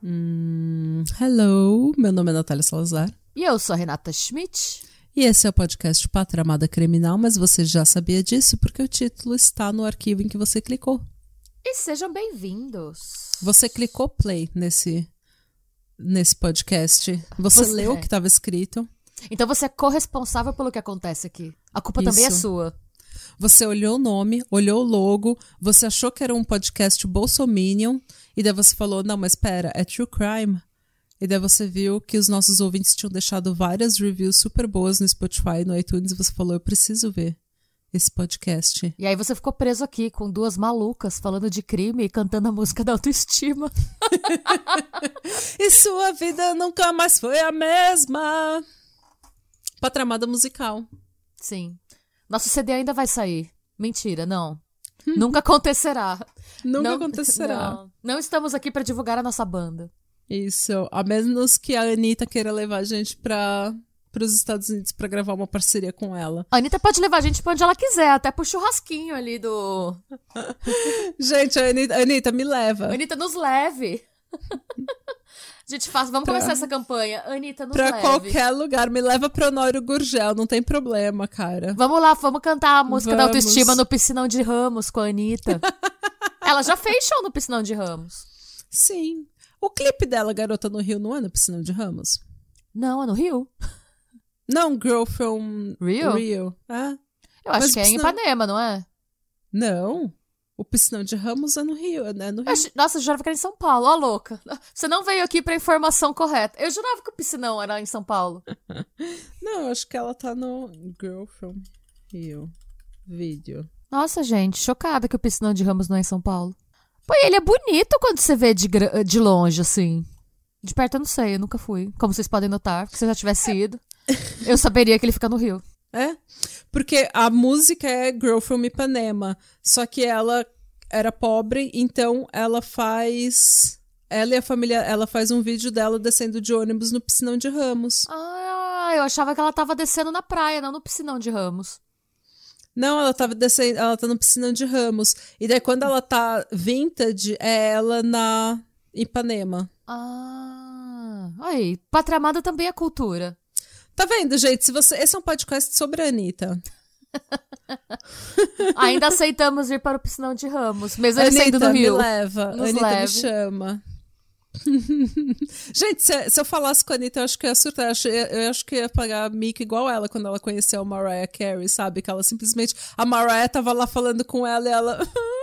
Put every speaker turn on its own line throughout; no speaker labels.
Hum, hello, meu nome é Natália Salazar.
E eu sou a Renata Schmidt.
E esse é o podcast Pátria Amada Criminal, mas você já sabia disso porque o título está no arquivo em que você clicou.
E sejam bem-vindos.
Você clicou play nesse, nesse podcast. Você,
Você-
leu o que estava escrito.
Então você é corresponsável pelo que acontece aqui. A culpa também é
Isso.
sua.
Você olhou o nome, olhou o logo, você achou que era um podcast Bolsominion, e daí você falou, não, mas espera, é True Crime. E daí você viu que os nossos ouvintes tinham deixado várias reviews super boas no Spotify e no iTunes, e você falou, eu preciso ver esse podcast.
E aí você ficou preso aqui com duas malucas falando de crime e cantando a música da autoestima.
E sua vida nunca mais foi a mesma. Patramada musical.
Sim. Nosso CD ainda vai sair. Mentira, não. Nunca acontecerá.
Nunca
Não-
acontecerá.
Não, não estamos aqui pra divulgar a nossa banda.
Isso, a menos que a Anitta queira levar a gente para os Estados Unidos pra gravar uma parceria com ela.
A Anitta pode levar a gente pra onde ela quiser, até pro churrasquinho ali do.
Gente, a Anitta, Anitta me leva.
Anitta, nos leve. A gente faz, vamos começar essa campanha. Anitta, nos
Pra
leve.
qualquer lugar, me leva pra Honório Gurgel, não tem problema, cara.
Vamos lá, vamos cantar a música da
Vamos.
autoestima no Piscinão de Ramos com a Anitta. Ela já fez show no Piscinão de Ramos.
Sim. O clipe dela, Garota no Rio, não é no Piscinão de Ramos?
Não, é no Rio.
Não, Girl from
Rio?
Rio. É?
Eu acho
Mas
que é em Ipanema, não é?
Não. O Piscinão de Ramos é no Rio, é no
Eu
Rio.
ach- Nossa, eu jurava que era em São Paulo. Ó, louca. Você não veio aqui pra informação correta. Eu jurava que o Piscinão era em São Paulo.
Não, eu acho que ela tá no Girl from Rio. Vídeo.
Nossa, gente, chocada que o Piscinão de Ramos não é em São Paulo. Pô, ele é bonito quando você vê de, de longe, assim. De perto eu não sei, eu nunca fui. Como vocês podem notar, porque se eu já tivesse ido, eu saberia que ele fica no Rio.
É? Porque a música é Girl from Ipanema. Só que ela era pobre, então ela faz. Ela e a família. Ela faz um vídeo dela descendo de ônibus no piscinão de Ramos.
Ah, eu achava que ela tava descendo na praia, não no piscinão de Ramos.
Não, ela tava descendo. Ela tá no piscinão de Ramos. E daí, quando ela tá vintage, é ela na Ipanema.
Ah, aí, Pátria Amada também é cultura.
Tá vendo, gente? Se você. Esse é um podcast sobre a Anitta.
Ainda aceitamos ir para o piscinão de Ramos, mesmo ele sendo
Anitta,
do
me
Rio.
leva.
Nos
Anitta
leve.
me chama. Gente, se, se eu falasse com a Anitta, eu acho que ia surtar. Eu acho, eu acho que ia pagar mico igual ela quando ela conheceu a Mariah Carey, sabe? Que ela simplesmente. A Mariah tava lá falando com ela e ela.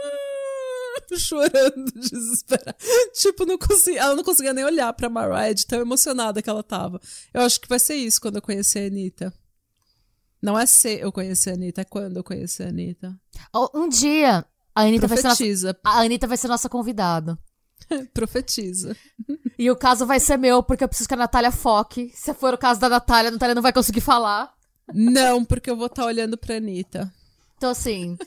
chorando, desesperada. Tipo, não conseguia, ela não conseguia nem olhar pra Mariah de tão emocionada que ela tava. Eu acho que vai ser isso quando eu conhecer a Anitta. Não é se eu conhecer a Anitta, é quando eu conhecer a Anitta.
Oh, Um dia, a Anitta, vai ser nossa, a Anitta vai ser nossa convidada.
profetiza.
E o caso vai ser meu, porque eu preciso que a Natália foque. Se for o caso da Natália, a Natália não vai conseguir falar.
Não, porque eu vou estar olhando pra Anitta.
Então, assim,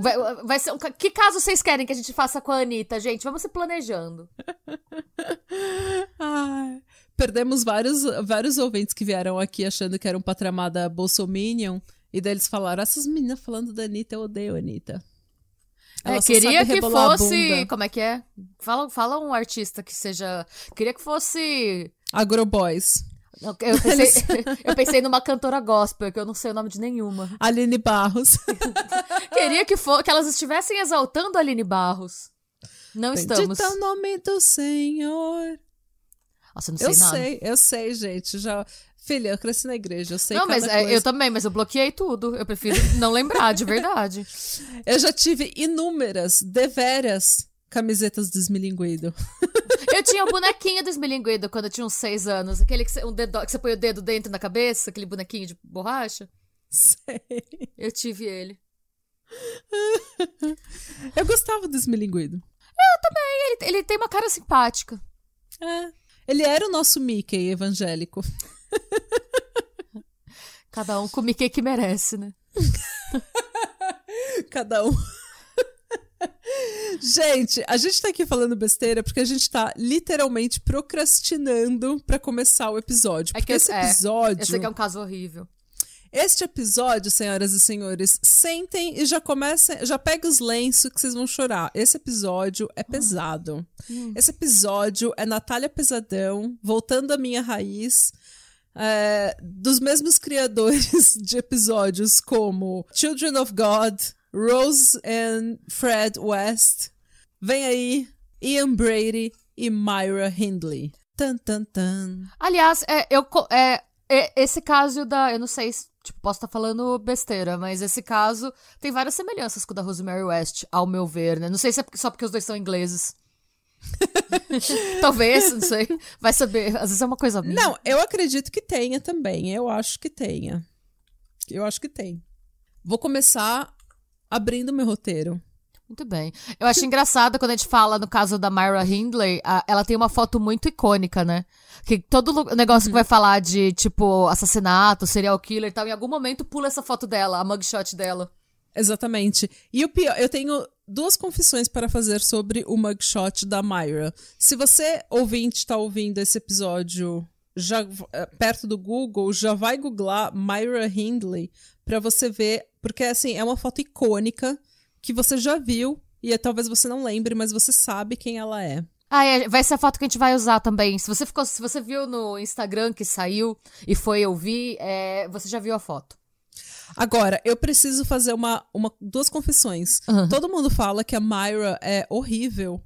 vai, vai ser um que caso vocês querem que a gente faça com a Anitta, gente? Vamos se planejando.
Ai, perdemos vários, vários ouvintes que vieram aqui achando que era um patramada bolsominion. E daí eles falaram, essas meninas falando da Anitta, eu odeio a Anitta. Ela
É, queria que fosse. Como é que é? Fala, fala um artista que seja. Queria que fosse.
Agroboys.
Eu eu pensei, eu pensei numa cantora gospel, que eu não sei o nome de nenhuma.
Aline Barros.
Queria que, for, que elas estivessem exaltando Aline Barros. Não estamos.
Bendito é o nome do Senhor.
Nossa, eu não sei
Eu
nada.
sei, eu sei, gente. Já... Filha, eu cresci na igreja, eu sei
Não, mas é, eu também, mas eu bloqueei tudo. Eu prefiro não lembrar, de verdade.
Eu já tive inúmeras, deveras, camisetas desmilinguido.
Eu tinha o bonequinho do Esmilinguido quando eu tinha uns seis anos. Aquele que você, um dedo, que você põe o dedo dentro da cabeça, aquele bonequinho de borracha.
Sei.
Eu tive ele.
Eu gostava do desmilinguido.
Ele, ele tem uma cara simpática.
É. Ele era o nosso Mickey evangélico.
Cada um com o Mickey que merece, né?
Cada um. gente, a gente tá aqui falando besteira porque a gente tá literalmente procrastinando para começar o episódio. Porque
É que
esse
é,
episódio.
Eu sei que é um caso horrível.
Este episódio, senhoras e senhores, sentem e já comecem, já pega os lenços que vocês vão chorar. Esse episódio é pesado. Esse episódio é Natália Pesadão, voltando à minha raiz, é, dos mesmos criadores de episódios como Children of God, Rose and Fred West. Vem aí, Ian Brady e Myra Hindley. Tan, tan, tan.
Aliás, é, eu, é, é, esse caso da. Eu não sei se. Tipo, posso estar falando besteira, mas esse caso tem várias semelhanças com o da Rosemary West, ao meu ver, né? Não sei se é só porque os dois são ingleses. Talvez, não sei. Vai saber. Às vezes é uma coisa minha.
Não, eu acredito que tenha também. Eu acho que tenha. Eu acho que tem. Vou começar abrindo meu roteiro.
Muito bem. Eu acho engraçado quando a gente fala no caso da Myra Hindley, a- ela tem uma foto muito icônica, né? Que todo negócio que vai falar de, tipo, assassinato, serial killer e tal, em algum momento pula essa foto dela, a mugshot dela.
Exatamente. E o pior, eu tenho duas confissões para fazer sobre o mugshot da Myra. Se você, ouvinte, está ouvindo esse episódio já eh, perto do Google, já vai googlar Myra Hindley para você ver, porque assim, é uma foto icônica que você já viu e eh, talvez você não lembre, mas você sabe quem ela é.
Ah, é, vai ser a foto que a gente vai usar também. Se você ficou, se você viu no Instagram que saiu e foi ouvir, é, você já viu a foto.
Agora, eu preciso fazer uma, uma duas confissões.
Uhum.
Todo mundo fala que a Myra é horrível.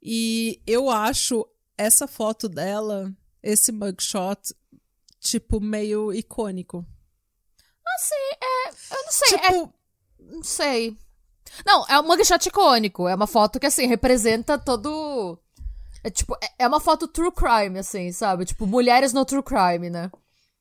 E eu acho essa foto dela, esse mugshot, tipo, meio icônico.
Eu não sei, é,
tipo,
não sei. Não, é um mugshot icônico. É uma foto que, assim, representa todo. É tipo, é- é uma foto true crime, assim, sabe? Tipo, mulheres no true crime, né?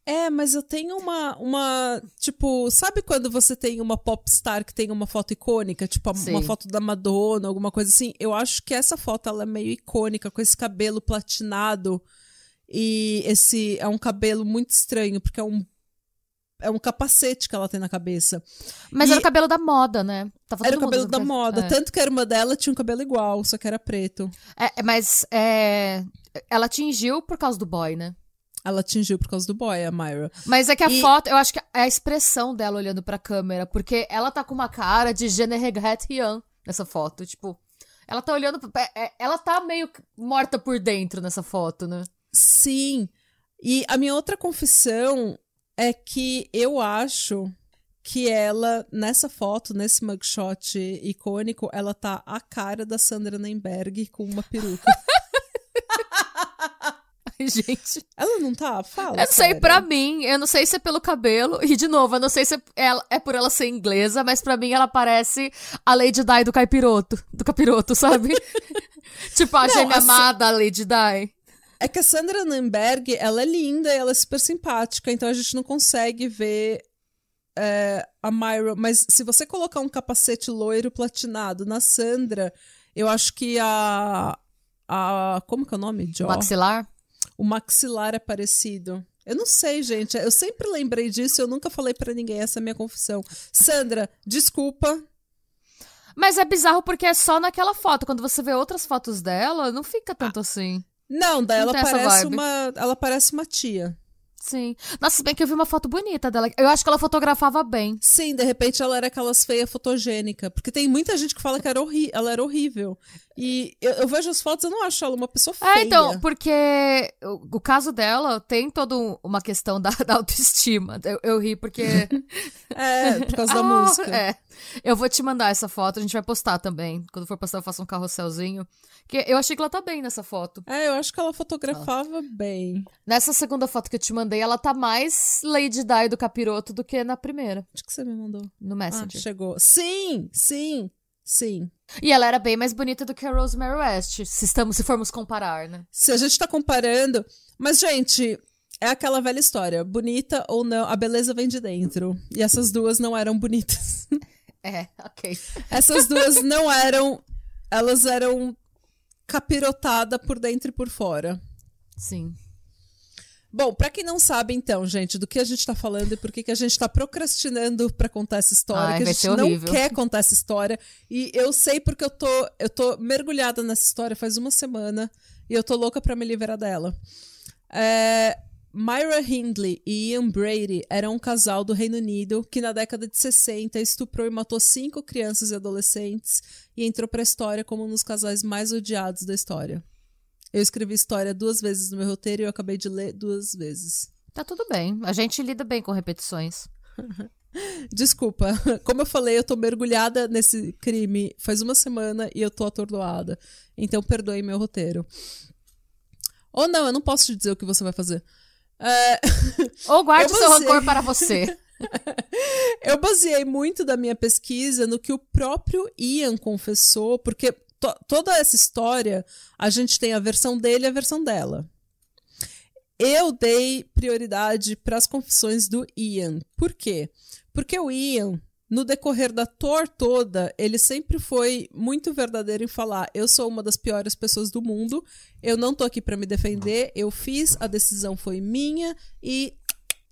é, mas eu tenho uma, uma. Tipo, sabe quando você tem uma popstar que tem uma foto icônica? Tipo, a- uma foto da Madonna, alguma coisa assim? Eu acho que essa foto ela é meio icônica, com esse cabelo platinado. E esse é um cabelo muito estranho, porque é um. É um capacete que ela tem na cabeça.
Mas
E-
era o cabelo da moda, né? Tava
Era o cabelo da moda.
É.
Tanto que a irmã dela tinha um cabelo igual, só que era preto.
É, é, mas é, ela atingiu por causa do boy, né?
Ela atingiu por causa do boy, a Myra.
Mas é que a
E-
foto, eu acho que é a expressão dela olhando pra câmera, porque ela tá com uma cara de Je ne regrette rien nessa foto, tipo, ela tá olhando, pra- é- ela tá meio morta por dentro nessa foto, né?
Sim. E a minha outra confissão é que eu acho que ela, nessa foto, nesse mugshot icônico, ela tá a cara da Sandra Nemberg com uma peruca.
Ai, gente.
ela não tá? Fala.
Eu não sei,
sério.
pra mim, eu não sei se é pelo cabelo, e de novo, eu não sei se é, é por ela ser inglesa, mas pra mim ela parece a Lady Di do Caipiroto, do Capiroto, sabe? tipo, a
Não,
gêmea
assim-
amada Lady Di.
É que a Sandra Nemberg, ela é linda e ela é super simpática, então a gente não consegue ver é, a Myra. Mas se você colocar um capacete loiro platinado na Sandra, eu acho que a. a como que é o nome? Jaw?
Maxilar.
O maxilar é parecido. Eu não sei, gente. Eu sempre lembrei disso e eu nunca falei pra ninguém. Essa é minha confissão. Sandra, desculpa.
Mas é bizarro porque é só naquela foto. Quando você vê outras fotos dela, não fica tanto assim.
Não, daí
Não
ela parece uma. Ela parece uma tia.
Sim. Nossa, se bem que eu vi uma foto bonita dela. Eu acho que ela fotografava bem.
Sim, de repente ela era aquelas feias fotogênica. Porque tem muita gente que fala que era ela era horrível. E eu, eu vejo as fotos, eu não acho ela uma pessoa feia.
É, então, porque o, o caso dela tem toda um- uma questão da, da autoestima. Eu, eu ri porque.
É, por causa da
Ah,
música.
É. Eu vou te mandar essa foto, a gente vai postar também. Quando for postar, eu faço um carrosselzinho. Que eu achei que ela tá bem nessa foto.
É, eu acho que ela fotografava bem.
Nessa segunda foto que eu te mandei, ela tá mais Lady Di do capiroto do que na primeira,
Acho que você me mandou.
no
Ah,
Messenger.
chegou. Sim, sim, sim.
E ela era bem mais bonita do que a Rosemary West, se, estamos, se formos comparar, né?
Se a gente tá comparando. Mas, gente, é aquela velha história. Bonita ou não, a beleza vem de dentro. E essas duas não eram bonitas.
É, ok.
Essas duas não eram. Elas eram capirotada por dentro e por fora.
Sim.
Bom, pra quem não sabe, então, gente, do que a gente tá falando e por que, que a gente tá procrastinando pra contar essa história,
Ai,
que a gente não quer contar essa história. E eu sei porque eu tô, eu tô mergulhada nessa história faz uma semana e eu tô louca pra me livrar dela. É, Myra Hindley e Ian Brady eram um casal do Reino Unido que na década de 60 estuprou e matou cinco crianças e adolescentes e entrou pra história como um dos casais mais odiados da história. Eu escrevi história duas vezes no meu roteiro e eu acabei de ler duas vezes.
Tá tudo bem. A gente lida bem com repetições.
Desculpa, como eu falei, eu tô mergulhada nesse crime faz uma semana e eu tô atordoada. Então perdoe meu roteiro. Ou não, eu não posso te dizer o que você vai fazer. É,
Ou guarde
Eu
seu rancor para você.
eu baseei muito da minha pesquisa no que o próprio Ian confessou, porque to- toda essa história a gente tem a versão dele e a versão dela. Eu dei prioridade para as confissões do Ian. Por quê? Porque o Ian, no decorrer da tour toda, ele sempre foi muito verdadeiro em falar: eu sou uma das piores pessoas do mundo, eu não tô aqui para me defender, eu fiz, a decisão foi minha e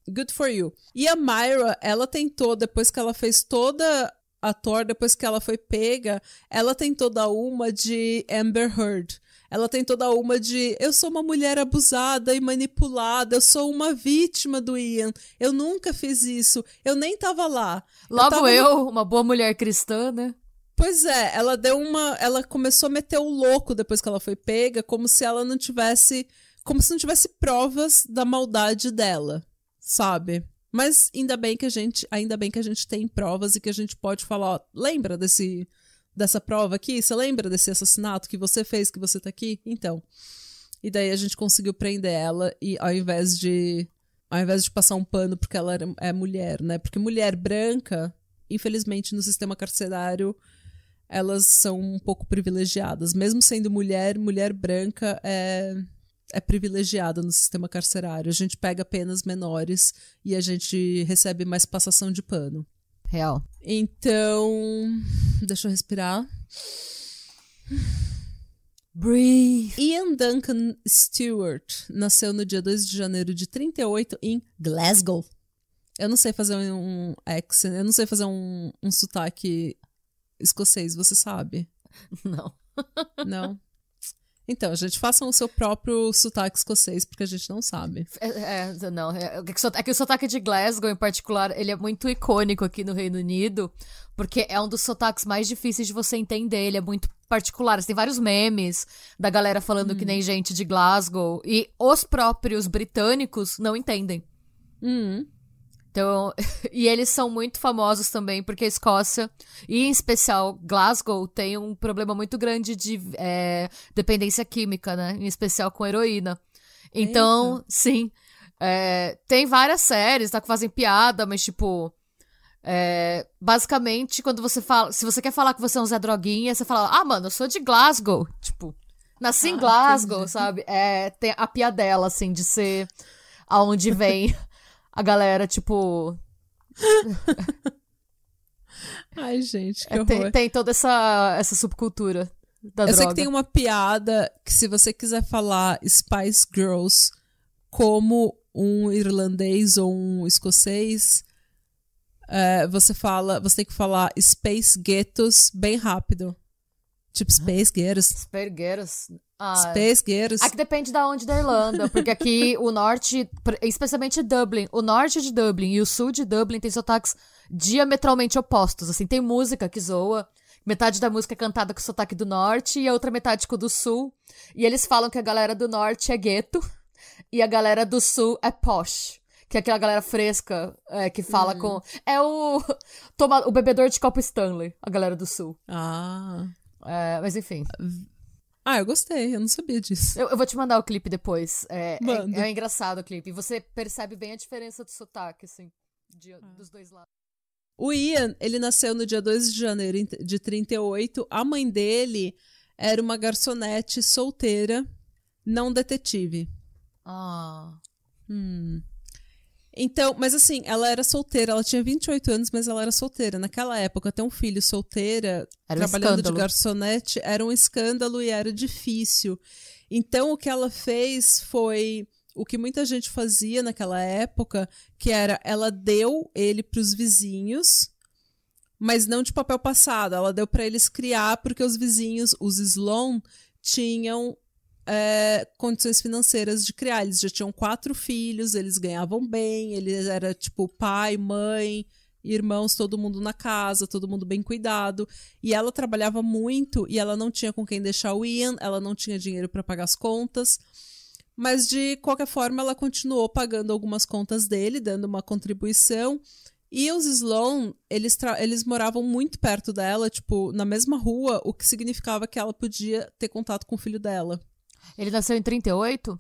good for you. E a Myra, ela tentou, depois que ela fez toda a tour, depois que ela foi pega, ela tentou dar uma de Amber Heard. Ela tentou dar uma de eu sou uma mulher abusada e manipulada, eu sou uma vítima do Ian, eu nunca fiz isso, eu nem tava lá.
Logo
tava no-
eu, uma boa mulher cristã, né?
Pois é, ela deu uma. Ela começou a meter o louco depois que ela foi pega, como se ela não tivesse. Como se não tivesse provas da maldade dela, sabe? Mas ainda bem que a gente. Ainda bem que a gente tem provas e que a gente pode falar, ó, lembra desse. Dessa prova aqui? Você lembra desse assassinato que você fez, que você tá aqui? Então. E daí a gente conseguiu prender ela e ao invés de. Ao invés de passar um pano porque ela é mulher, né? Porque mulher branca, infelizmente, no sistema carcerário, elas são um pouco privilegiadas. Mesmo sendo mulher, mulher branca é, é privilegiada no sistema carcerário. A gente pega penas menores e a gente recebe mais passação de pano.
Real.
Então, deixa eu respirar.
Breathe.
Ian Duncan Stewart nasceu no dia 2 de janeiro de 38 em Glasgow. Eu não sei fazer um accent, eu não sei fazer um, um sotaque escocês, você sabe?
Não.
Não? Então, gente, façam o seu próprio sotaque escocês, porque a gente não sabe.
É, é, não, é, é que o sota- é que o sotaque de Glasgow, em particular, ele é muito icônico aqui no Reino Unido, porque é um dos sotaques mais difíceis de você entender, ele é muito particular. Tem vários memes da galera falando que nem gente de Glasgow, e os próprios britânicos não entendem.
Hum,
Então, e eles são muito famosos também, porque a Escócia, e em especial Glasgow, tem um problema muito grande de é, dependência química, né? Em especial com heroína. Então, sim. é, tem várias séries, tá? Que fazem piada, mas tipo. é, basicamente, quando você fala. Se você quer falar que você é um Zé Droguinha, você fala, ah, mano, eu sou de Glasgow. Tipo, nasci em
Ah,
Glasgow,
entendi.
sabe? É, tem a piadela, assim, de ser aonde vem a galera, tipo.
Ai, gente, que
é,
horror.
tem, tem toda essa, essa subcultura da
Eu
droga.
sei que tem uma piada que se você quiser falar Spice Girls como um irlandês ou um escocês, é, você fala, você tem que falar Space Ghettos bem rápido. Tipo Space Ghettos.
Aspergueiras. Ah,
Space.
Aqui depende da onde da Irlanda, porque aqui o norte, especialmente Dublin, o norte de Dublin e o sul de Dublin tem sotaques diametralmente opostos. Assim, tem música que zoa, metade da música é cantada com sotaque do norte e a outra metade com o do sul. E eles falam que a galera do norte é gueto e a galera do sul é posh. Que é aquela galera fresca é, que fala com. É o. Toma, o bebedor de copo Stanley, a galera do sul.
Ah.
É, mas enfim.
Ah, eu gostei, eu não sabia disso.
Eu, eu vou te mandar o clipe depois. É, é, é engraçado o clipe. Você percebe bem a diferença do sotaque, assim, de- dos dois lados.
O Ian, ele nasceu no dia 2 de janeiro de 38. A mãe dele era uma garçonete solteira, não detetive.
Ah.
Hum. Então, mas assim, ela era solteira, ela tinha 28 anos, mas ela era solteira. Naquela época, ter um filho solteira,
um
trabalhando de garçonete, era um escândalo e era difícil. Então, o que ela fez foi o que muita gente fazia naquela época, que era ela deu ele para os vizinhos, mas não de papel passado, ela deu para eles criar porque os vizinhos, os Sloan, tinham é, condições financeiras de criar. Eles já tinham quatro filhos, eles ganhavam bem, eles era tipo pai, mãe, irmãos, todo mundo na casa, todo mundo bem cuidado. E ela trabalhava muito e ela não tinha com quem deixar o Ian, ela não tinha dinheiro para pagar as contas. Mas de qualquer forma, ela continuou pagando algumas contas dele, dando uma contribuição. E os Sloan, eles, eles moravam muito perto dela, tipo, na mesma rua, o que significava que ela podia ter contato com o filho dela.
Ele nasceu em 38?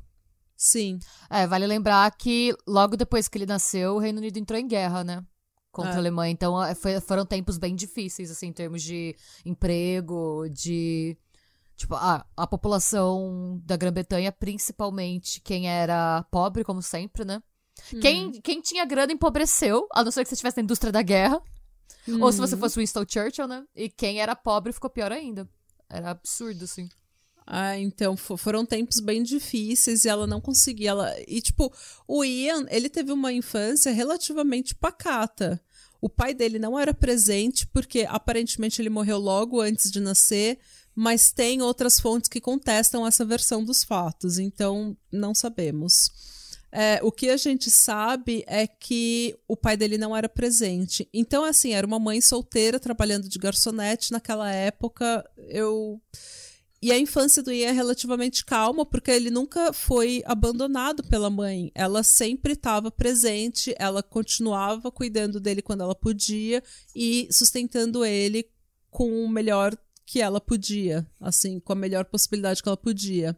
Sim.
É, vale lembrar que logo depois que ele nasceu, o Reino Unido entrou em guerra, né? Contra é. a Alemanha. Então é, foi, foram tempos bem difíceis, assim, em termos de emprego, de. Tipo, a, a população da Grã-Bretanha, principalmente quem era pobre, como sempre, né? Hum. Quem, quem tinha grana empobreceu, a não ser que você estivesse na indústria da guerra. Hum. Ou se você uhum. fosse Winston Churchill, né? E quem era pobre ficou pior ainda. Era absurdo, assim.
Ah, então foram tempos bem difíceis e ela não conseguia. Ela... E, tipo, o Ian, ele teve uma infância relativamente pacata. O pai dele não era presente porque aparentemente ele morreu logo antes de nascer, mas tem outras fontes que contestam essa versão dos fatos, então não sabemos. É, o que a gente sabe é que o pai dele não era presente. Então, assim, era uma mãe solteira trabalhando de garçonete naquela época. Eu e a infância do Ian é relativamente calma, porque ele nunca foi abandonado pela mãe. Ela sempre estava presente, ela continuava cuidando dele quando ela podia e sustentando ele com o melhor que ela podia, assim, com a melhor possibilidade que ela podia.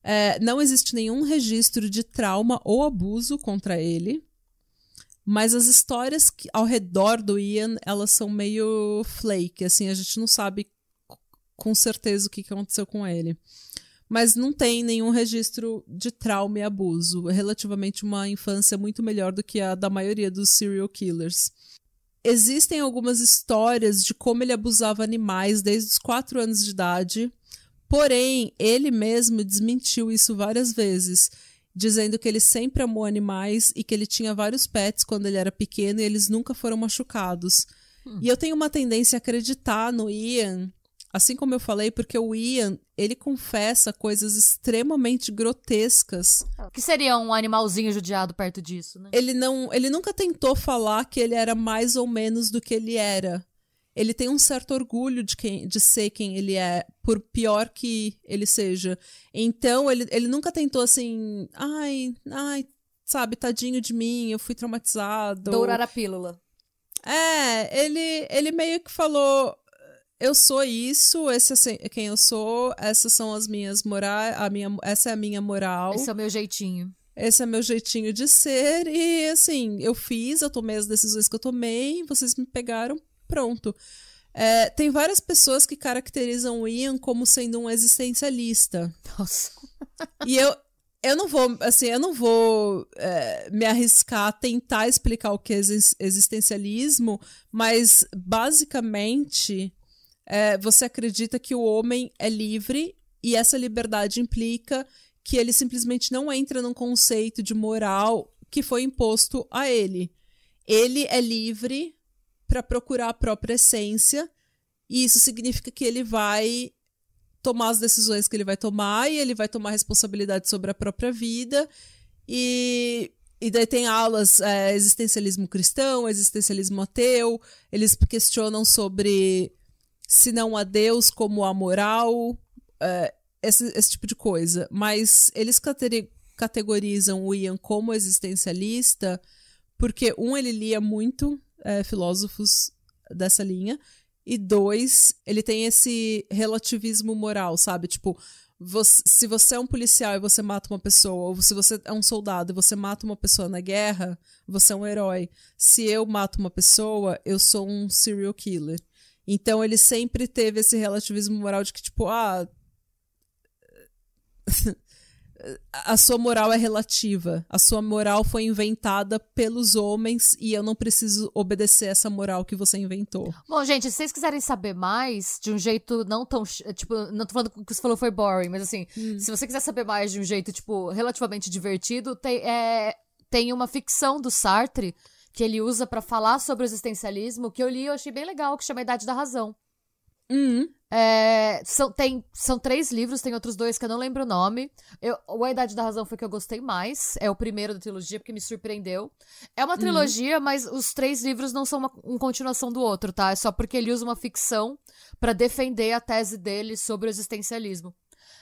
É, não existe nenhum registro de trauma ou abuso contra ele, mas as histórias que, ao redor do Ian, elas são meio flake, assim, a gente não sabe com certeza o que aconteceu com ele. Mas não tem nenhum registro de trauma e abuso. É relativamente uma infância muito melhor do que a da maioria dos serial killers. Existem algumas histórias de como ele abusava animais desde os 4 anos de idade, porém, ele mesmo desmentiu isso várias vezes, dizendo que ele sempre amou animais e que ele tinha vários pets quando ele era pequeno e eles nunca foram machucados. Hum. E eu tenho uma tendência a acreditar no Ian Assim como eu falei, porque o Ian, ele confessa coisas extremamente grotescas.
O que seria um animalzinho judiado perto disso, né?
Ele não, ele nunca tentou falar que ele era mais ou menos do que ele era. Ele tem um certo orgulho de, quem, de ser quem ele é, por pior que ele seja. Então, ele, ele nunca tentou assim, ai, ai, sabe, tadinho de mim, eu fui traumatizado.
Dourar a pílula.
É, ele, ele meio que falou: eu sou isso, esse é quem eu sou, essas são as minhas morais, a minha, essa é a minha moral.
Esse é o meu jeitinho.
Esse é meu jeitinho de ser e assim, eu fiz, eu tomei as decisões que eu tomei, vocês me pegaram, pronto. É, tem várias pessoas que caracterizam o Ian como sendo um existencialista.
Nossa.
E eu, eu não vou, assim, eu não vou é, me arriscar a tentar explicar o que é existencialismo, mas basicamente é, você acredita que o homem é livre e essa liberdade implica que ele simplesmente não entra num conceito de moral que foi imposto a ele. Ele é livre para procurar a própria essência e isso significa que ele vai tomar as decisões que ele vai tomar e ele vai tomar responsabilidade sobre a própria vida e e daí tem aulas é, existencialismo cristão, existencialismo ateu. Eles questionam sobre se não a Deus como a moral, é, esse, esse, tipo de coisa. Mas eles categorizam o Ian como existencialista porque, um, ele lia muito é, filósofos dessa linha, e dois, ele tem esse relativismo moral, sabe? Tipo, você, se você é um policial e você mata uma pessoa, ou se você é um soldado e você mata uma pessoa na guerra, você é um herói. Se eu mato uma pessoa, eu sou um serial killer. Então ele sempre teve esse relativismo moral de que, tipo, ah. a sua moral é relativa. A sua moral foi inventada pelos homens e eu não preciso obedecer essa moral que você inventou.
Bom, gente, se vocês quiserem saber mais, de um jeito não tão. Tipo, não tô falando que o que você falou foi boring, mas assim, hum. se você quiser saber mais de um jeito, tipo, relativamente divertido, tem, é, tem uma ficção do Sartre que ele usa para falar sobre o existencialismo, que eu li e eu achei bem legal, que chama Idade da Razão.
Uhum.
É, são, tem, são três livros, tem outros dois que eu não lembro o nome. Eu, o A Idade da Razão foi que eu gostei mais. É o primeiro da trilogia, porque me surpreendeu. É uma trilogia, uhum. mas os três livros não são uma, uma, continuação do outro, tá? É só porque ele usa uma ficção para defender a tese dele sobre o existencialismo.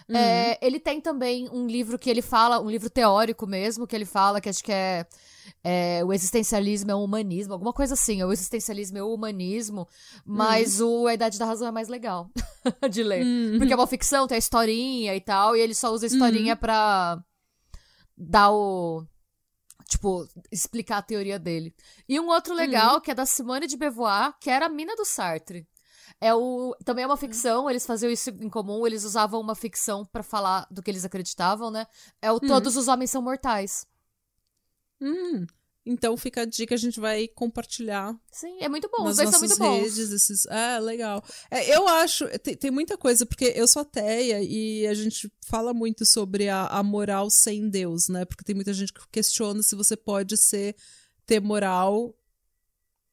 Uhum. É, ele tem também um livro que ele fala, um livro teórico mesmo, que ele fala, que acho que é, é o existencialismo é o humanismo, alguma coisa assim, o existencialismo é o humanismo, mas uhum. o A Idade da Razão é mais legal de ler. Uhum. Porque é uma ficção, tem a historinha e tal, e ele só usa a historinha uhum. pra dar o tipo, explicar a teoria dele. E um outro legal, uhum. que é da Simone de Beauvoir, que era a mina do Sartre. É o, também é uma ficção, eles faziam isso em comum, eles usavam uma ficção para falar do que eles acreditavam, né? É o hum. Todos os Homens São Mortais.
Hum. Então fica a dica, a gente vai compartilhar.
Sim, é muito bom. Os dois são muito bons.
Redes, esses... É, legal. É, eu acho, tem, tem, muita coisa, porque eu sou ateia e a gente fala muito sobre a, a moral sem Deus, né? Porque tem muita gente que questiona se você pode ser ter moral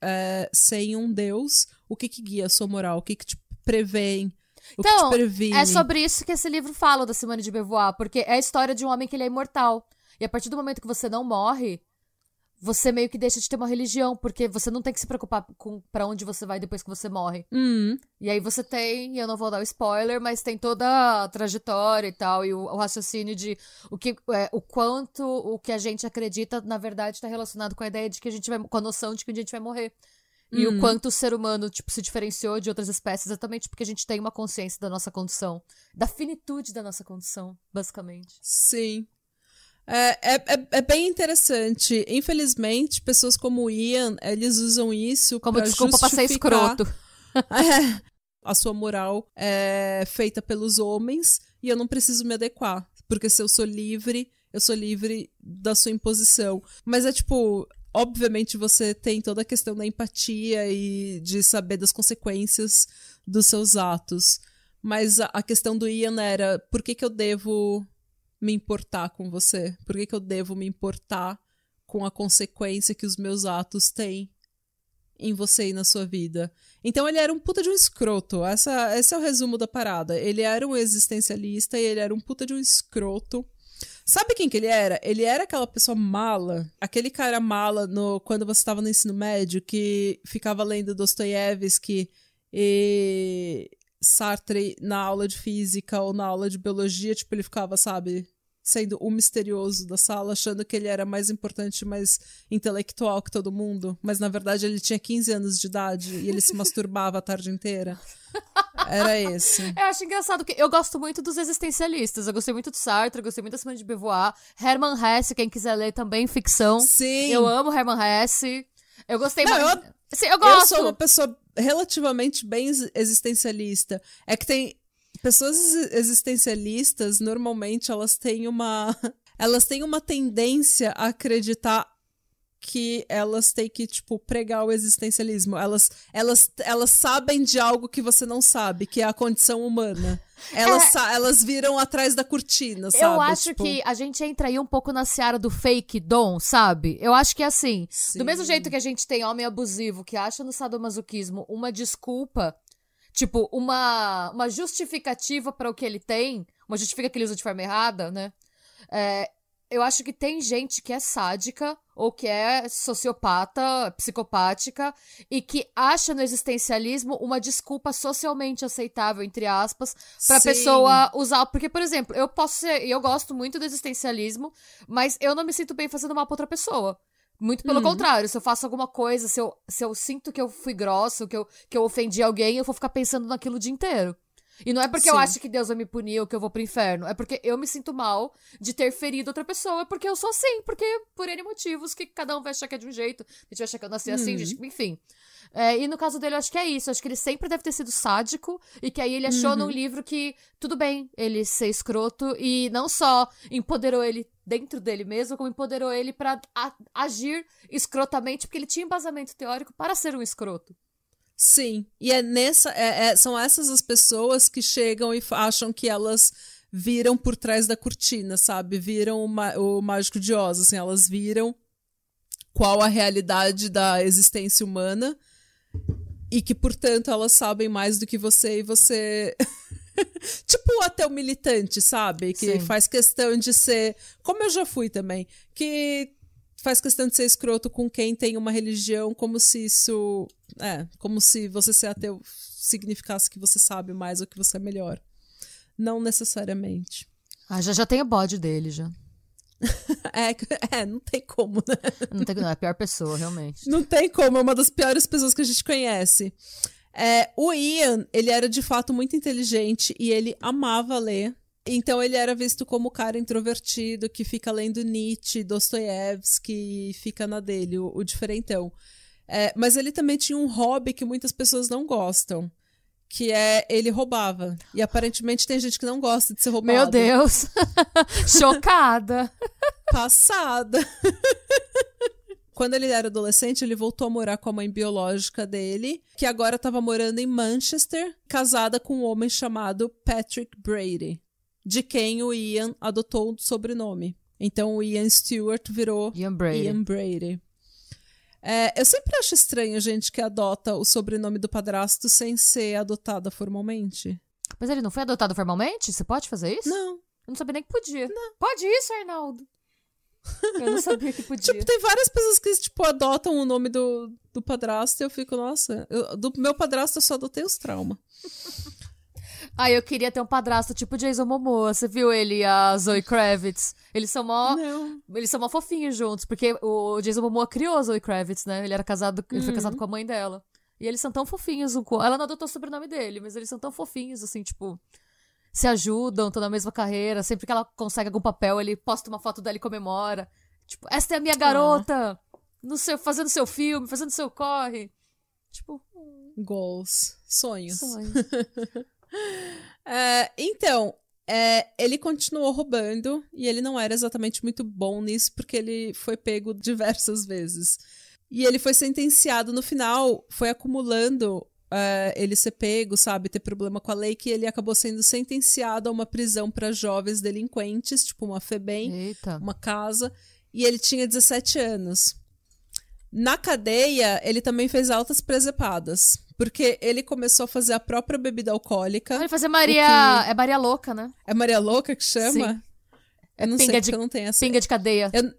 é, sem um Deus, o que que guia a sua moral? O que que te prevê? O
então,
que te previne?
é sobre isso que esse livro fala da Simone de Beauvoir, porque é a história de um homem que ele é imortal. E a partir do momento que você não morre, você meio que deixa de ter uma religião, porque você não tem que se preocupar com para onde você vai depois que você morre.
Uhum.
E aí você tem, eu não vou dar o spoiler, mas tem toda a trajetória e tal, e o, o raciocínio de o que é, o quanto o que a gente acredita, na verdade, está relacionado com a ideia de que a gente vai. com a noção de que a gente vai morrer. E uhum. o quanto o ser humano, tipo, se diferenciou de outras espécies exatamente porque a gente tem uma consciência da nossa condição. Da finitude da nossa condição, basicamente.
Sim. É, é, é, é, bem interessante. Infelizmente, pessoas como o Ian, eles usam isso
como desculpa pra ser escroto.
é, a sua moral é feita pelos homens e eu não preciso me adequar. Porque se eu sou livre, eu sou livre da sua imposição. Mas é tipo, obviamente você tem toda a questão da empatia e de saber das consequências dos seus atos. Mas a, a questão do Ian era por que, que eu devo me importar com você? Por que, que eu devo me importar com a consequência que os meus atos têm em você e na sua vida? Então ele era um puta de um escroto. Essa, esse é o resumo da parada. Ele era um existencialista e ele era um puta de um escroto. Sabe quem que ele era? Ele era aquela pessoa mala, aquele cara mala no quando você estava no ensino médio que ficava lendo Dostoiévski e Sartre na aula de física ou na aula de biologia, tipo, ele ficava, sabe, sendo o misterioso da sala, achando que ele era mais importante, mais intelectual que todo mundo, mas na verdade ele tinha 15 anos de idade e ele se masturbava a tarde inteira. Era esse.
Eu acho engraçado que eu gosto muito dos existencialistas. Eu gostei muito do Sartre, eu gostei muito da Simone de Beauvoir. Herman Hesse, quem quiser ler também, ficção.
Sim.
Eu amo Herman Hesse. Eu gostei
Não,
muito.
Eu... Sim, eu gosto. Eu sou uma pessoa relativamente bem existencialista. É que tem pessoas existencialistas, normalmente elas têm uma elas têm uma tendência a acreditar que elas têm que, tipo, pregar o existencialismo. Elas, elas, elas sabem de algo que você não sabe, que é a condição humana. Elas, é... elas viram atrás da cortina, sabe?
Eu acho
tipo...
que a gente entra aí um pouco na seara do fake dom, sabe? Eu acho que é assim. Sim. Do mesmo jeito que a gente tem homem abusivo que acha no sadomasoquismo uma desculpa, tipo, uma, uma justificativa para o que ele tem, uma justificativa que ele usa de forma errada, né? É, eu acho que tem gente que é sádica ou que é sociopata, psicopática e que acha no existencialismo uma desculpa socialmente aceitável, entre aspas, pra Sim. pessoa usar. Porque, por exemplo, eu posso ser. Eu gosto muito do existencialismo, mas eu não me sinto bem fazendo mal pra outra pessoa. Muito pelo uhum. contrário, se eu faço alguma coisa, se eu, se eu sinto que eu fui grosso, que eu, que eu ofendi alguém, eu vou ficar pensando naquilo o dia inteiro. E não é porque eu
Sim.
acho que Deus vai me punir ou que eu vou pro inferno. É porque eu me sinto mal de ter ferido outra pessoa. Porque eu sou assim. Porque por N motivos que cada um vai achar que é de um jeito. A gente vai achar que eu nasci assim,
Uhum.
gente, enfim. É, e no caso dele, eu acho que é isso. Eu acho que ele sempre deve ter sido sádico. E que aí ele achou
Uhum.
num livro que tudo bem ele ser escroto. E não só empoderou ele dentro dele mesmo, como empoderou ele pra a- agir escrotamente. Porque ele tinha embasamento teórico para ser um escroto.
Sim. E é nessa. é- é- são essas as pessoas que chegam e acham que elas viram por trás da cortina, sabe? Viram o, ma- o mágico de Oz, assim, elas viram qual a realidade da existência humana e que, portanto, elas sabem mais do que você e você. tipo o ateu militante, sabe? Que
Sim.
faz questão de ser. Como eu já fui também. Que faz questão de ser escroto com quem tem uma religião, como se isso. É, como se você ser ateu significasse que você sabe mais ou que você é melhor. Não necessariamente.
Ah, já, já tem o bode dele, já.
É, é não tem como, né?
Não, tem, não, é a pior pessoa, realmente.
Não tem como, é uma das piores pessoas que a gente conhece. É, o Ian, ele era de fato muito inteligente e ele amava ler. Então ele era visto como o cara introvertido que fica lendo Nietzsche, Dostoiévski, fica na dele, o, o diferentão. É, mas ele também tinha um hobby que muitas pessoas não gostam, que é ele roubava. E aparentemente tem gente que não gosta de ser roubado.
Meu Deus. Chocada.
Passada. Quando ele era adolescente, ele voltou a morar com a mãe biológica dele, que agora estava morando em Manchester, casada com um homem chamado Patrick Brady, de quem o Ian adotou o sobrenome. Então o Ian Stewart virou
Ian Brady.
Ian Brady. É, eu sempre acho estranho gente que adota o sobrenome do padrasto sem ser adotada formalmente.
Mas ele não foi adotado formalmente? Você pode fazer isso?
Não.
Eu não sabia nem que podia. Pode isso, Arnaldo? Eu não sabia que podia.
Tipo, tem várias pessoas que, tipo, adotam o nome do, do padrasto e eu fico, nossa, eu- do meu padrasto eu só adotei os traumas.
Ah, eu queria ter um padrasto tipo Jason Momoa. Você viu ele e a Zoe Kravitz? Eles são mó,
Não.
eles são mó fofinhos juntos, porque o Jason Momoa criou a Zoe Kravitz, né? Ele era casado, ele
Uhum.
foi casado com a mãe dela. E eles são tão fofinhos um com Ela não adotou o sobrenome dele, mas eles são tão fofinhos, assim, tipo. Se ajudam, estão na mesma carreira. Sempre que ela consegue algum papel, ele posta uma foto dela e comemora. Tipo, essa é a minha garota! No seu, fazendo seu filme, fazendo seu corre. Tipo,
Goals. Sonhos.
sonho.
É, então, é, ele continuou roubando e ele não era exatamente muito bom nisso porque ele foi pego diversas vezes. E ele foi sentenciado no final, foi acumulando é, ele ser pego, sabe, ter problema com a lei, que ele acabou sendo sentenciado a uma prisão para jovens delinquentes, tipo uma FEBEM,
Eita.
uma casa, e ele tinha 17 anos. Na cadeia, ele também fez altas presepadas, porque ele começou a fazer a própria bebida alcoólica.
Ele fazer Maria.
O
É Maria Louca, né?
É Maria Louca que chama?
Sim.
Eu não
pinga
sei
de-
porque eu não tenho essa.
Pinga de cadeia.
Eu,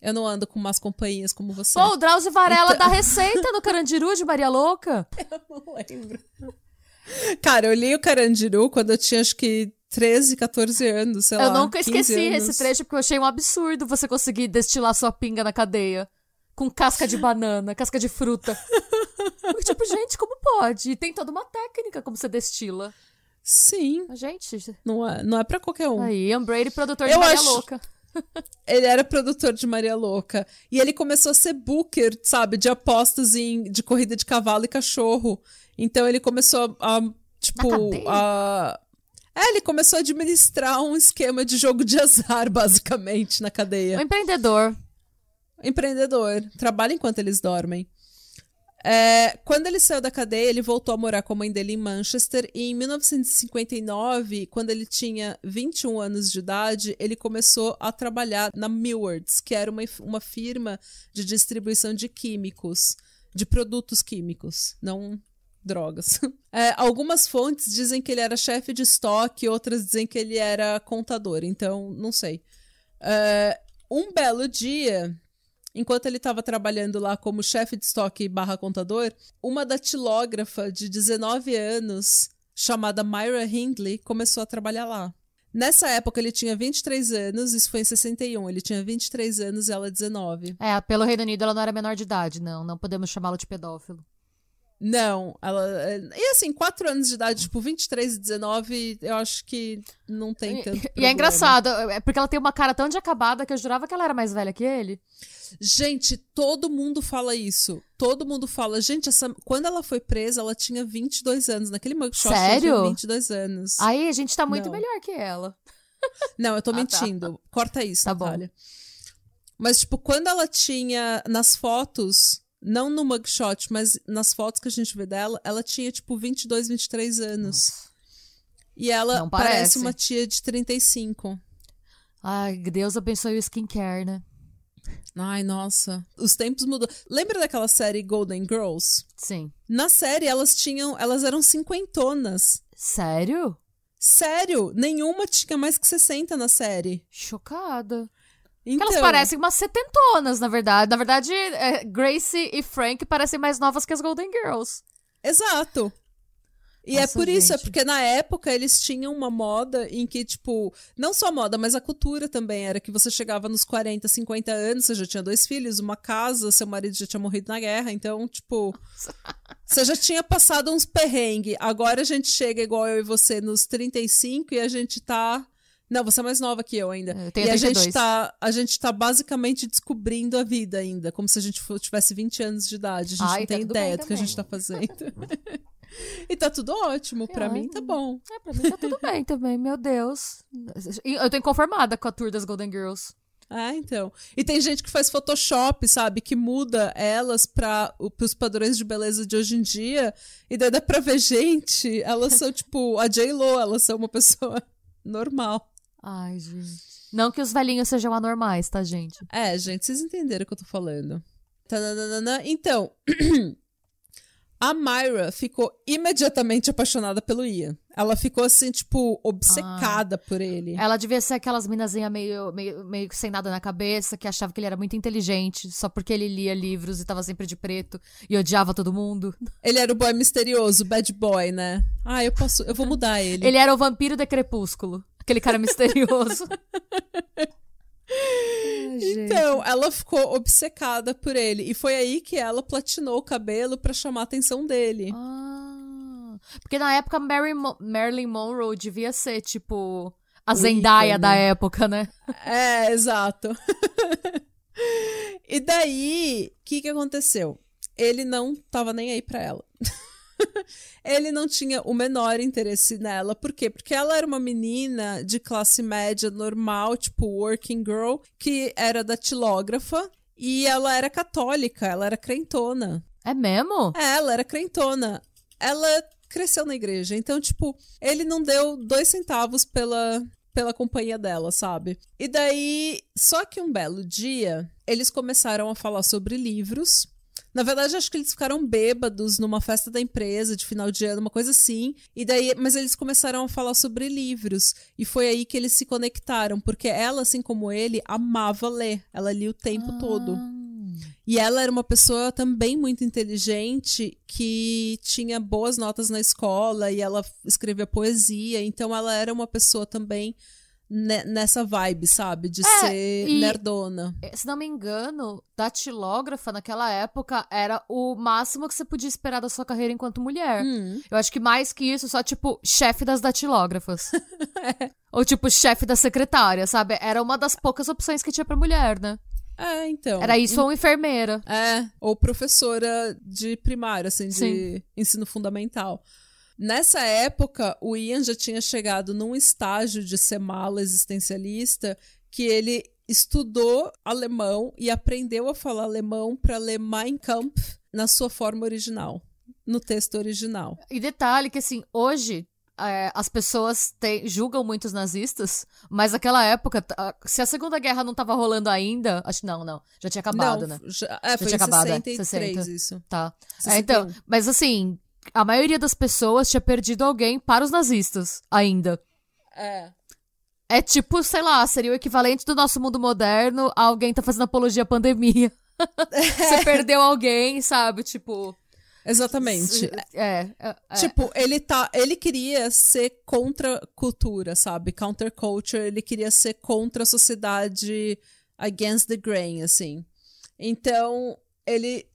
eu não ando com umas companhias como você.
Pô, o Drauzio Varela
Então-
dá receita no Carandiru de Maria Louca.
não lembro. Cara, eu li o Carandiru quando eu tinha acho que 13, 14 anos, sei
eu
lá.
nunca
15
esqueci
anos.
esse trecho porque eu achei um absurdo você conseguir destilar sua pinga na cadeia. Com casca de banana, casca de fruta. Porque, tipo, gente, como pode? E tem toda uma técnica como você destila.
Sim,
Mas, Gente,
não é, não é pra qualquer um.
aí, Ian Brady, produtor de
Eu
Maria
acho-
Louca.
Ele era produtor de Maria Louca. E ele começou a ser booker, sabe, de apostas em, de corrida de cavalo e cachorro. Então ele começou a, a, tipo, a. É, ele começou a administrar um esquema de jogo de azar, basicamente, na cadeia.
Um empreendedor.
Empreendedor. Trabalha enquanto eles dormem. É, quando ele saiu da cadeia, ele voltou a morar com a mãe dele em Manchester. E em 1959, quando ele tinha 21 anos de idade, ele começou a trabalhar na Millwards, que era uma, uma firma de distribuição de químicos, de produtos químicos, não drogas. É, algumas fontes dizem que ele era chefe de estoque, outras dizem que ele era contador, então não sei. É, um belo dia, enquanto ele estava trabalhando lá como chefe de estoque barra contador, uma datilógrafa de 19 anos, chamada Myra Hindley, começou a trabalhar lá. Nessa época ele tinha 23 anos, isso foi em 61, ele tinha 23 anos e ela 19.
É, pelo Reino Unido ela não era menor de idade, não. Não podemos chamá-lo de pedófilo.
Não, ela. E assim, 4 anos de idade, tipo, 23 e 19, eu acho que não tem tanto.
E,
problema.
é engraçado, é porque ela tem uma cara tão de acabada que eu jurava que ela era mais velha que ele.
Gente, todo mundo fala isso. Todo mundo fala. Gente, essa... quando ela foi presa, ela tinha 22 anos. Naquele mugshot,
Sério?
ela tinha 22 anos.
Aí a gente tá muito
Não.
melhor que ela.
Não, eu tô
Ah, tá.
mentindo. Corta isso,
Tá bom.
Natália. Mas, tipo, quando ela tinha nas fotos, não no mugshot, mas nas fotos que a gente vê dela, ela tinha, tipo, 22, 23 anos. E ela
Não
parece.
parece.
uma tia de 35.
Ai, Deus abençoe o skincare, né?
Ai, nossa. Os tempos mudou. Lembra daquela série Golden Girls?
Sim.
Na série, elas tinham. Elas eram cinquentonas.
Sério?
Sério, nenhuma tinha mais que 60 na série.
Chocada.
Então,
elas parecem umas setentonas, na verdade. Na verdade, é, Gracie e Frank parecem mais novas que as Golden Girls.
Exato. E é
Nossa,
por isso, é
gente.
porque na época eles tinham uma moda em que, tipo, não só a moda, mas a cultura também era que você chegava nos 40, 50 anos, você já tinha dois filhos, uma casa, seu marido já tinha morrido na guerra, então, tipo, você já tinha passado uns perrengues. Agora a gente chega igual eu e você nos 35 e a gente tá. Não, você é mais nova que eu ainda.
Eu tenho
e a
32.
gente, tá, a gente tá basicamente descobrindo a vida ainda, como se a gente tivesse 20 anos de idade. A gente
Ai,
não
tá
tem ideia do que a gente tá fazendo. e tá tudo ótimo, pra
Ai,
mim tá bom.
É, pra mim tá tudo bem também, meu Deus. Eu tô inconformada com a tour das Golden Girls.
Ah, então. E tem gente que faz Photoshop, sabe? Que muda elas para os padrões de beleza de hoje em dia. E daí dá pra ver, gente, elas são tipo a J-Lo, elas são uma pessoa normal.
Ai, gente. Não que os velhinhos sejam anormais, tá, gente?
É, gente, vocês entenderam o que eu tô falando. Tananana. Então, a Myra ficou imediatamente apaixonada pelo Ian. Ela ficou assim, tipo, obcecada por ele.
Ela devia ser aquelas minazinhas meio, meio, meio sem nada na cabeça, que achava que ele era muito inteligente, só porque ele lia livros e tava sempre de preto e odiava todo mundo.
Ele era o boy misterioso, bad boy, né? Ah, eu posso, eu vou mudar ele.
Ele era o vampiro de Crepúsculo. Aquele cara misterioso. Ai.
Então, ela ficou obcecada por ele. E foi aí que ela platinou o cabelo pra chamar a atenção dele.
Ah, porque na época Mary Mo- Marilyn Monroe devia ser, tipo, a Zendaya da época, né?
É, exato. e daí, o que, que aconteceu? Ele não tava nem aí pra ela. ele não tinha o menor interesse nela. Por quê? Porque ela era uma menina de classe média normal, tipo working girl, que era datilógrafa. E ela era católica, ela era crentona.
É mesmo?
É, ela era crentona. Ela cresceu na igreja. Então, tipo, ele não deu dois centavos pela, pela companhia dela, sabe? E daí, só que um belo dia, eles começaram a falar sobre livros. Na verdade, acho que eles ficaram bêbados numa festa da empresa de final de ano, uma coisa assim. E daí, mas eles começaram a falar sobre livros. E foi aí que eles se conectaram, porque ela, assim como ele, amava ler. Ela lia o tempo todo.
Ah.
E ela era uma pessoa também muito inteligente que tinha boas notas na escola e ela escrevia poesia, então ela era uma pessoa também nessa vibe, sabe? De ser
É, e-
nerdona.
Se não me engano, datilógrafa naquela época era o máximo que você podia esperar da sua carreira enquanto mulher.
Hum.
Eu acho que mais que isso, só tipo chefe das datilógrafas. Ou tipo chefe da secretária, sabe? Era uma das poucas opções que tinha pra mulher, né?
É, então.
Era isso ou enfermeira.
É, ou professora de primário, assim, de
Sim.
ensino fundamental. Nessa época, o Ian já tinha chegado num estágio de ser mala existencialista que ele estudou alemão e aprendeu a falar alemão para ler Mein Kampf na sua forma original, no texto original.
E detalhe que, assim, hoje é, as pessoas te- julgam muito os nazistas, mas naquela época, se a Segunda Guerra não tava rolando ainda, acho que não, não, já tinha acabado,
Não,
né?
já, é, foi
tinha acabado, é,
63
60.
isso.
Tá. É,
61.
então, mas assim, a maioria das pessoas tinha perdido alguém para os nazistas ainda.
É.
É tipo, sei lá, seria o equivalente do nosso mundo moderno a alguém tá fazendo apologia à pandemia. Você perdeu alguém, sabe? Tipo.
Exatamente.
É. é, é.
Tipo, ele tá. Ele queria ser contra cultura, sabe? Counterculture, ele queria ser contra a sociedade against the grain, assim. Então, ele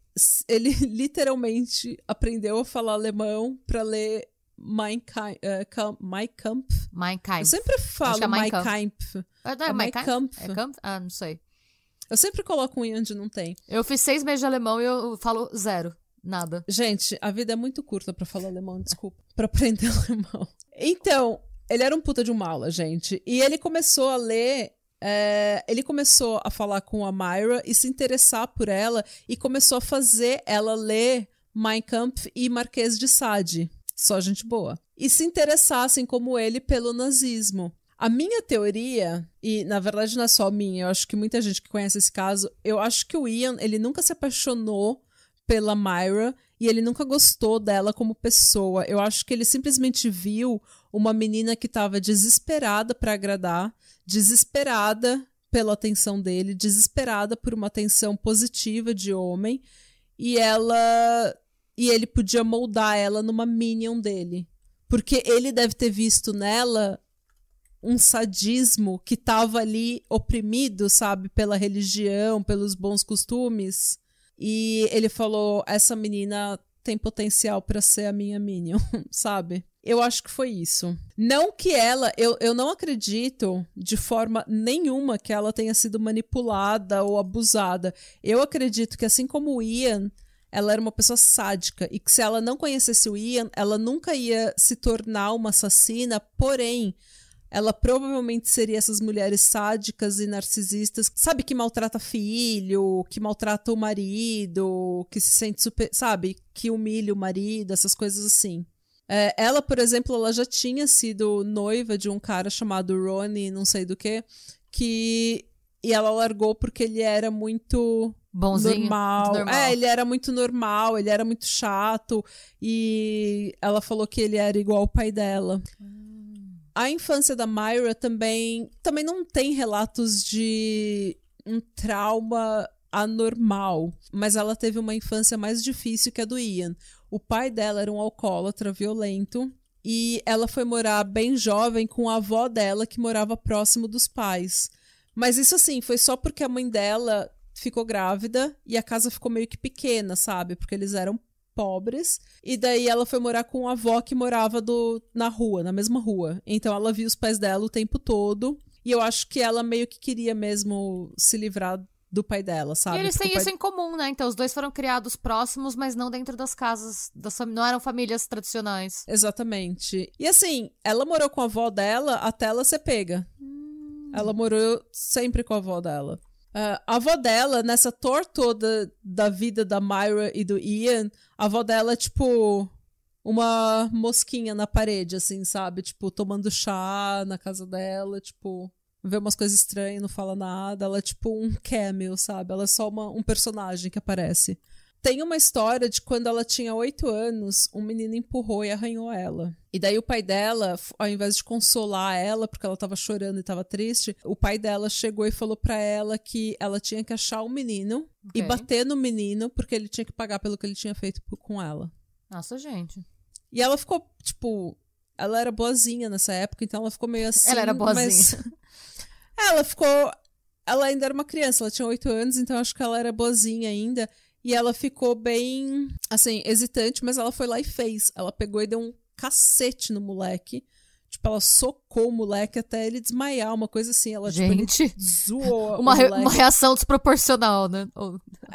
ele literalmente aprendeu a falar alemão pra ler Mein Kampf. Mein Kampf.
Mein Kampf.
Eu sempre falo
que é Mein Kampf.
Kampf.
Ah, não, é
é
Mein Kampf? É Kampf? Ah, não sei.
Eu sempre coloco um onde não tem.
Eu fiz seis meses de alemão e eu falo zero. Nada.
Gente, a vida é muito curta pra falar alemão, desculpa. Pra aprender alemão. Então, ele era um puta de um mala, gente. E ele começou a ler. É, ele começou a falar com a Myra e se interessar por ela e começou a fazer ela ler Mein Kampf e Marquês de Sade. Só gente boa. E se interessar, assim como ele, pelo nazismo. A minha teoria, e na verdade não é só minha, eu acho que muita gente que conhece esse caso, eu acho que o Ian, ele nunca se apaixonou pela Myra e ele nunca gostou dela como pessoa. Eu acho que ele simplesmente viu uma menina que estava desesperada para agradar, desesperada pela atenção dele, desesperada por uma atenção positiva de homem, e ela e ele podia moldar ela numa minion dele. Porque ele deve ter visto nela um sadismo que tava ali oprimido, sabe, pela religião, pelos bons costumes. E ele falou: essa menina tem potencial pra ser a minha Minion, sabe? Eu acho que foi isso. Não que ela, eu, eu não acredito de forma nenhuma que ela tenha sido manipulada ou abusada. Eu acredito que, assim como o Ian, ela era uma pessoa sádica e que se ela não conhecesse o Ian, ela nunca ia se tornar uma assassina, porém ela provavelmente seria essas mulheres sádicas e narcisistas, sabe, que maltrata filho, que maltrata o marido, que se sente super, sabe, que humilha o marido, essas coisas assim. É, ela, por exemplo, ela já tinha sido noiva de um cara chamado Ronnie, não sei do que, que e ela largou porque ele era muito
Bonzinho.
normal.
normal.
É, ele era muito normal, ele era muito chato e ela falou que ele era igual ao pai dela. A infância da Myra também também não tem relatos de um trauma anormal, mas ela teve uma infância mais difícil que a do Ian. O pai dela era um alcoólatra violento e ela foi morar bem jovem com a avó dela que morava próximo dos pais. Mas isso assim, foi só porque a mãe dela ficou grávida e a casa ficou meio que pequena, sabe? Porque eles eram pobres. E daí ela foi morar com a avó que morava do, na rua, na mesma rua. Então ela via os pais dela o tempo todo. E eu acho que ela meio que queria mesmo se livrar do pai dela, sabe?
E eles
Porque
têm
pai-
isso em comum, né? Então os dois foram criados próximos, mas não dentro das casas. Das fami- não eram famílias tradicionais.
Exatamente. E assim, ela morou com a avó dela até ela ser pega.
Hum.
Ela morou sempre com a avó dela. Ah, a avó dela, nessa tour toda da vida da Myra e do Ian, a avó dela é tipo uma mosquinha na parede, assim, sabe? Tipo, tomando chá na casa dela, tipo, vê umas coisas estranhas, não fala nada. Ela é tipo um cameo, sabe? Ela é só uma- um personagem que aparece. Tem uma história de quando ela tinha oito anos, um menino empurrou e arranhou ela. E daí o pai dela, ao invés de consolar ela, porque ela tava chorando e tava triste, o pai dela chegou e falou pra ela que ela tinha que achar o menino e
Ok.
bater no menino, porque ele tinha que pagar pelo que ele tinha feito com ela.
Nossa, gente.
E ela ficou, tipo, ela era boazinha nessa época, então ela ficou meio assim.
Ela era boazinha.
mas- ela ficou. Ela ainda era uma criança, ela tinha oito anos, então acho que ela era boazinha ainda. E ela ficou bem, assim, hesitante, mas ela foi lá e fez. Ela pegou e deu um cacete no moleque. Tipo, ela socou o moleque até ele desmaiar, uma coisa assim. Ela, tipo,
Gente.
ele zoou
Uma, re- uma reação desproporcional, né?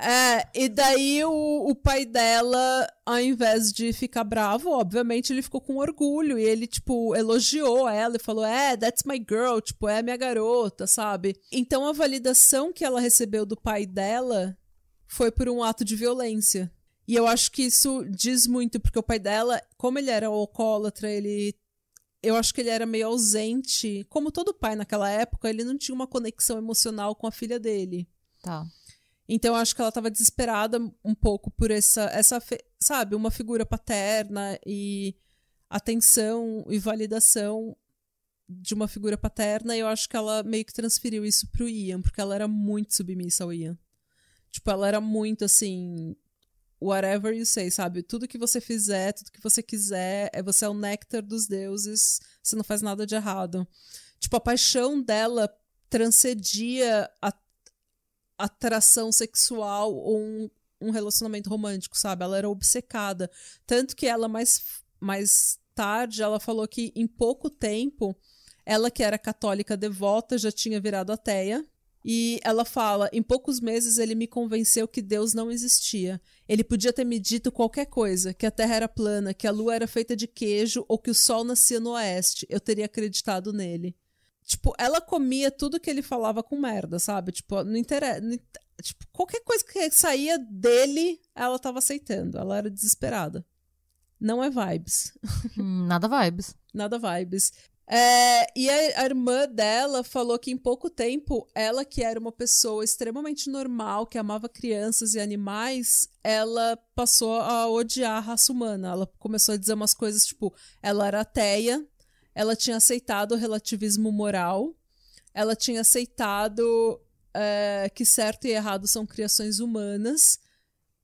É, e daí o, o pai dela, ao invés de ficar bravo, obviamente ele ficou com orgulho e ele, tipo, elogiou ela e falou: É, that's my girl, tipo, é minha garota, sabe? Então a validação que ela recebeu do pai dela foi por um ato de violência. E eu acho que isso diz muito, porque o pai dela, como ele era alcoólatra, ele. Eu acho que ele era meio ausente. Como todo pai naquela época, ele não tinha uma conexão emocional com a filha dele.
Tá.
Então eu acho que ela tava desesperada um pouco por essa, essa sabe, uma figura paterna e atenção e validação de uma figura paterna. E eu acho que ela meio que transferiu isso pro Ian, porque ela era muito submissa ao Ian. Tipo, ela era muito assim. Whatever you say, sabe? Tudo que você fizer, tudo que você quiser, é você é o néctar dos deuses, você não faz nada de errado. Tipo, a paixão dela transcendia a atração sexual ou um, um relacionamento romântico, sabe? Ela era obcecada. Tanto que ela mais, mais tarde, ela falou que em pouco tempo, ela que era católica devota já tinha virado ateia. E ela fala: em poucos meses ele me convenceu que Deus não existia. Ele podia ter me dito qualquer coisa: que a terra era plana, que a lua era feita de queijo ou que o sol nascia no oeste. Eu teria acreditado nele. Tipo, ela comia tudo que ele falava com merda, sabe? Tipo, não interessa. Tipo, qualquer coisa que saía dele, ela tava aceitando. Ela era desesperada. Não é vibes.
Hum, nada vibes.
Nada vibes. É, e a, a, irmã dela falou que em pouco tempo, ela, que era uma pessoa extremamente normal, que amava crianças e animais, ela passou a odiar a raça humana. Ela começou a dizer umas coisas tipo: ela era ateia, ela tinha aceitado o relativismo moral, ela tinha aceitado é, que certo e errado são criações humanas.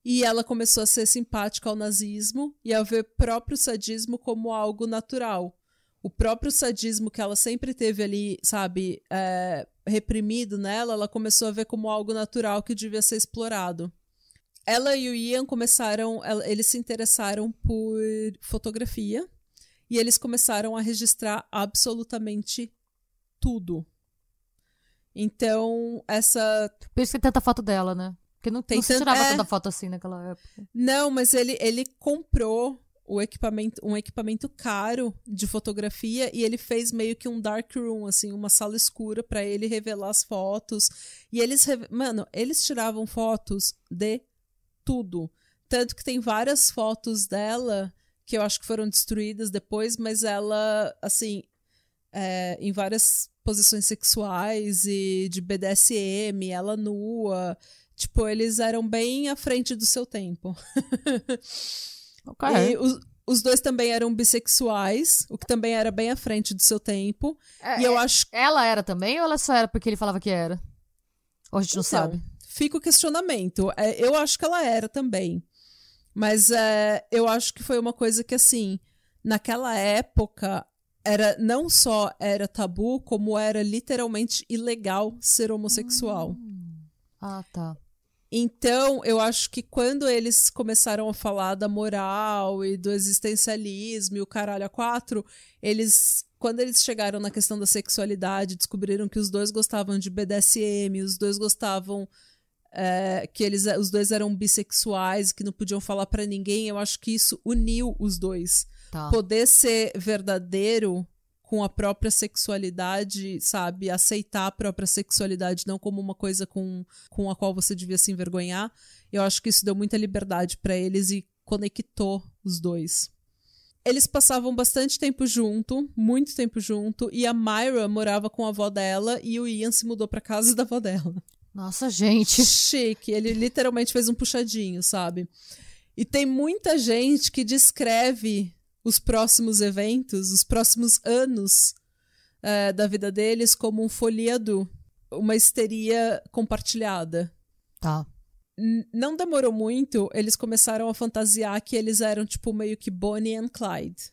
E ela começou a ser simpática ao nazismo e a ver próprio sadismo como algo natural o próprio sadismo que ela sempre teve ali, sabe, é, reprimido nela, ela começou a ver como algo natural que devia ser explorado. Ela e o Ian começaram, eles se interessaram por fotografia e eles começaram a registrar absolutamente tudo. Então, essa.
Por isso que tem tanta foto dela, né? Porque não, tem não se tirava é... tanta foto assim naquela época.
Não, mas ele, ele comprou o equipamento, um equipamento caro de fotografia e ele fez meio que um dark room, assim, uma sala escura para ele revelar as fotos. E eles, mano, eles tiravam fotos de tudo. Tanto que tem várias fotos dela que eu acho que foram destruídas depois, mas ela, assim, é, em várias posições sexuais e de BDSM, ela nua. Tipo, eles eram bem à frente do seu tempo.
Okay.
E os, os dois também eram bissexuais, o que também era bem à frente do seu tempo. É, e eu acho.
Ela era também ou ela só era porque ele falava que era? Ou a gente não então, sabe?
Fica o questionamento. É, eu acho que ela era também. Mas é, eu acho que foi uma coisa que, assim, naquela época, era não só era tabu, como era literalmente ilegal ser homossexual.
Hum. Ah, tá.
Então, eu acho que quando eles começaram a falar da moral e do existencialismo e o caralho a quatro, eles. Quando eles chegaram na questão da sexualidade, descobriram que os dois gostavam de BDSM, os dois gostavam. É, que eles, os dois eram bissexuais, que não podiam falar para ninguém. Eu acho que isso uniu os dois.
Tá.
Poder ser verdadeiro com a própria sexualidade, sabe? Aceitar a própria sexualidade não como uma coisa com, com a qual você devia se envergonhar. Eu acho que isso deu muita liberdade para eles e conectou os dois. Eles passavam bastante tempo junto, muito tempo junto, e a Myra morava com a avó dela e o Ian se mudou para casa da avó dela.
Nossa, gente.
Chique. Ele literalmente fez um puxadinho, sabe? E tem muita gente que descreve os próximos eventos, os próximos anos é, da vida deles como um folheado, uma histeria compartilhada.
Tá.
N não demorou muito, eles começaram a fantasiar que eles eram, tipo, meio que Bonnie and Clyde.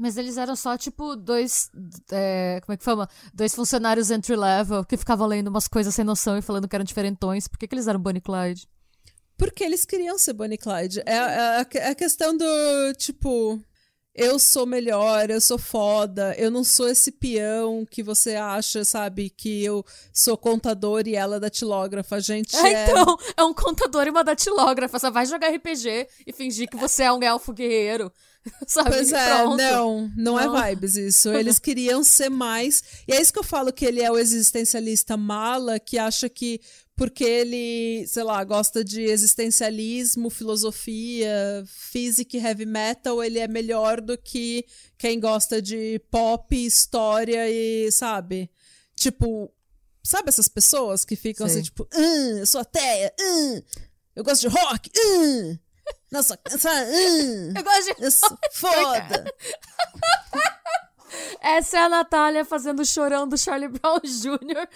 Mas eles eram só, tipo, dois. É, como é que fala? Dois funcionários entry-level que ficavam lendo umas coisas sem noção e falando que eram diferentões. Por que, que eles eram Bonnie Clyde?
Porque eles queriam ser Bonnie Clyde. É, é, é a questão do, tipo eu sou melhor, eu sou foda, eu não sou esse peão que você acha, sabe, que eu sou contador e ela é datilógrafa. A gente é.
é... Então, é um contador e uma datilógrafa. Você vai jogar RPG e fingir que você é um elfo guerreiro. Sabe?
Pois é, Pronto. não, não, é é vibes isso. Eles queriam ser mais. E é isso que eu falo que ele é o existencialista mala que acha que porque ele, sei lá, gosta de existencialismo, filosofia, física e heavy metal, ele é melhor do que quem gosta de pop, história e, sabe? Tipo, sabe essas pessoas que ficam assim, tipo, ah, eu sou ateia, ah, eu gosto de rock, ah, nossa, essa, ah,
eu gosto de
eu sou foda.
Essa é a Natália fazendo chorão do Charlie Brown Jr.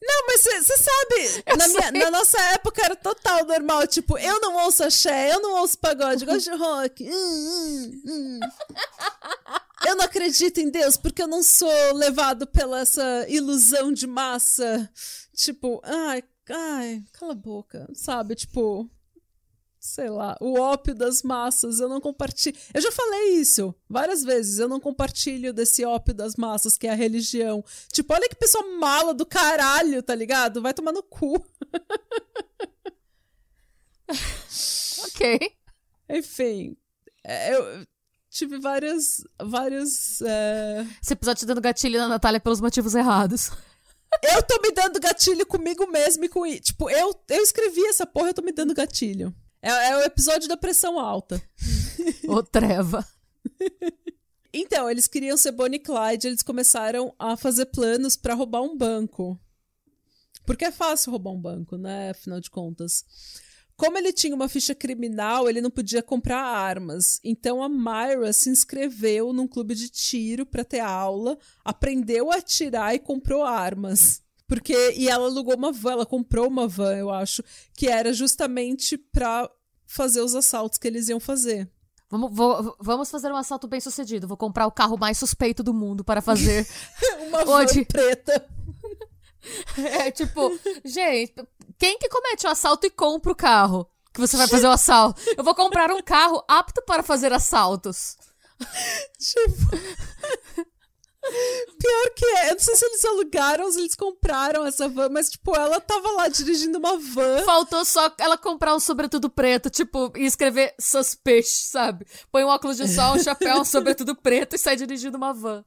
Não, mas você sabe, na, minha, na, nossa época era total normal. Tipo, eu não ouço axé, eu não ouço pagode, eu gosto de rock. Hum, hum. Eu não acredito em Deus porque eu não sou levado pela essa ilusão de massa. Tipo, ai, Ai, cala a boca. Sabe, tipo. Sei lá, o ópio das massas, eu não compartilho. Eu já falei isso várias vezes, eu não compartilho desse ópio das massas, que é a religião. Tipo, olha que pessoa mala do caralho, tá ligado? Vai tomar no cu.
ok.
Enfim, é, eu tive várias. várias. É...
Esse episódio te dando gatilho na Natália pelos motivos errados.
Eu tô me dando gatilho comigo mesmo e com. Tipo, eu, eu escrevi essa porra, eu tô me dando gatilho. É, é o episódio da pressão alta.
Ô, treva.
Então, eles queriam ser Bonnie e Clyde, eles começaram a fazer planos para roubar um banco. Porque é fácil roubar um banco, né? Afinal de contas. Como ele tinha uma ficha criminal, ele não podia comprar armas. Então a Myra se inscreveu num clube de tiro para ter aula, aprendeu a atirar e comprou armas. Porque e ela alugou uma van, ela comprou uma van, eu acho, que era justamente para fazer os assaltos que eles iam fazer.
Vamos, vou, vamos fazer um assalto bem sucedido. Vou comprar o carro mais suspeito do mundo para fazer.
uma van
Onde-
preta.
É tipo, gente, quem que comete o assalto e compra o carro que você vai fazer o assalto? Eu vou comprar um carro apto para fazer assaltos.
Tipo. Pior que é, eu não sei se eles alugaram ou se eles compraram essa van, mas, tipo, ela tava lá dirigindo uma van.
Faltou só ela comprar um sobretudo preto, tipo, e escrever suspicious, sabe? Põe um óculos de sol, um chapéu, um sobretudo preto e sai dirigindo uma van.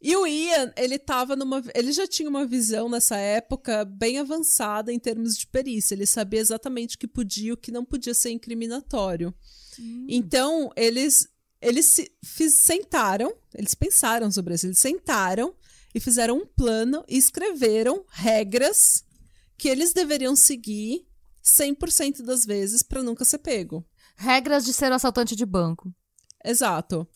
E o Ian, ele tava numa. Ele já tinha uma visão nessa época bem avançada em termos de perícia. Ele sabia exatamente o que podia e o que não podia ser incriminatório. Então, eles. Eles se fiz- sentaram, eles pensaram sobre isso, eles sentaram e fizeram um plano e escreveram regras que eles deveriam seguir 100% das vezes para nunca ser pego.
Regras de ser um assaltante de banco.
Exato.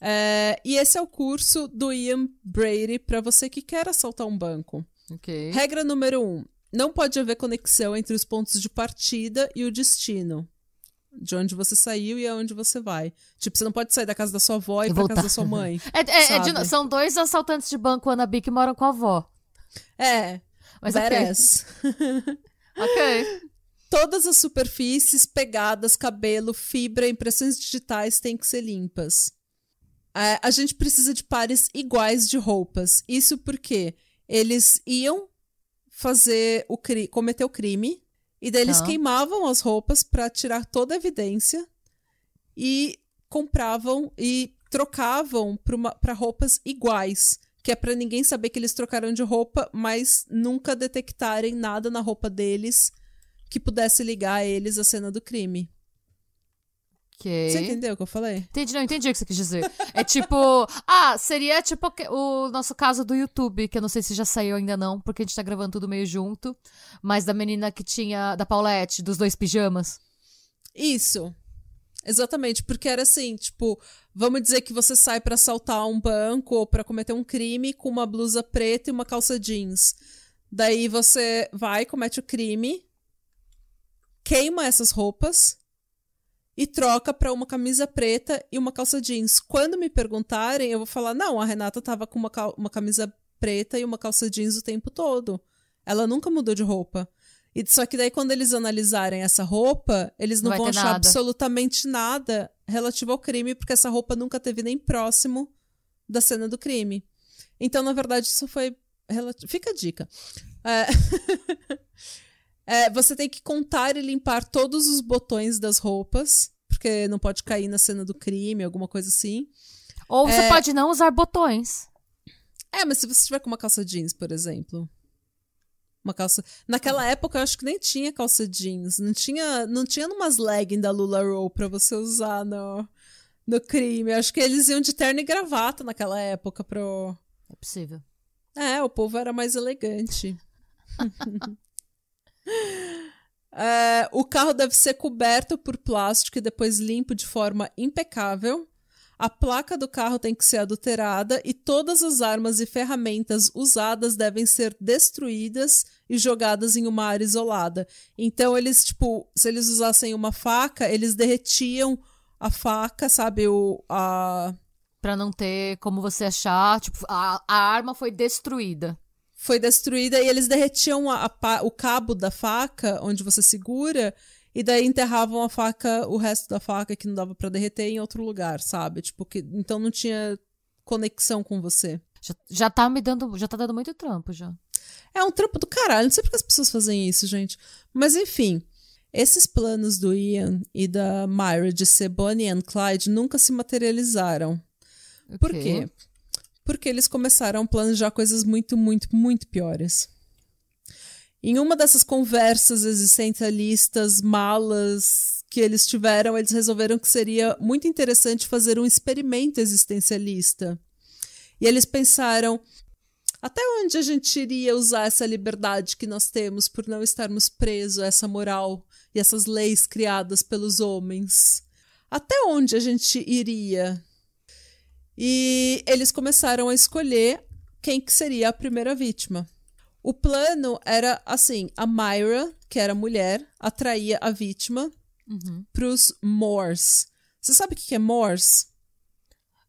É, e esse é o curso do Ian Brady para você que quer assaltar um banco.
Ok.
Regra número um: não pode haver conexão entre os pontos de partida e o destino. De onde você saiu e aonde você vai. Tipo, você não pode sair da casa da sua avó e
E
ir pra
voltar.
casa da sua mãe.
É, é- é de- são dois assaltantes de banco Anabi que moram com a avó.
É.
Mas
badass.
Ok.
Todas as superfícies, pegadas, cabelo, fibra, impressões digitais têm que ser limpas. É, a gente precisa de pares iguais de roupas. Isso porque eles iam fazer o cri cometer o crime e daí eles
Tá.
queimavam as roupas para tirar toda a evidência e compravam e trocavam para roupas iguais, que é para ninguém saber que eles trocaram de roupa, mas nunca detectarem nada na roupa deles que pudesse ligar eles à cena do crime.
Ok.
Você entendeu o que eu falei?
Entendi, não entendi o que você quis dizer. É tipo. Ah, seria tipo o nosso caso do YouTube, que eu não sei se já saiu ainda não, porque a gente tá gravando tudo meio junto. Mas da menina que tinha. Da Paulette, dos dois pijamas.
Isso. Exatamente, porque era assim, tipo, vamos dizer que você sai pra assaltar um banco ou pra cometer um crime com uma blusa preta e uma calça jeans. Daí você vai, comete o crime, queima essas roupas e troca pra uma camisa preta e uma calça jeans. Quando me perguntarem, eu vou falar: "Não, a Renata tava com uma, uma camisa preta e uma calça jeans o tempo todo. Ela nunca mudou de roupa." E só que daí quando eles analisarem essa roupa, eles não,
Não
vão achar
nada.
absolutamente nada relativo ao crime, porque essa roupa nunca teve nem próximo da cena do crime. Então, na verdade, isso foi relativo. Fica a dica. É... É, você tem que contar e limpar todos os botões das roupas, porque não pode cair na cena do crime, alguma coisa assim.
Ou você
É.
pode não usar botões.
É, mas se você tiver com uma calça jeans, por exemplo. Uma calça. Naquela época eu acho que nem tinha calça jeans. Não tinha, não tinha umas leggings da Lula Roll pra você usar no, no crime. Eu acho que eles iam de terno e gravata naquela época pro.
É possível.
É, o povo era mais elegante. É, o carro deve ser coberto por plástico e depois limpo de forma impecável. A placa do carro tem que ser adulterada e todas as armas e ferramentas usadas devem ser destruídas e jogadas em uma área isolada. Então, eles, tipo, se eles usassem uma faca, eles derretiam a faca, sabe? O, a,
Pra não ter como você achar. Tipo, a, a arma foi destruída.
Foi destruída e eles derretiam a, a, o cabo da faca onde você segura e daí enterravam a faca, o resto da faca que não dava para derreter em outro lugar, sabe? Tipo que então não tinha conexão com você.
Já, já tá me dando, já tá dando muito trampo já.
É um trampo do caralho, não sei porque as pessoas fazem isso, gente. Mas enfim, esses planos do Ian e da Myra de ser Bonnie and Clyde nunca se materializaram. Okay. Por quê? Porque eles começaram a planejar coisas muito, muito, muito piores. Em uma dessas conversas existencialistas, malas que eles tiveram, eles resolveram que seria muito interessante fazer um experimento existencialista. E eles pensaram: até onde a gente iria usar essa liberdade que nós temos por não estarmos presos a essa moral e essas leis criadas pelos homens? Até onde a gente iria? E eles começaram a escolher quem que seria a primeira vítima. O plano era assim: a Myra, que era mulher, atraía a vítima uhum. para os Moors. Você sabe o que é Moors?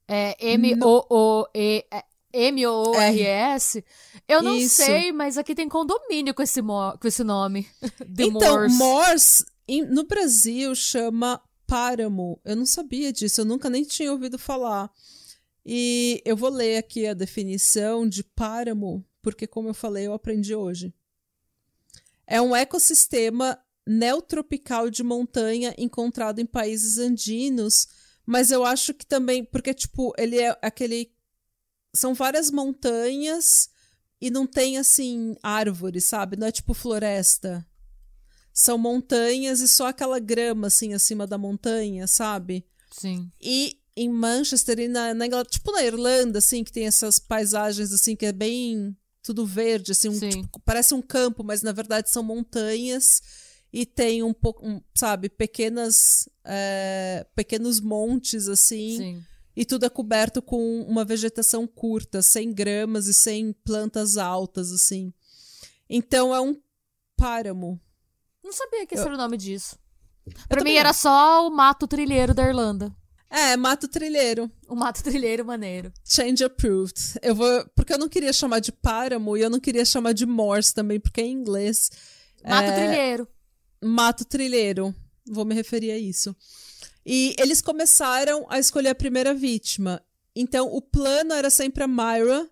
É M-O-O-E. M-O-O-R-S? Eu não Isso. sei, mas aqui tem condomínio com esse, com esse nome.
The então, Moors, no Brasil, chama páramo. Eu não sabia disso, eu nunca nem tinha ouvido falar. E eu vou ler aqui a definição de páramo, porque, como eu falei, eu aprendi hoje. É um ecossistema neotropical de montanha encontrado em países andinos, mas eu acho que também, porque, tipo, ele é aquele. São várias montanhas e não tem, assim, árvores, sabe? Não é tipo floresta. São montanhas e só aquela grama, assim, acima da montanha, sabe?
Sim.
E em Manchester e na, na Inglaterra, tipo na Irlanda, assim, que tem essas paisagens, assim, que é bem tudo verde, assim, um, tipo, parece um campo, mas na verdade são montanhas e tem um pouco, um, sabe, pequenas, é, pequenos montes, assim,
Sim.
e tudo é coberto com uma vegetação curta, sem gramas e sem plantas altas, assim. Então é um páramo.
Não sabia que esse Eu... era o nome disso. Pra mim era só o mato trilheiro da Irlanda.
É, Mato Trilheiro.
O Mato Trilheiro maneiro.
Change approved. Eu vou. Porque eu não queria chamar de páramo e eu não queria chamar de Morse também, porque é em inglês.
Mato é... Trilheiro.
Mato Trilheiro. Vou me referir a isso. E eles começaram a escolher a primeira vítima. Então, o plano era sempre a Myra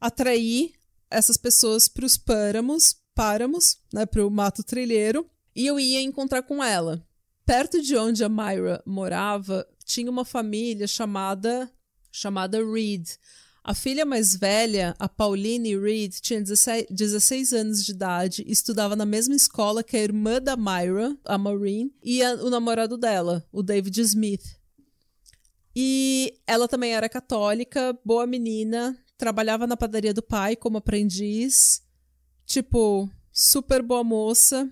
atrair essas pessoas para os páramos, páramos, né, para o mato trilheiro, e eu ia encontrar com ela. Perto de onde a Myra morava, tinha uma família chamada chamada Reed. A filha mais velha, a Pauline Reed, tinha 16, 16 anos de idade estudava na mesma escola que a irmã da Myra, a Maureen, e a, o namorado dela, o David Smith. E ela também era católica, boa menina, trabalhava na padaria do pai como aprendiz, tipo, super boa moça.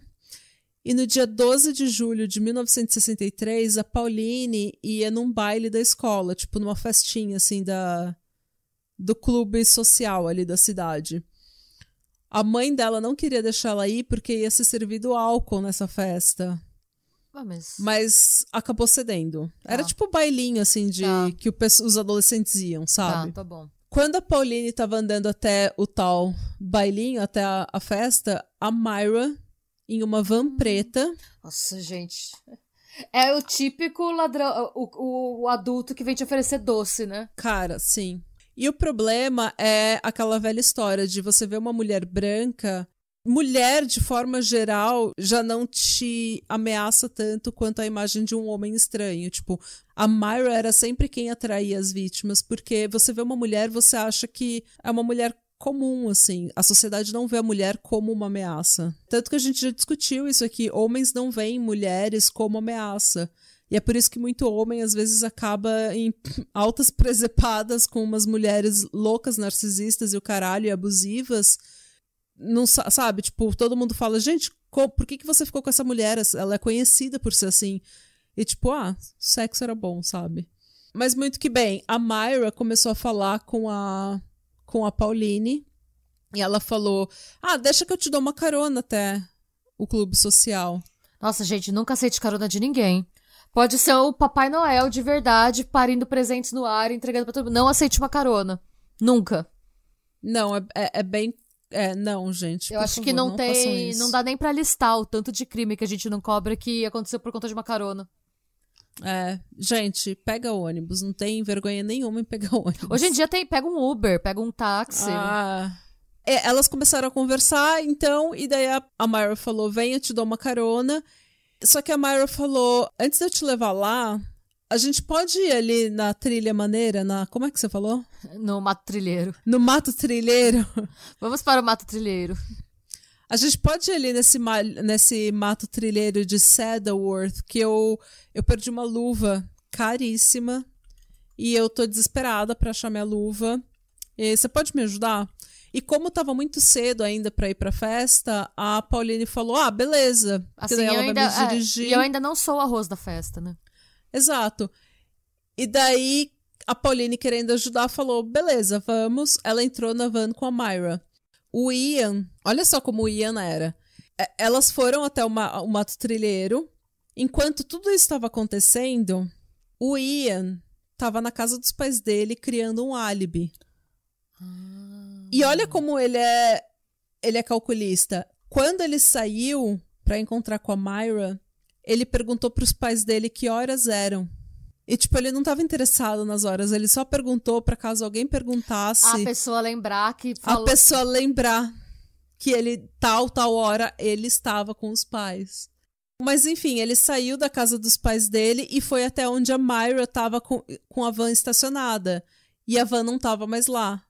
E no dia 12 de julho de 1963, a Pauline ia num baile da escola, tipo numa festinha assim da do clube social ali da cidade. A mãe dela não queria deixar ela ir porque ia ser servido álcool nessa festa.
Ah, mas...
mas... acabou cedendo. Ah. Era tipo bailinho, assim, de ah. que o, os adolescentes iam, sabe?
Tá, tá bom.
Quando a Pauline estava andando até o tal bailinho, até a, a festa, a Myra em uma van hum. preta.
Nossa, gente. É o típico ladrão, o, o, adulto que vem te oferecer doce, né?
Cara, sim. E o problema é aquela velha história de você ver uma mulher branca. Mulher, de forma geral, já não te ameaça tanto quanto a imagem de um homem estranho. Tipo, a Myra era sempre quem atraía as vítimas, porque você vê uma mulher, você acha que é uma mulher comum, assim. A sociedade não vê a mulher como uma ameaça. Tanto que a gente já discutiu isso aqui: homens não veem mulheres como ameaça. E é por isso que muito homem às vezes acaba em altas presepadas com umas mulheres loucas, narcisistas e o caralho, e abusivas. Não sabe, tipo, todo mundo fala, gente, por que, que você ficou com essa mulher? Ela é conhecida por ser assim. E tipo, ah, sexo era bom, sabe? Mas muito que bem, a Myra começou a falar com a com a Pauline e ela falou: Ah, deixa que eu te dou uma carona até o clube social.
Nossa, gente, nunca aceite carona de ninguém. Pode ser o Papai Noel de verdade, parindo presentes no ar, entregando pra todo mundo. Não aceite uma carona. Nunca.
Não, é, é, é bem É, não, gente.
Eu acho
favor,
que não,
façam
tem. Não dá nem pra listar o tanto de crime que a gente não cobra que aconteceu por conta de uma carona.
É, gente, pega ônibus. Não tem vergonha nenhuma em pegar ônibus.
Hoje em dia tem, pega um Uber, pega um táxi.
Ah. É, elas começaram a conversar, então, e daí a, a Myra falou: Vem, eu te dou uma carona. Só que a Myra falou: Antes de eu te levar lá, a gente pode ir ali na trilha maneira, na. Como é que você falou?
No mato trilheiro.
No mato trilheiro.
Vamos para o mato trilheiro.
A gente pode ir ali nesse, ma- nesse mato trilheiro de Saddleworth, que eu, eu perdi uma luva caríssima e eu tô desesperada pra achar minha luva. E você pode me ajudar? E como tava muito cedo ainda pra ir pra festa, a Pauline falou: Ah, beleza.
Assim,
daí ela
ainda,
vai me
é,
dirigir.
e eu ainda não sou o arroz da festa, né?
Exato. E daí a Pauline, querendo ajudar, falou: beleza, vamos. Ela entrou na van com a Myra. O Ian, olha só como o Ian era. É, Elas foram até o, ma- o mato trilheiro. Enquanto tudo isso estava acontecendo, o Ian estava na casa dos pais dele criando um álibi. E olha como ele é ele é calculista. Quando ele saiu pra encontrar com a Myra, ele perguntou pros pais dele que horas eram. E tipo, ele não tava interessado nas horas, ele só perguntou pra caso alguém perguntasse
A pessoa lembrar que
a
falou.
pessoa lembrar que ele tal tal hora ele estava com os pais. Mas enfim, ele saiu da casa dos pais dele e foi até onde a Myra estava com, com a van estacionada. E a van não estava mais lá.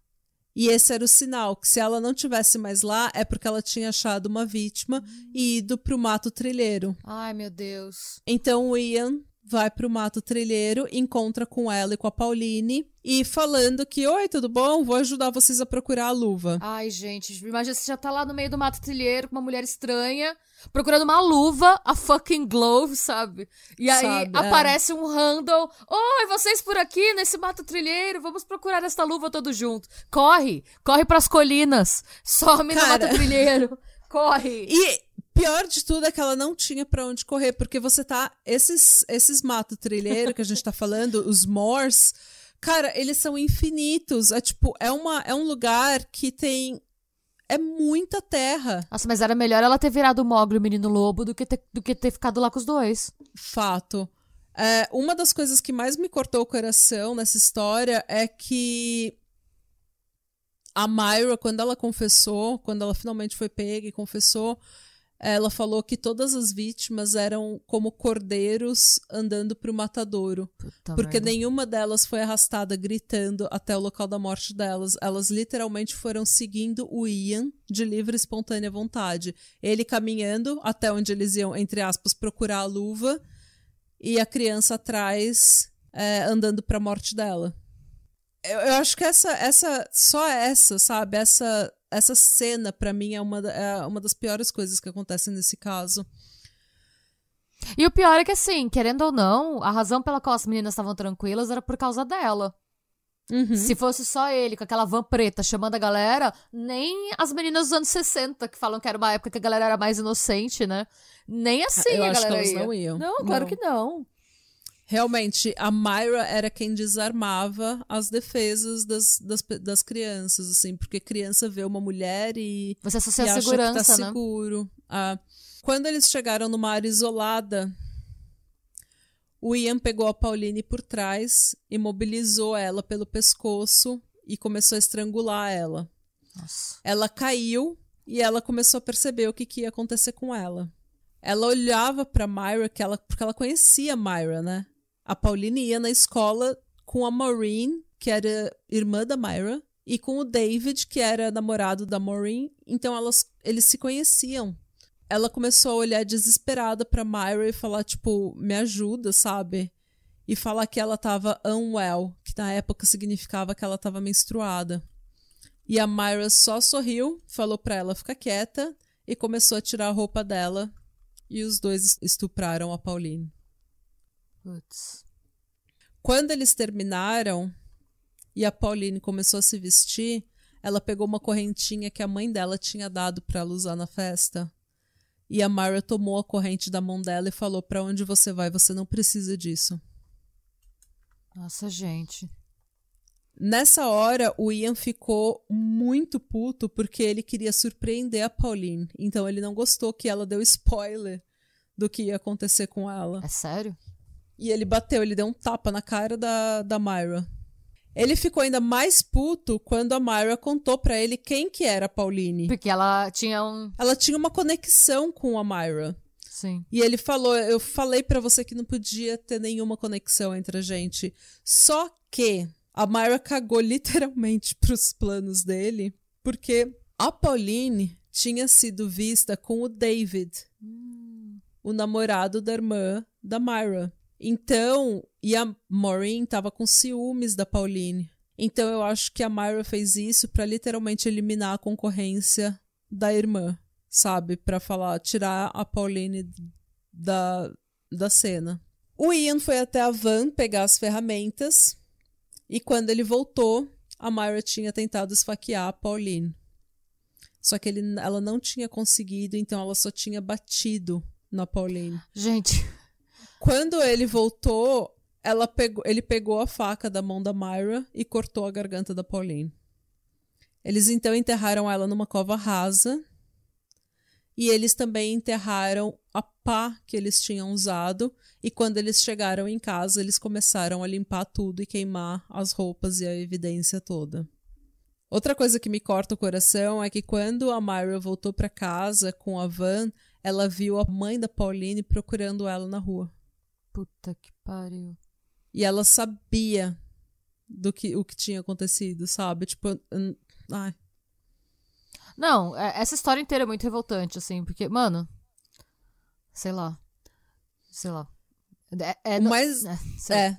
E esse era o sinal, que se ela não tivesse mais lá, é porque ela tinha achado uma vítima e ido pro mato trilheiro.
Ai, meu Deus.
Então o Ian vai pro mato trilheiro, encontra com ela e com a Pauline e falando que, oi, tudo bom? Vou ajudar vocês a procurar a luva.
Ai, gente, imagina você já tá lá no meio do mato trilheiro com uma mulher estranha, procurando uma luva, a fucking glove, sabe? E aí
Sabe, é.
aparece um handle. Oi, vocês por aqui nesse mato trilheiro, vamos procurar esta luva todo junto. Corre, corre pras colinas, some no
Cara.
mato trilheiro, corre.
E pior de tudo é que ela não tinha pra onde correr, porque você tá. Esses, esses mato trilheiro que a gente tá falando, os moors, cara, eles são infinitos. É tipo, é, uma, é um lugar que tem. É muita terra.
Nossa, mas era melhor ela ter virado o Mogli o Menino Lobo do que ter, do que ter ficado lá com os dois.
Fato. É, uma das coisas que mais me cortou o coração nessa história é que a Myra, quando ela confessou, quando ela finalmente foi pega e confessou, ela falou que todas as vítimas eram como cordeiros andando pro matadouro.
Puta
Porque
merda.
nenhuma delas foi arrastada gritando até o local da morte delas. Elas literalmente foram seguindo o Ian de livre e espontânea vontade. Ele caminhando até onde eles iam, entre aspas, procurar a luva e a criança atrás é, andando pra morte dela. Eu, eu acho que essa, essa, só essa, sabe? Essa, essa cena, pra mim, é uma, é uma das piores coisas que acontecem nesse caso.
E o pior é que, assim, querendo ou não, a razão pela qual as meninas estavam tranquilas era por causa dela.
Uhum.
Se fosse só ele, com aquela van preta chamando a galera, nem as meninas dos anos 60, que falam que era uma época que a galera era mais inocente, né? Nem assim
Eu
a
acho que
galera
elas
ia.
não iam.
Não, claro
Não.
que não.
Realmente, a Myra era quem desarmava as defesas das, das, das crianças, assim, porque criança vê uma mulher e,
Você
e
associa a
acha
segurança,
que tá
né?
seguro. Ah, quando eles chegaram numa área isolada, o Ian pegou a Pauline por trás, imobilizou ela pelo pescoço e começou a estrangular ela.
Nossa.
Ela caiu e ela começou a perceber o que, que ia acontecer com ela. Ela olhava pra Myra, que ela, porque ela conhecia a Myra, né? A Pauline ia na escola com a Maureen, que era irmã da Myra, e com o David, que era namorado da Maureen. Então elas, eles se conheciam. Ela começou a olhar desesperada pra Myra e falar, tipo, me ajuda, sabe? E falar que ela tava unwell, que na época significava que ela tava menstruada. E a Myra só sorriu, falou pra ela ficar quieta e começou a tirar a roupa dela. E os dois estupraram a Pauline.
Putz.
Quando eles terminaram e a Pauline começou a se vestir, ela pegou uma correntinha que a mãe dela tinha dado pra ela usar na festa. E a Myra tomou a corrente da mão dela e falou: Pra onde você vai? Você não precisa disso.
Nossa, gente.
Nessa hora, o Ian ficou muito puto porque ele queria surpreender a Pauline. Então ele não gostou que ela deu spoiler do que ia acontecer com ela.
É sério?
E ele bateu, ele deu um tapa na cara da, da Myra. Ele ficou ainda mais puto quando a Myra contou para ele quem que era a Pauline.
Porque ela tinha um.
Ela tinha uma conexão com a Myra.
Sim.
E ele falou: Eu falei para você que não podia ter nenhuma conexão entre a gente. Só que a Myra cagou literalmente pros planos dele, porque a Pauline tinha sido vista com o David,
Hum.
o namorado da irmã da Myra. Então, e a Maureen tava com ciúmes da Pauline. Então eu acho que a Myra fez isso pra literalmente eliminar a concorrência da irmã, sabe? Pra falar, tirar a Pauline da, da cena. O Ian foi até a van pegar as ferramentas e quando ele voltou, a Myra tinha tentado esfaquear a Pauline. Só que ele, ela não tinha conseguido, então ela só tinha batido na Pauline.
Gente,
Quando ele voltou, ela pegou, ele pegou a faca da mão da Myra e cortou a garganta da Pauline. Eles então enterraram ela numa cova rasa. E eles também enterraram a pá que eles tinham usado. E quando eles chegaram em casa, eles começaram a limpar tudo e queimar as roupas e a evidência toda. Outra coisa que me corta o coração é que quando a Myra voltou para casa com a van, ela viu a mãe da Pauline procurando ela na rua.
Puta que pariu.
E ela sabia do que o que tinha acontecido, sabe? Tipo, ai,
Não, é- essa história inteira é muito revoltante, assim, porque, mano. Sei lá. Sei lá. É, é,
mais
é,
é,
lá.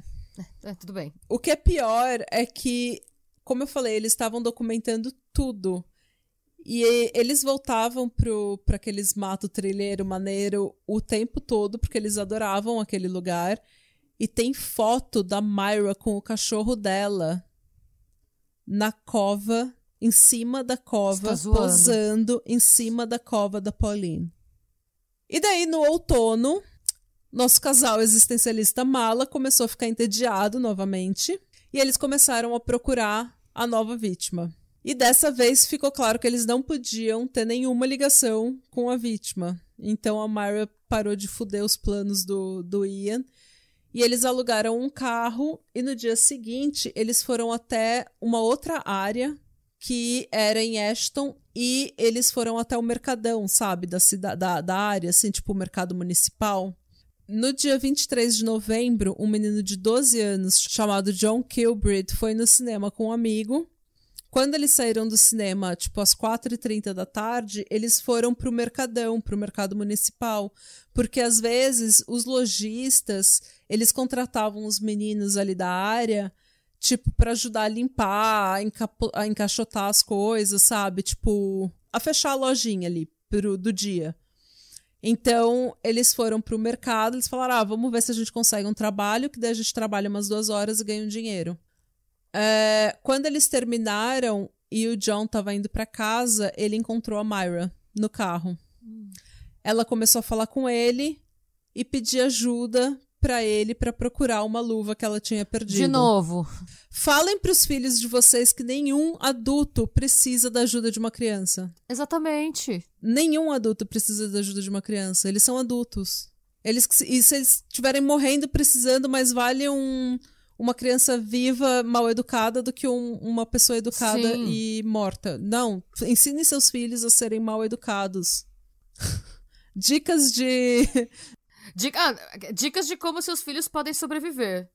É, tudo bem.
o que é pior é que, como eu falei, eles estavam documentando tudo. E eles voltavam pro para aqueles mato trilheiro maneiro o tempo todo porque eles adoravam aquele lugar. E tem foto da Myra com o cachorro dela na cova, em cima da cova,
tá
posando em cima da cova da Pauline. E daí, no outono, nosso casal existencialista mala começou a ficar entediado novamente. E eles começaram a procurar a nova vítima. E dessa vez ficou claro que eles não podiam ter nenhuma ligação com a vítima. Então a Myra parou de fuder os planos do, do Ian. E eles alugaram um carro. E no dia seguinte, eles foram até uma outra área que era em Ashton. E eles foram até o Mercadão, sabe? Da, cida, da, da área, assim, tipo o mercado municipal. No dia 23 de novembro, um menino de 12 anos chamado John Kilbreed foi no cinema com um amigo. Quando eles saíram do cinema, tipo às 4h30 da tarde, eles foram pro Mercadão, pro mercado municipal. Porque às vezes os lojistas, eles contratavam os meninos ali da área, tipo, para ajudar a limpar, a, a encaixotar as coisas, sabe? Tipo, a fechar a lojinha ali pro, do dia. Então, eles foram pro mercado, eles falaram: ah, vamos ver se a gente consegue um trabalho, que daí a gente trabalha umas duas horas e ganha um dinheiro. É, quando eles terminaram e o John tava indo pra casa, ele encontrou a Myra no carro. Ela começou a falar com ele e pedir ajuda pra ele pra procurar uma luva que ela tinha perdido.
De novo.
Falem pros filhos de vocês que nenhum adulto precisa da ajuda de uma criança.
Exatamente.
Nenhum adulto precisa da ajuda de uma criança. Eles são adultos. Eles, e se eles estiverem morrendo precisando, mais vale um, uma criança viva, mal educada, do que um- uma pessoa educada
Sim.
e morta. Não. Ensine seus filhos a serem mal educados. Dicas de.
Dica- ah, dicas de como seus filhos podem sobreviver.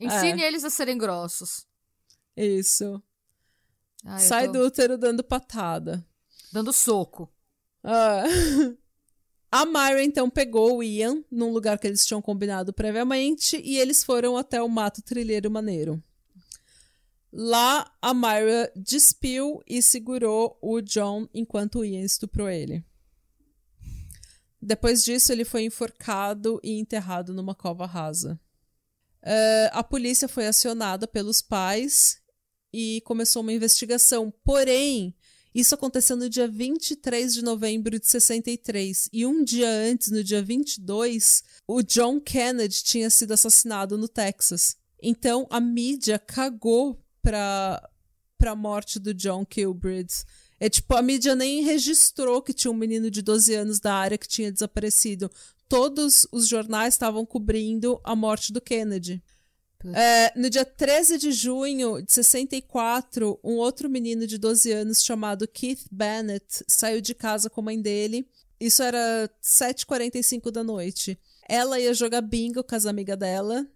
Ensine eles a serem grossos.
Isso.
Ai,
Sai
tô
do útero dando patada.
Dando soco.
Ah. A Myra então pegou o Ian num lugar que eles tinham combinado previamente e eles foram até o mato trilheiro maneiro. Lá, a Myra despiu e segurou o John enquanto o Ian estuprou ele. Depois disso, ele foi enforcado e enterrado numa cova rasa. Eh, a polícia foi acionada pelos pais e começou uma investigação. Porém, isso aconteceu no dia 23 de novembro de 63. E um dia antes, no dia 22, o John Kennedy tinha sido assassinado no Texas. Então a mídia cagou pra, pra morte do John Kilbridge. É tipo, a mídia nem registrou que tinha um menino de 12 anos da área que tinha desaparecido. Todos os jornais estavam cobrindo a morte do Kennedy. É, no dia 13 de junho de 64, um outro menino de 12 anos chamado Keith Bennett saiu de casa com a mãe dele. Isso era 7h45 da noite. Ela ia jogar bingo com as amigas dela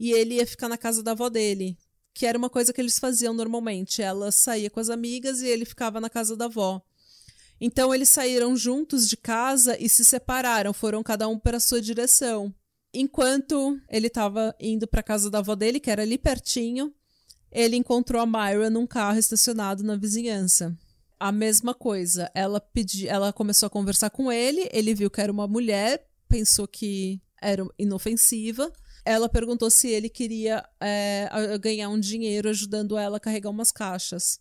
e ele ia ficar na casa da avó dele, que era uma coisa que eles faziam normalmente. Ela saía com as amigas e ele ficava na casa da avó. Então eles saíram juntos de casa e se separaram, foram cada um para sua direção. Enquanto ele estava indo para casa da avó dele, que era ali pertinho, ele encontrou a Myra num carro estacionado na vizinhança. A mesma coisa, ela pedi, ela começou a conversar com ele, ele viu que era uma mulher, pensou que era inofensiva. Ela perguntou se ele queria é, ganhar um dinheiro ajudando ela a carregar umas caixas.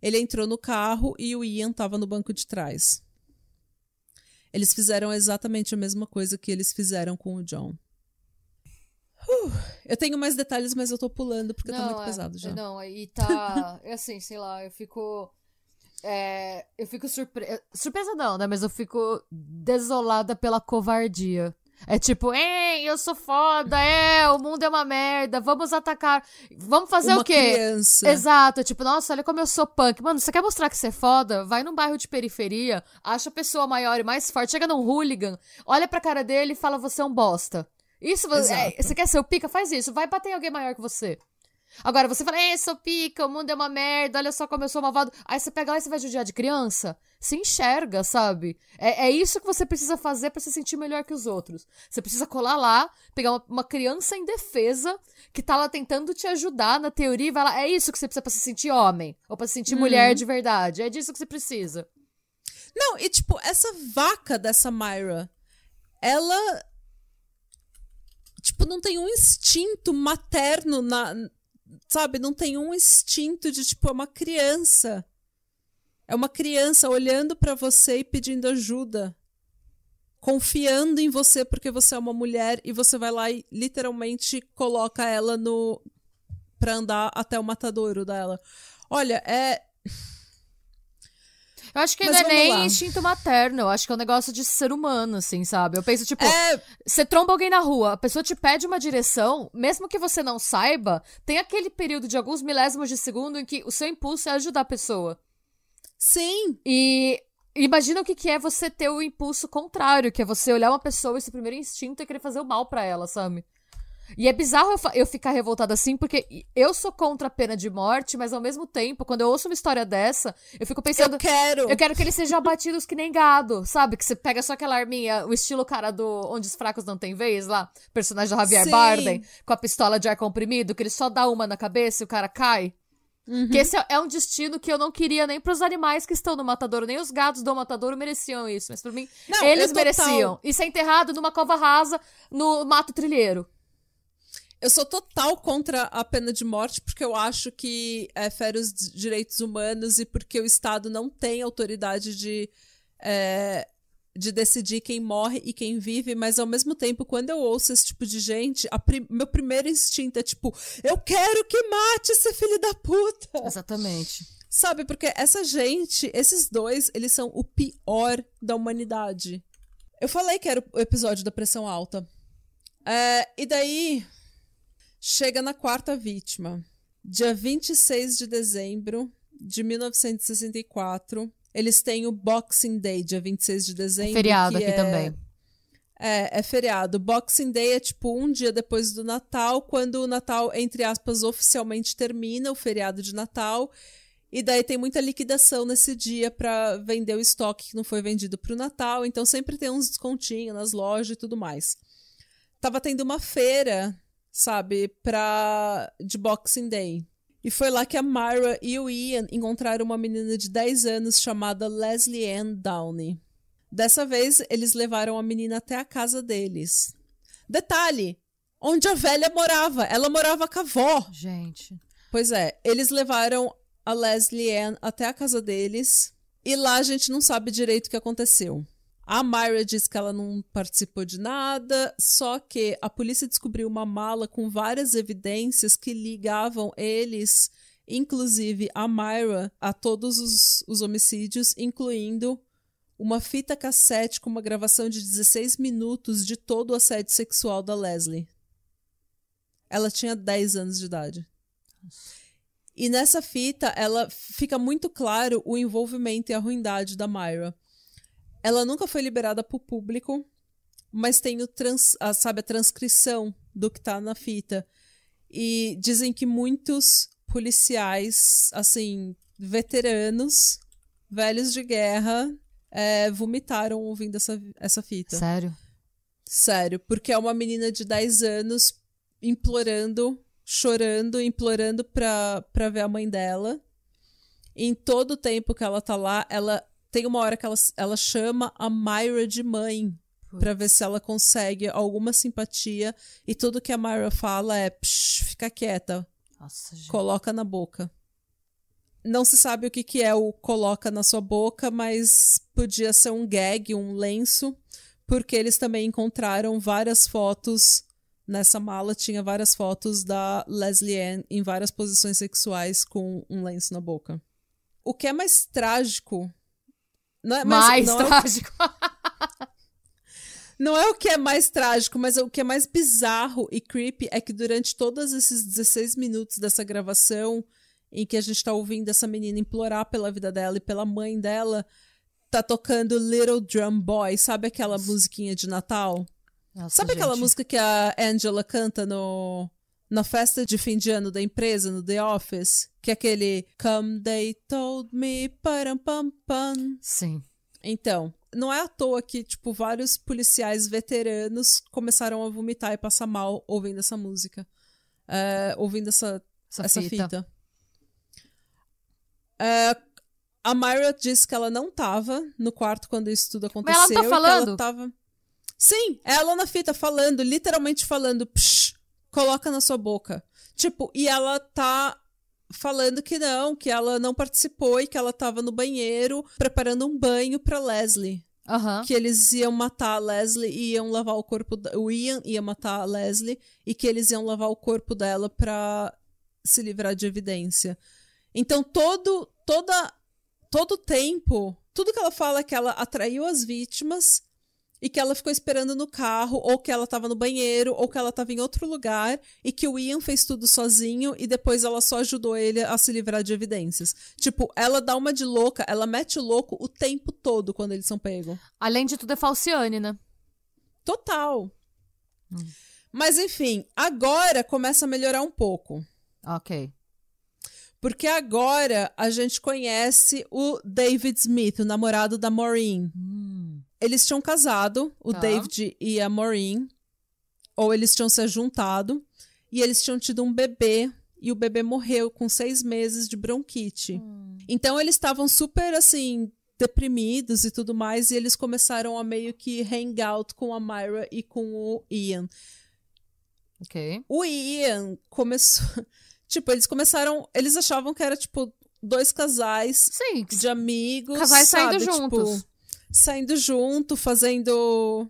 Ele entrou no carro e o Ian estava no banco de trás. Eles fizeram exatamente a mesma coisa que eles fizeram com o John. Uh, eu tenho mais detalhes, mas eu tô pulando porque não, tá muito é, pesado já.
Não, e tá. é assim, sei lá, eu fico. É, eu fico surpresa. Surpresa não, né? Mas eu fico desolada pela covardia é tipo, ei, eu sou foda, é, o mundo é uma merda, vamos atacar. Vamos fazer
uma
o quê?
Criança.
Exato, é tipo, nossa, olha como eu sou punk. Mano, você quer mostrar que você é foda? Vai num bairro de periferia, acha a pessoa maior e mais forte, chega num hooligan, olha pra cara dele e fala, você é um bosta. Isso, é, você quer ser o pica? Faz isso, vai bater em alguém maior que você. Agora, você fala, ei, sou pica, o mundo é uma merda, olha só como eu sou malvado. Aí você pega lá e você vai judiar de criança. Se enxerga, sabe? É, é isso que você precisa fazer para se sentir melhor que os outros. Você precisa colar lá, pegar uma, uma, criança indefesa que tá lá tentando te ajudar na teoria e vai lá. É isso que você precisa pra se sentir homem. Ou pra se sentir uhum. mulher de verdade. É disso que você precisa.
Não, e tipo, essa vaca dessa Myra, ela. Tipo, não tem um instinto materno na sabe, não tem um instinto de tipo, é uma criança. É uma criança olhando para você e pedindo ajuda. Confiando em você porque você é uma mulher e você vai lá e literalmente coloca ela no para andar até o matadouro dela. Olha, é
eu acho que não é nem lá. instinto materno, eu acho que é um negócio de ser humano, assim, sabe? Eu penso, tipo, é... você tromba alguém na rua, a pessoa te pede uma direção, mesmo que você não saiba, tem aquele período de alguns milésimos de segundo em que o seu impulso é ajudar a pessoa.
Sim.
E imagina o que, que é você ter o impulso contrário, que é você olhar uma pessoa e seu primeiro instinto é querer fazer o mal para ela, sabe? E é bizarro eu, eu, ficar revoltada assim, porque eu sou contra a pena de morte, mas ao mesmo tempo, quando eu ouço uma história dessa, eu fico pensando.
Eu quero!
Eu quero que eles sejam abatidos que nem gado, sabe? Que você pega só aquela arminha, o estilo cara do Onde os Fracos Não Têm Vez lá, personagem do Javier Sim. Bardem, com a pistola de ar comprimido, que ele só dá uma na cabeça e o cara cai. Uhum. Que esse é, é um destino que eu não queria nem pros animais que estão no matadouro, nem os gatos do matadouro mereciam isso. Mas pra mim, não, eles mereciam. E ser enterrado numa cova rasa no mato trilheiro.
Eu sou total contra a pena de morte, porque eu acho que é, fere os direitos humanos e porque o Estado não tem autoridade de, é, de decidir quem morre e quem vive, mas ao mesmo tempo, quando eu ouço esse tipo de gente, prim meu primeiro instinto é tipo, eu quero que mate esse filho da puta!
Exatamente.
Sabe, porque essa gente, esses dois, eles são o pior da humanidade. Eu falei que era o episódio da pressão alta. É, e daí, chega na quarta vítima. Dia 26 de dezembro de 1964, eles têm o Boxing Day, dia 26 de dezembro.
Feriado aqui
é...
também.
É, é feriado. Boxing Day é tipo um dia depois do Natal, quando o Natal, entre aspas, oficialmente termina, o feriado de Natal. E daí tem muita liquidação nesse dia para vender o estoque que não foi vendido para o Natal. Então sempre tem uns descontinhos nas lojas e tudo mais. Tava tendo uma feira sabe, pra, de Boxing Day. E foi lá que a Myra e o Ian encontraram uma menina de 10 anos chamada Leslie Ann Downey. Dessa vez, eles levaram a menina até a casa deles. Detalhe: onde a velha morava. Ela morava com a avó.
Gente.
Pois é, eles levaram a Leslie Ann até a casa deles. E lá a gente não sabe direito o que aconteceu. A Myra diz que ela não participou de nada, só que a polícia descobriu uma mala com várias evidências que ligavam eles, inclusive a Myra, a todos os, os homicídios, incluindo uma fita cassete com uma gravação de 16 minutos de todo o assédio sexual da Leslie. Ela tinha 10 anos de idade. E nessa fita, ela fica muito claro o envolvimento e a ruindade da Myra. Ela nunca foi liberada para o público, mas tem o trans, a, sabe, a transcrição do que tá na fita. E dizem que muitos policiais, assim, veteranos, velhos de guerra, é, vomitaram ouvindo essa, essa fita.
Sério?
Sério, porque é uma menina de 10 anos implorando, chorando, implorando pra, pra ver a mãe dela. Em todo o tempo que ela tá lá, ela tem uma hora que ela, ela chama a Myra de mãe para ver se ela consegue alguma simpatia e tudo que a Myra fala é Psh, fica quieta,
Nossa,
coloca na boca. Não se sabe o que, que é o coloca na sua boca, mas podia ser um gag, um lenço, porque eles também encontraram várias fotos nessa mala, tinha várias fotos da Leslie Ann em várias posições sexuais com um lenço na boca. O que é mais trágico. Não é,
Mais
é
trágico.
Não é o que é mais trágico, mas o que é mais bizarro e creepy é que durante todos esses 16 minutos dessa gravação, em que a gente tá ouvindo essa menina implorar pela vida dela e pela mãe dela, tá tocando Little Drum Boy, sabe aquela musiquinha de Natal?
Nossa,
Sabe aquela
gente.
música que a Angela canta no na festa de fim de ano da empresa, no The Office? Que é aquele Come They Told Me, param pam pam.
Sim.
Então, não é à toa que, tipo, vários policiais veteranos começaram a vomitar e passar mal ouvindo essa música. É, ouvindo essa,
Essa,
essa
fita.
fita. É, a Myra disse que ela não tava no quarto quando isso tudo
Mas ela não
aconteceu.
tá falando?
ela tava... Sim, é ela na fita falando, literalmente falando, Psh, coloca na sua boca. Tipo, e ela tá falando que não, que ela não participou e que ela tava no banheiro preparando um banho pra Leslie.
Aham.
Que eles iam matar a Leslie e iam lavar o corpo. da- O Ian ia matar a Leslie e que eles iam lavar o corpo dela pra se livrar de evidência. Então, todo, toda, todo tempo, tudo que ela fala é que ela atraiu as vítimas e que ela ficou esperando no carro, ou que ela tava no banheiro, ou que ela tava em outro lugar, e que o Ian fez tudo sozinho e depois ela só ajudou ele a se livrar de evidências. Tipo, ela dá uma de louca, ela mete o louco o tempo todo quando eles são pegos.
Além de tudo, é falciane, né?
Total. Mas enfim, agora começa a melhorar um pouco.
Ok.
Porque agora a gente conhece o David Smith, o namorado da Maureen. Eles tinham casado, o
Tá.
David e a Maureen. Ou eles tinham se juntado. E eles tinham tido um bebê. E o bebê morreu com seis meses de bronquite. Então eles estavam super assim. Deprimidos e tudo mais, e eles começaram a meio que hang out com a Myra e com o Ian.
Ok.
O Ian começou. Tipo, eles começaram. Eles achavam que era, tipo, dois casais
Sim.
de amigos.
Casais saindo
sabe?
juntos.
Saindo junto, fazendo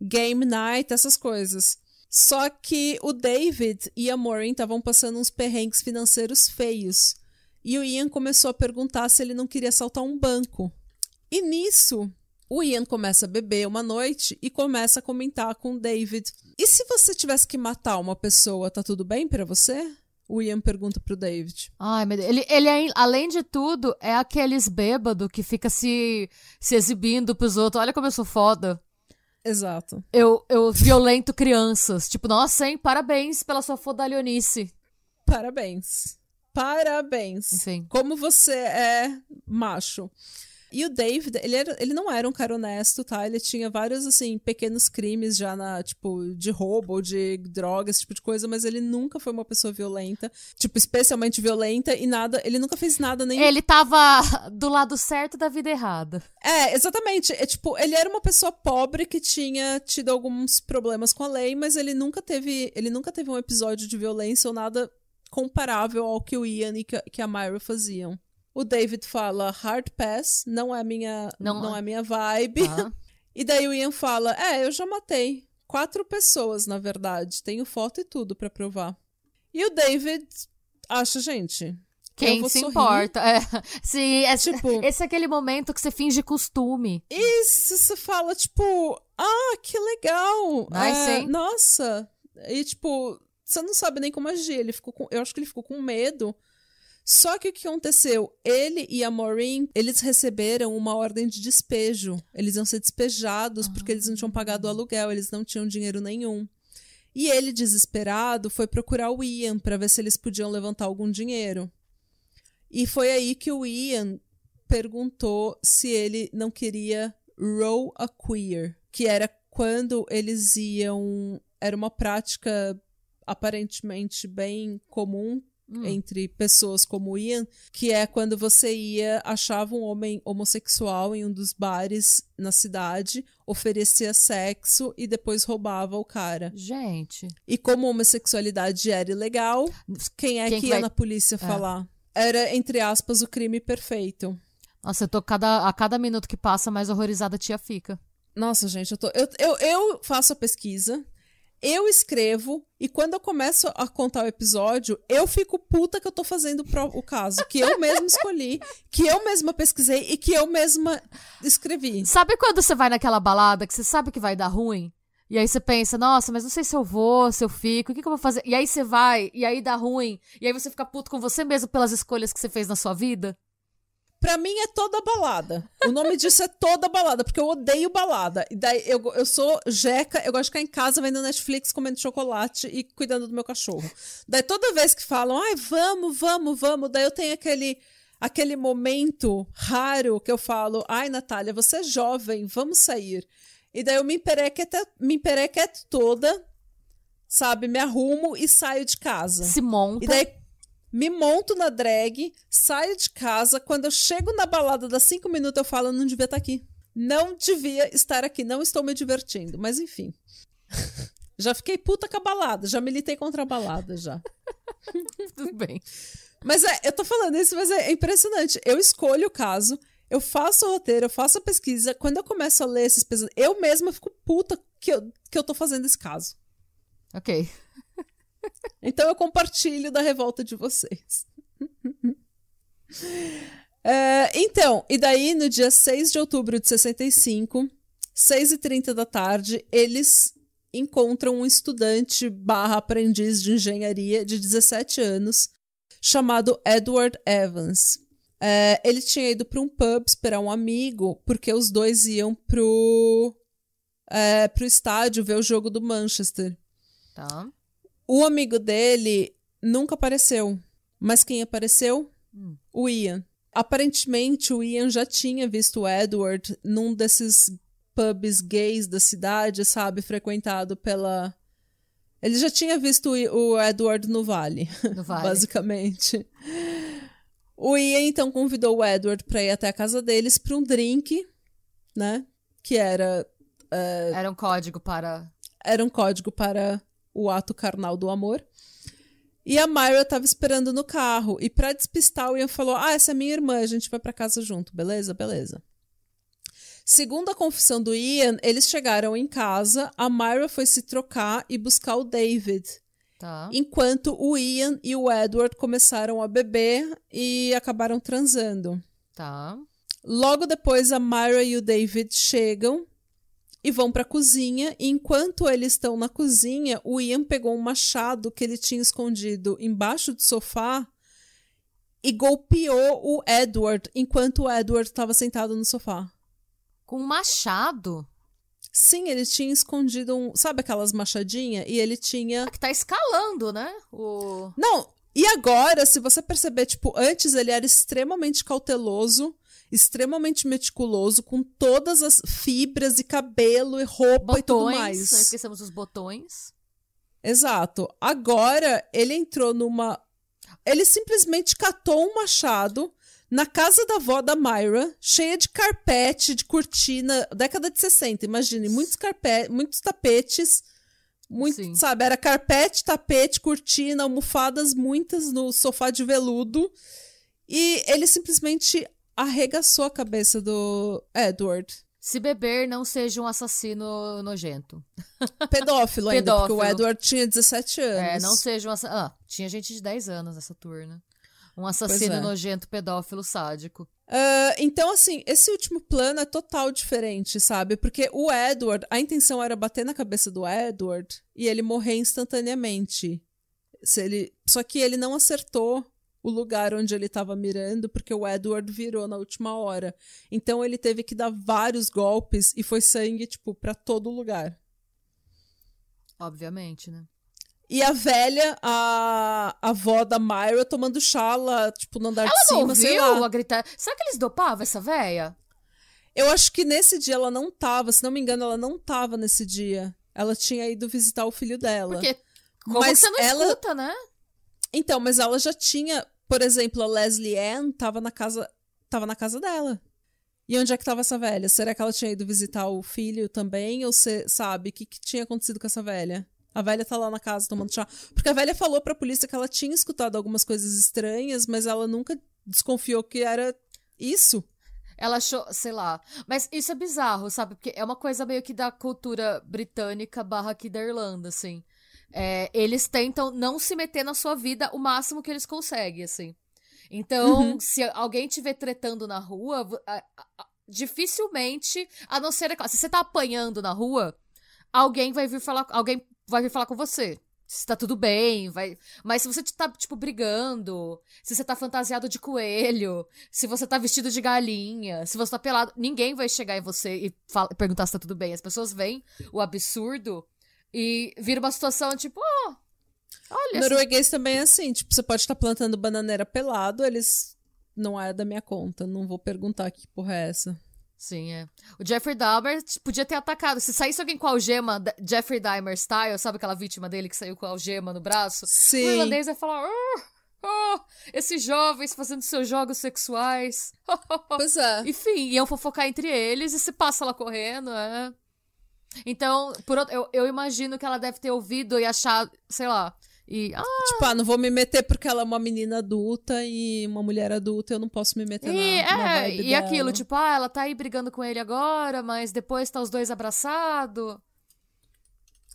game night, essas coisas. Só que o David e a Maureen estavam passando uns perrengues financeiros feios. E o Ian começou a perguntar se ele não queria assaltar um banco. E nisso, o Ian começa a beber uma noite e começa a comentar com o David. E se você tivesse que matar uma pessoa, tá tudo bem pra você? O Ian pergunta pro David.
Ai, meu Deus. Ele, ele é, além de tudo, é aqueles bêbado que fica se, se exibindo pros outros. Olha como eu sou foda.
Exato.
Eu, eu violento crianças. Tipo, nossa, hein? Parabéns pela sua fodalhonice.
Parabéns. Parabéns.
Enfim.
Como você é macho. E o David, ele, era, ele não era um cara honesto, tá? Ele tinha vários, assim, pequenos crimes já na, tipo, de roubo ou de drogas, esse tipo de coisa, mas ele nunca foi uma pessoa violenta. Tipo, especialmente violenta e nada. Ele nunca fez nada nem.
Ele tava do lado certo da vida errada.
É, exatamente. É tipo, ele era uma pessoa pobre que tinha tido alguns problemas com a lei, mas ele nunca teve. Ele nunca teve um episódio de violência ou nada comparável ao que o Ian e que a Myra faziam. O David fala hard pass, não é minha,
Não
não,
é.
é minha vibe.
Tá?
E daí o Ian fala: É, eu já matei. Quatro pessoas, na verdade. Tenho foto e tudo pra provar. E o David acha, gente.
Quem se
sorrir.
importa? É. Sim, é,
Tipo-
esse é aquele momento que você finge costume.
Se você fala, tipo, ah, que legal.
Nice,
é, nossa. E, tipo, você não sabe nem como agir. Ele ficou com, eu acho que ele ficou com medo. Só que o que aconteceu? Ele e a Maureen, eles receberam uma ordem de despejo. Eles iam ser despejados porque eles não tinham pagado o aluguel, eles não tinham dinheiro nenhum. E ele, desesperado, foi procurar o Ian para ver se eles podiam levantar algum dinheiro. E foi aí que o Ian perguntou se ele não queria roll a queer, que era quando eles iam. Era uma prática aparentemente bem comum entre pessoas como o Ian, que é quando você ia, achava um homem homossexual em um dos bares na cidade, oferecia sexo e depois roubava o cara.
Gente.
E como a homossexualidade era ilegal, quem é
Quem
que
que
ia
vai-
na polícia falar? Era, entre aspas, o crime perfeito.
Nossa, eu tô cada, a cada minuto que passa, mais horrorizada a tia fica.
Nossa, gente, eu, tô, eu, eu, eu faço a pesquisa, eu escrevo, e quando eu começo a contar o episódio, eu fico puta que eu tô fazendo o caso, que eu mesma escolhi, que eu mesma pesquisei e que eu mesma escrevi.
Sabe quando você vai naquela balada que você sabe que vai dar ruim? E aí você pensa, nossa, mas não sei se eu vou, se eu fico, o que, que eu vou fazer? E aí você vai, e aí dá ruim, e aí você fica puto com você mesmo pelas escolhas que você fez na sua vida?
Pra mim é toda balada. O nome disso é toda balada, porque eu odeio balada. E daí eu, eu sou jeca, eu gosto de ficar em casa vendo Netflix, comendo chocolate e cuidando do meu cachorro. Daí toda vez que falam, ai, vamos, vamos, vamos, daí eu tenho aquele aquele momento raro que eu falo, ai, Natália, você é jovem, vamos sair. E daí eu me emperequeto, me emperequeto toda, sabe, me arrumo e saio de casa.
Se monta.
E daí me monto na drag, saio de casa. Quando eu chego na balada das cinco minutos, eu falo, não devia estar aqui. Não devia estar aqui, não estou me divertindo. Mas enfim. já fiquei puta com a balada, já militei contra a balada já.
Tudo bem.
Mas é, eu tô falando isso, mas é impressionante. Eu escolho o caso, eu faço o roteiro, eu faço a pesquisa. Quando eu começo a ler esses pesos, eu mesma fico puta que eu, que eu tô fazendo esse caso.
Ok.
Então eu compartilho da revolta de vocês. É, então, e daí no dia 6 de outubro de 65, 6h30 da tarde, eles encontram um estudante barra aprendiz de engenharia de 17 anos, chamado Edward Evans. É, ele tinha ido para um pub esperar um amigo, porque os dois iam pro, é, pro estádio ver o jogo do Manchester.
Tá.
O amigo dele nunca apareceu. Mas quem apareceu? O Ian. Aparentemente, o Ian já tinha visto o Edward num desses pubs gays da cidade, sabe? Frequentado pela. Ele já tinha visto o Edward no Vale,
No Vale.
basicamente. O Ian então convidou o Edward para ir até a casa deles para um drink, né? Que era
Era um código para.
era um código para o ato carnal do amor. E a Myra estava esperando no carro. E para despistar, o Ian falou: Ah, essa é minha irmã, a gente vai para casa junto, beleza? Beleza. Segundo a confissão do Ian, eles chegaram em casa, a Myra foi se trocar e buscar o David.
Tá.
Enquanto o Ian e o Edward começaram a beber e acabaram transando.
Tá.
Logo depois, a Myra e o David chegam e vão para a cozinha. E enquanto eles estão na cozinha, o Ian pegou um machado que ele tinha escondido embaixo do sofá e golpeou o Edward enquanto o Edward estava sentado no sofá.
Com um machado.
Sim, ele tinha escondido um. Sabe aquelas machadinhas? E ele tinha.
Que tá escalando, né? O.
Não, e agora, se você perceber, tipo, antes ele era extremamente cauteloso, extremamente meticuloso, com todas as fibras e cabelo e roupa e tudo
Botões.
mais.
Não esquecemos os botões.
Exato. Agora ele entrou numa. Ele simplesmente catou um machado na casa da avó da Myra, cheia de carpete, de cortina, década de 60, imagine, muitos carpete, muitos tapetes, muito,
Sim.
sabe, era carpete, tapete, cortina, almofadas, muitas no sofá de veludo. E ele simplesmente arregaçou a cabeça do Edward.
Se beber, não seja um assassino nojento.
Pedófilo ainda, porque o
Pedófilo.
Edward tinha 17 anos.
É, não seja um assassino. Ah, tinha gente de 10 anos nessa turna. Um assassino
é.
nojento, pedófilo, sádico.
Ah, então, assim, esse último plano é total diferente, sabe? Porque o Edward, a intenção era bater na cabeça do Edward e ele morrer instantaneamente. Se ele, só que ele não acertou o lugar onde ele estava mirando, porque o Edward virou na última hora. Então ele teve que dar vários golpes e foi sangue, tipo, pra todo lugar.
Obviamente, né?
E a velha, a, a avó da Myra, tomando chá lá, tipo, no andar de
Ela
cima,
não
sei
ouviu
lá.
a gritar? Será que eles dopavam essa véia?
Eu acho que nesse dia ela não tava, se não me engano, ela não tava nesse dia. Ela tinha ido visitar o filho dela.
Porque como
Mas
você não
ela-
escuta, né?
Então, mas ela já tinha, por exemplo, a Leslie Ann tava na casa, tava na casa dela. E onde é que tava essa velha? Será que ela tinha ido visitar o filho também? Ou você sabe o que, que tinha acontecido com essa velha? A velha tá lá na casa tomando chá. Porque a velha falou pra polícia que ela tinha escutado algumas coisas estranhas, mas ela nunca desconfiou que era isso.
Ela achou, sei lá. Mas isso é bizarro, sabe? Porque é uma coisa meio que da cultura britânica barra aqui da Irlanda, assim. É, eles tentam não se meter na sua vida o máximo que eles conseguem, assim. Então, se alguém te vê tretando na rua, dificilmente, a não ser, se você tá apanhando na rua, alguém vai vir falar, alguém vai vir falar com você. Se tá tudo bem, vai. Mas se você tá, tipo, brigando, se você tá fantasiado de coelho, se você tá vestido de galinha, se você tá pelado, ninguém vai chegar em você e fala- perguntar se tá tudo bem. As pessoas veem o absurdo e vira uma situação tipo, ó, olha,
Norueguês também é assim, tipo, você pode estar plantando bananeira pelado, eles não é da minha conta, não vou perguntar que porra é essa.
Sim, é. O Jeffrey Dahmer t- podia ter atacado. Se saísse alguém com algema, Jeffrey Dahmer style, sabe aquela vítima dele que saiu com algema no braço? O
Sim.
irlandês ia falar, "Ah, ah, esses jovens fazendo seus jogos sexuais.
Pois é.
Enfim, iam fofocar entre eles e se passa ela correndo, é. Então, por outro, eu, eu imagino que ela deve ter ouvido e achado, sei lá, e, ah,
Tipo, ah, não vou me meter porque ela é uma menina adulta e uma mulher adulta, eu não posso me meter
e,
na, na
é,
vibe
e
dela.
aquilo, tipo, ah, ela tá aí brigando com ele agora, mas depois tá os dois abraçados.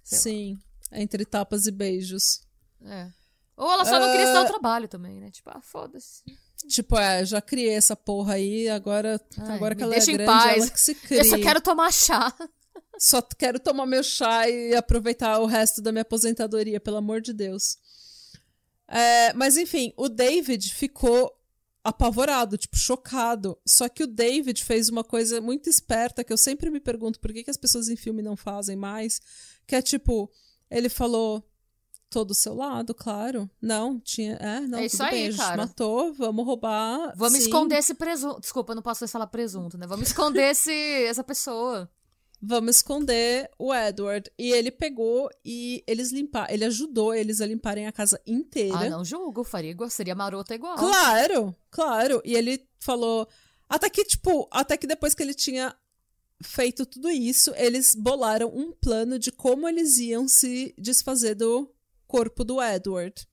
sei lá.
Sim, entre tapas e beijos.
É. Ou ela só não queria se dar o
Ah.
trabalho também, né? Tipo, ah, foda-se.
Tipo, é, já criei essa porra aí, agora,
Ai,
agora que ela
deixa
é
em
grande,
paz.
ela que se cria.
Eu só quero tomar chá.
Só quero tomar meu chá e aproveitar o resto da minha aposentadoria, pelo amor de Deus. É, mas enfim, o David ficou apavorado, tipo, chocado. Só que o David fez uma coisa muito esperta que eu sempre me pergunto por que, que as pessoas em filme não fazem mais. Que é tipo, ele falou. Tô do seu lado, claro. Não, tinha. É, não,
É isso
bem,
aí,
a gente
cara.
matou, vamos roubar.
Vamos
sim.
esconder esse presunto. Desculpa, não posso falar presunto, né? Vamos esconder esse, essa pessoa.
Vamos esconder o Edward. E ele pegou e eles limparam. Ele ajudou eles a limparem a casa inteira.
Ah, não julgo, faria igual, seria marota igual.
Claro, claro. E ele falou. Até que, tipo, até que depois que ele tinha feito tudo isso, eles bolaram um plano de como eles iam se desfazer do corpo do Edward.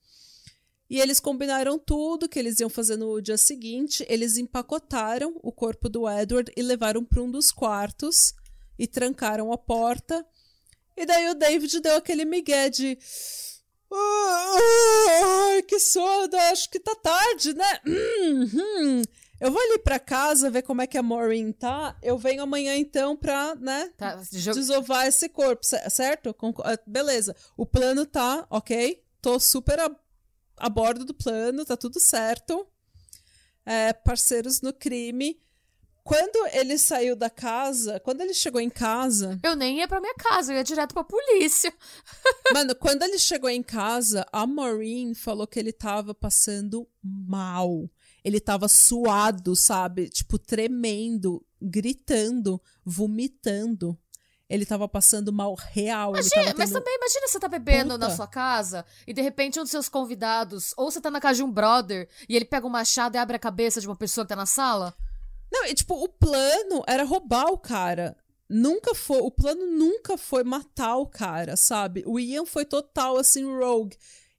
E eles combinaram tudo que eles iam fazer no dia seguinte. Eles empacotaram o corpo do Edward e levaram para um dos quartos e trancaram a porta. E daí o David deu aquele migué de. Ai, que sono, acho que tá tarde, né? Uhum. Eu vou ali pra casa ver como é que a Maureen tá. Eu venho amanhã então pra, né,
Tá,
desovar esse corpo, ce- certo? Ah, Beleza. O plano tá, ok? Tô super a, a bordo do plano, tá tudo certo. É, parceiros no crime. Quando ele saiu da casa, quando ele chegou em casa,
Eu nem ia pra minha casa, eu ia direto pra polícia.
Mano, quando ele chegou em casa, a Maureen falou que ele tava passando mal. Ele tava suado, sabe? Tipo, tremendo, gritando, vomitando. Ele tava passando mal real.
Imagina,
tava
mas
tendo...
também imagina você tá bebendo
Puta.
na sua casa e de repente um dos seus convidados, ou você tá na casa de um brother e ele pega um machado e abre a cabeça de uma pessoa que tá na sala.
Não, e, tipo, o plano era roubar o cara. Nunca foi. O plano nunca foi matar o cara, sabe? O Ian foi total, assim, rogue.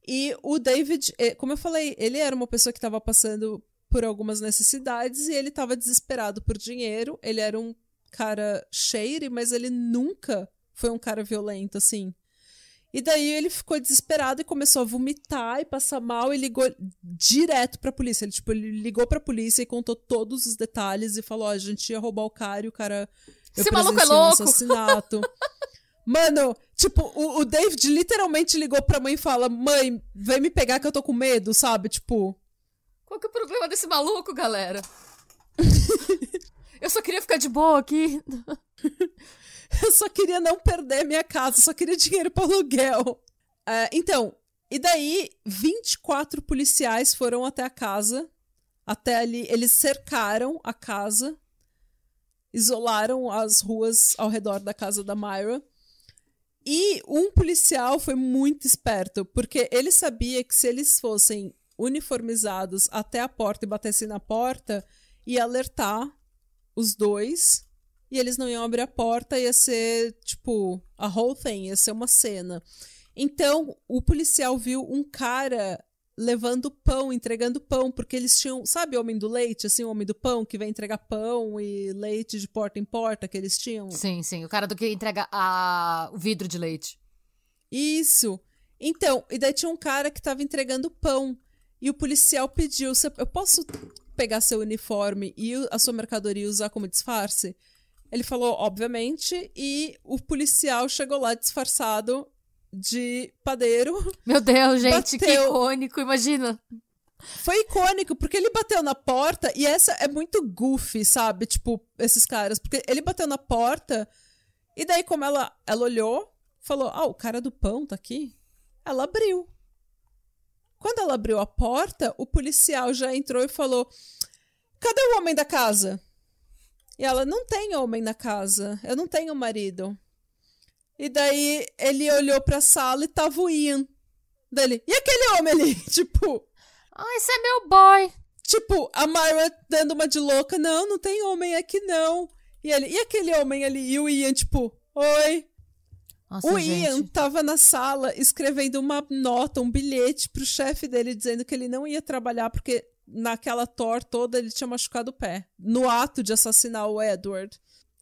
E o David, como eu falei, ele era uma pessoa que tava passando por algumas necessidades e ele tava desesperado por dinheiro. Ele era um cara cheire, mas ele nunca foi um cara violento, assim. E daí ele ficou desesperado e começou a vomitar e passar mal e ligou direto pra polícia. Ele, tipo, ele ligou pra polícia e contou todos os detalhes e falou: ó, a gente ia roubar o cara e o cara.
Esse maluco é
presenciei um
louco!
assassinato. Mano, tipo, o, o David literalmente ligou pra mãe e fala: Mãe, vem me pegar que eu tô com medo, sabe? Tipo.
Qual que é o problema desse maluco, galera? Eu só queria ficar de boa aqui.
Eu só queria não perder minha casa, só queria dinheiro para aluguel. É, então, e daí 24 policiais foram até a casa. Até ali, eles cercaram a casa, isolaram as ruas ao redor da casa da Myra. E um policial foi muito esperto, porque ele sabia que se eles fossem uniformizados até a porta e batessem na porta, ia alertar os dois e eles não iam abrir a porta, ia ser, tipo, a whole thing, ia ser uma cena. Então, o policial viu um cara levando pão, entregando pão, porque eles tinham, sabe o homem do leite, assim, o homem do pão que vem entregar pão e leite de porta em porta que eles tinham?
Sim, sim. O cara do que entrega a... o vidro de leite.
Isso. Então, e daí tinha um cara que tava entregando pão. E o policial pediu: "Cê- Eu posso pegar seu uniforme e a sua mercadoria usar como disfarce? Ele falou, obviamente, e o policial chegou lá disfarçado de padeiro.
Meu Deus, gente, que
Bateu.
icônico, imagina.
Foi icônico, porque ele bateu na porta, e essa é muito goofy, sabe? Tipo, esses caras. Porque ele bateu na porta, e daí, como ela, ela olhou, falou: Ah, o cara do pão tá aqui. Ela abriu. Quando ela abriu a porta, o policial já entrou e falou: Cadê o homem da casa? E ela: Não tem homem na casa, eu não tenho marido. E daí ele olhou pra sala e tava o Ian. Dele, e aquele homem ali? Tipo,
Ah, esse é meu boy.
Tipo, a Myra dando uma de louca, não, não tem homem aqui não. E ele, e aquele homem ali? E o Ian, tipo, oi.
Nossa,
o
gente.
Ian tava na sala escrevendo uma nota, um bilhete pro chefe dele dizendo que ele não ia trabalhar porque naquela tor toda ele tinha machucado o pé. No ato de assassinar o Edward.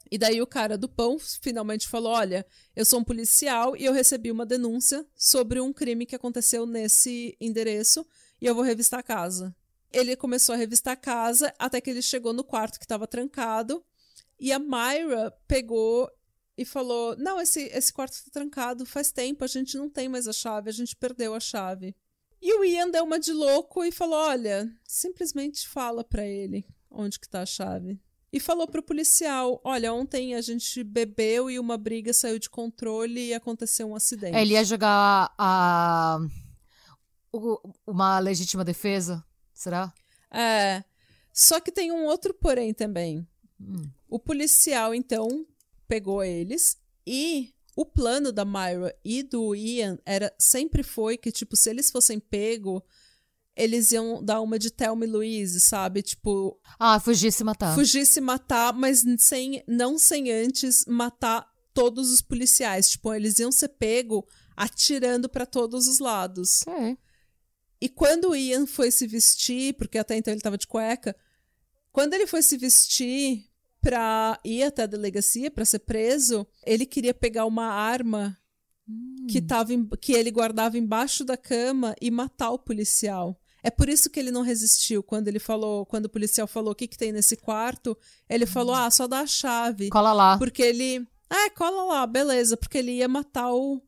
E daí o cara do pão finalmente falou: Olha, eu sou um policial e eu recebi uma denúncia sobre um crime que aconteceu nesse endereço e eu vou revistar a casa. Ele começou a revistar a casa até que ele chegou no quarto que estava trancado e a Myra pegou e falou: Não, esse, esse quarto está trancado faz tempo, a gente não tem mais a chave, a gente perdeu a chave. E o Ian deu uma de louco e falou: Olha, simplesmente fala pra ele onde que tá a chave. E falou pro policial: Olha, ontem a gente bebeu e uma briga saiu de controle e aconteceu um acidente.
É, ele ia jogar a... uma legítima defesa, será?
É. Só que tem um outro porém também.
Hum.
O policial, então, pegou eles e o plano da Myra e do Ian era sempre foi que, tipo, se eles fossem pego, eles iam dar uma de Thelma e Louise, sabe? Tipo,
Ah, fugir se matar.
fugir se matar, mas sem, não sem antes matar todos os policiais. Tipo, eles iam ser pego atirando pra todos os lados.
Ok.
E quando o Ian foi se vestir, porque até então ele tava de cueca, quando ele foi se vestir pra ir até a delegacia pra ser preso, ele queria pegar uma arma que, tava em- que ele guardava embaixo da cama e matar o policial. É por isso que ele não resistiu quando ele falou, quando o policial falou o que, que tem nesse quarto, ele falou: "Ah, só dá a chave".
Cola lá.
Porque ele. Ah, cola lá, beleza. Porque ele ia matar o,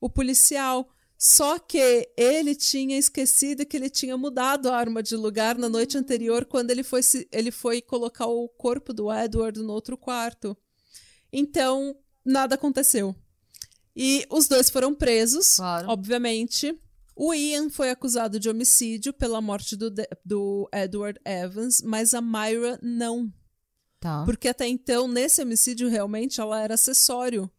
o policial. Só que ele tinha esquecido que ele tinha mudado a arma de lugar na noite anterior, quando ele foi, se- ele foi colocar o corpo do Edward no outro quarto. Então, nada aconteceu. E os dois foram presos,
Claro.
obviamente. O Ian foi acusado de homicídio pela morte do, De- do Edward Evans, mas a Myra não.
Tá,
Porque até então, nesse homicídio, realmente, ela era acessório.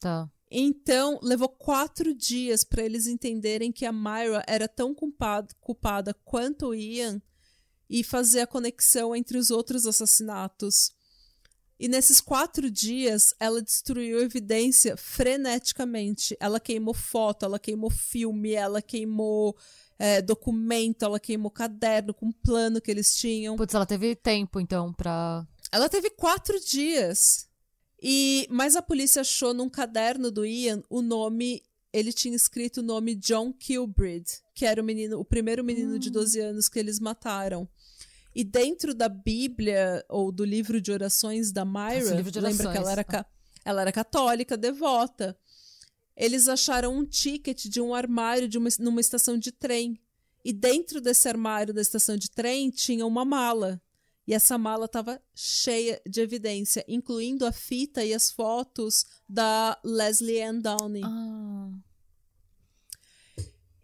tá.
Então, levou quatro dias para eles entenderem que a Myra era tão culpada, culpada quanto o Ian e fazer a conexão entre os outros assassinatos. E nesses quatro dias, ela destruiu evidência freneticamente. Ela queimou foto, ela queimou filme, ela queimou é, documento, ela queimou caderno com plano que eles tinham.
Putz, ela teve tempo, então, pra...
Ela teve quatro dias E mas a polícia achou num caderno do Ian o nome, ele tinha escrito o nome John Kilbrid, que era o menino, o primeiro menino de 12 anos que eles mataram. E dentro da Bíblia ou do livro de orações da Myra, lembra que ela era, ela era católica, devota. Eles acharam um ticket de um armário de uma, numa estação de trem. E dentro desse armário da estação de trem tinha uma mala. E essa mala estava cheia de evidência, incluindo a fita e as fotos da Leslie Ann Downey.
Ah.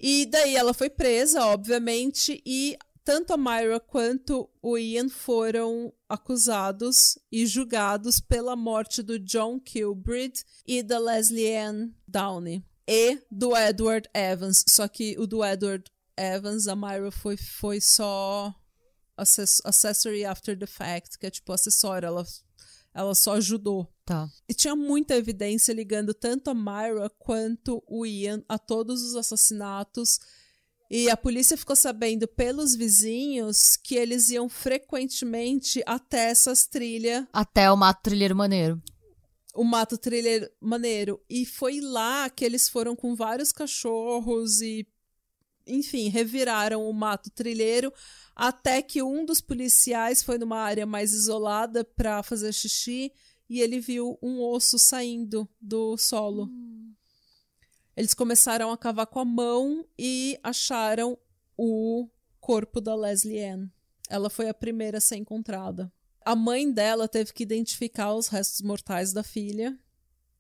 E daí ela foi presa, obviamente, e tanto a Myra quanto o Ian foram acusados e julgados pela morte do John Kilbrid e da Leslie Ann Downey. E do Edward Evans. Só que o do Edward Evans, a Myra foi, foi só access- accessory after the fact, que é tipo acessório, ela, ela só ajudou.
Tá.
E tinha muita evidência ligando tanto a Myra quanto o Ian a todos os assassinatos. E a polícia ficou sabendo pelos vizinhos que eles iam frequentemente até essas trilhas,
Até o mato trilheiro maneiro.
o mato trilheiro maneiro. E foi lá que eles foram com vários cachorros e, enfim, reviraram o mato trilheiro até que um dos policiais foi numa área mais isolada para fazer xixi e ele viu um osso saindo do solo. Eles começaram a cavar com a mão e acharam o corpo da Leslie Ann. Ela foi a primeira a ser encontrada. A mãe dela teve que identificar os restos mortais da filha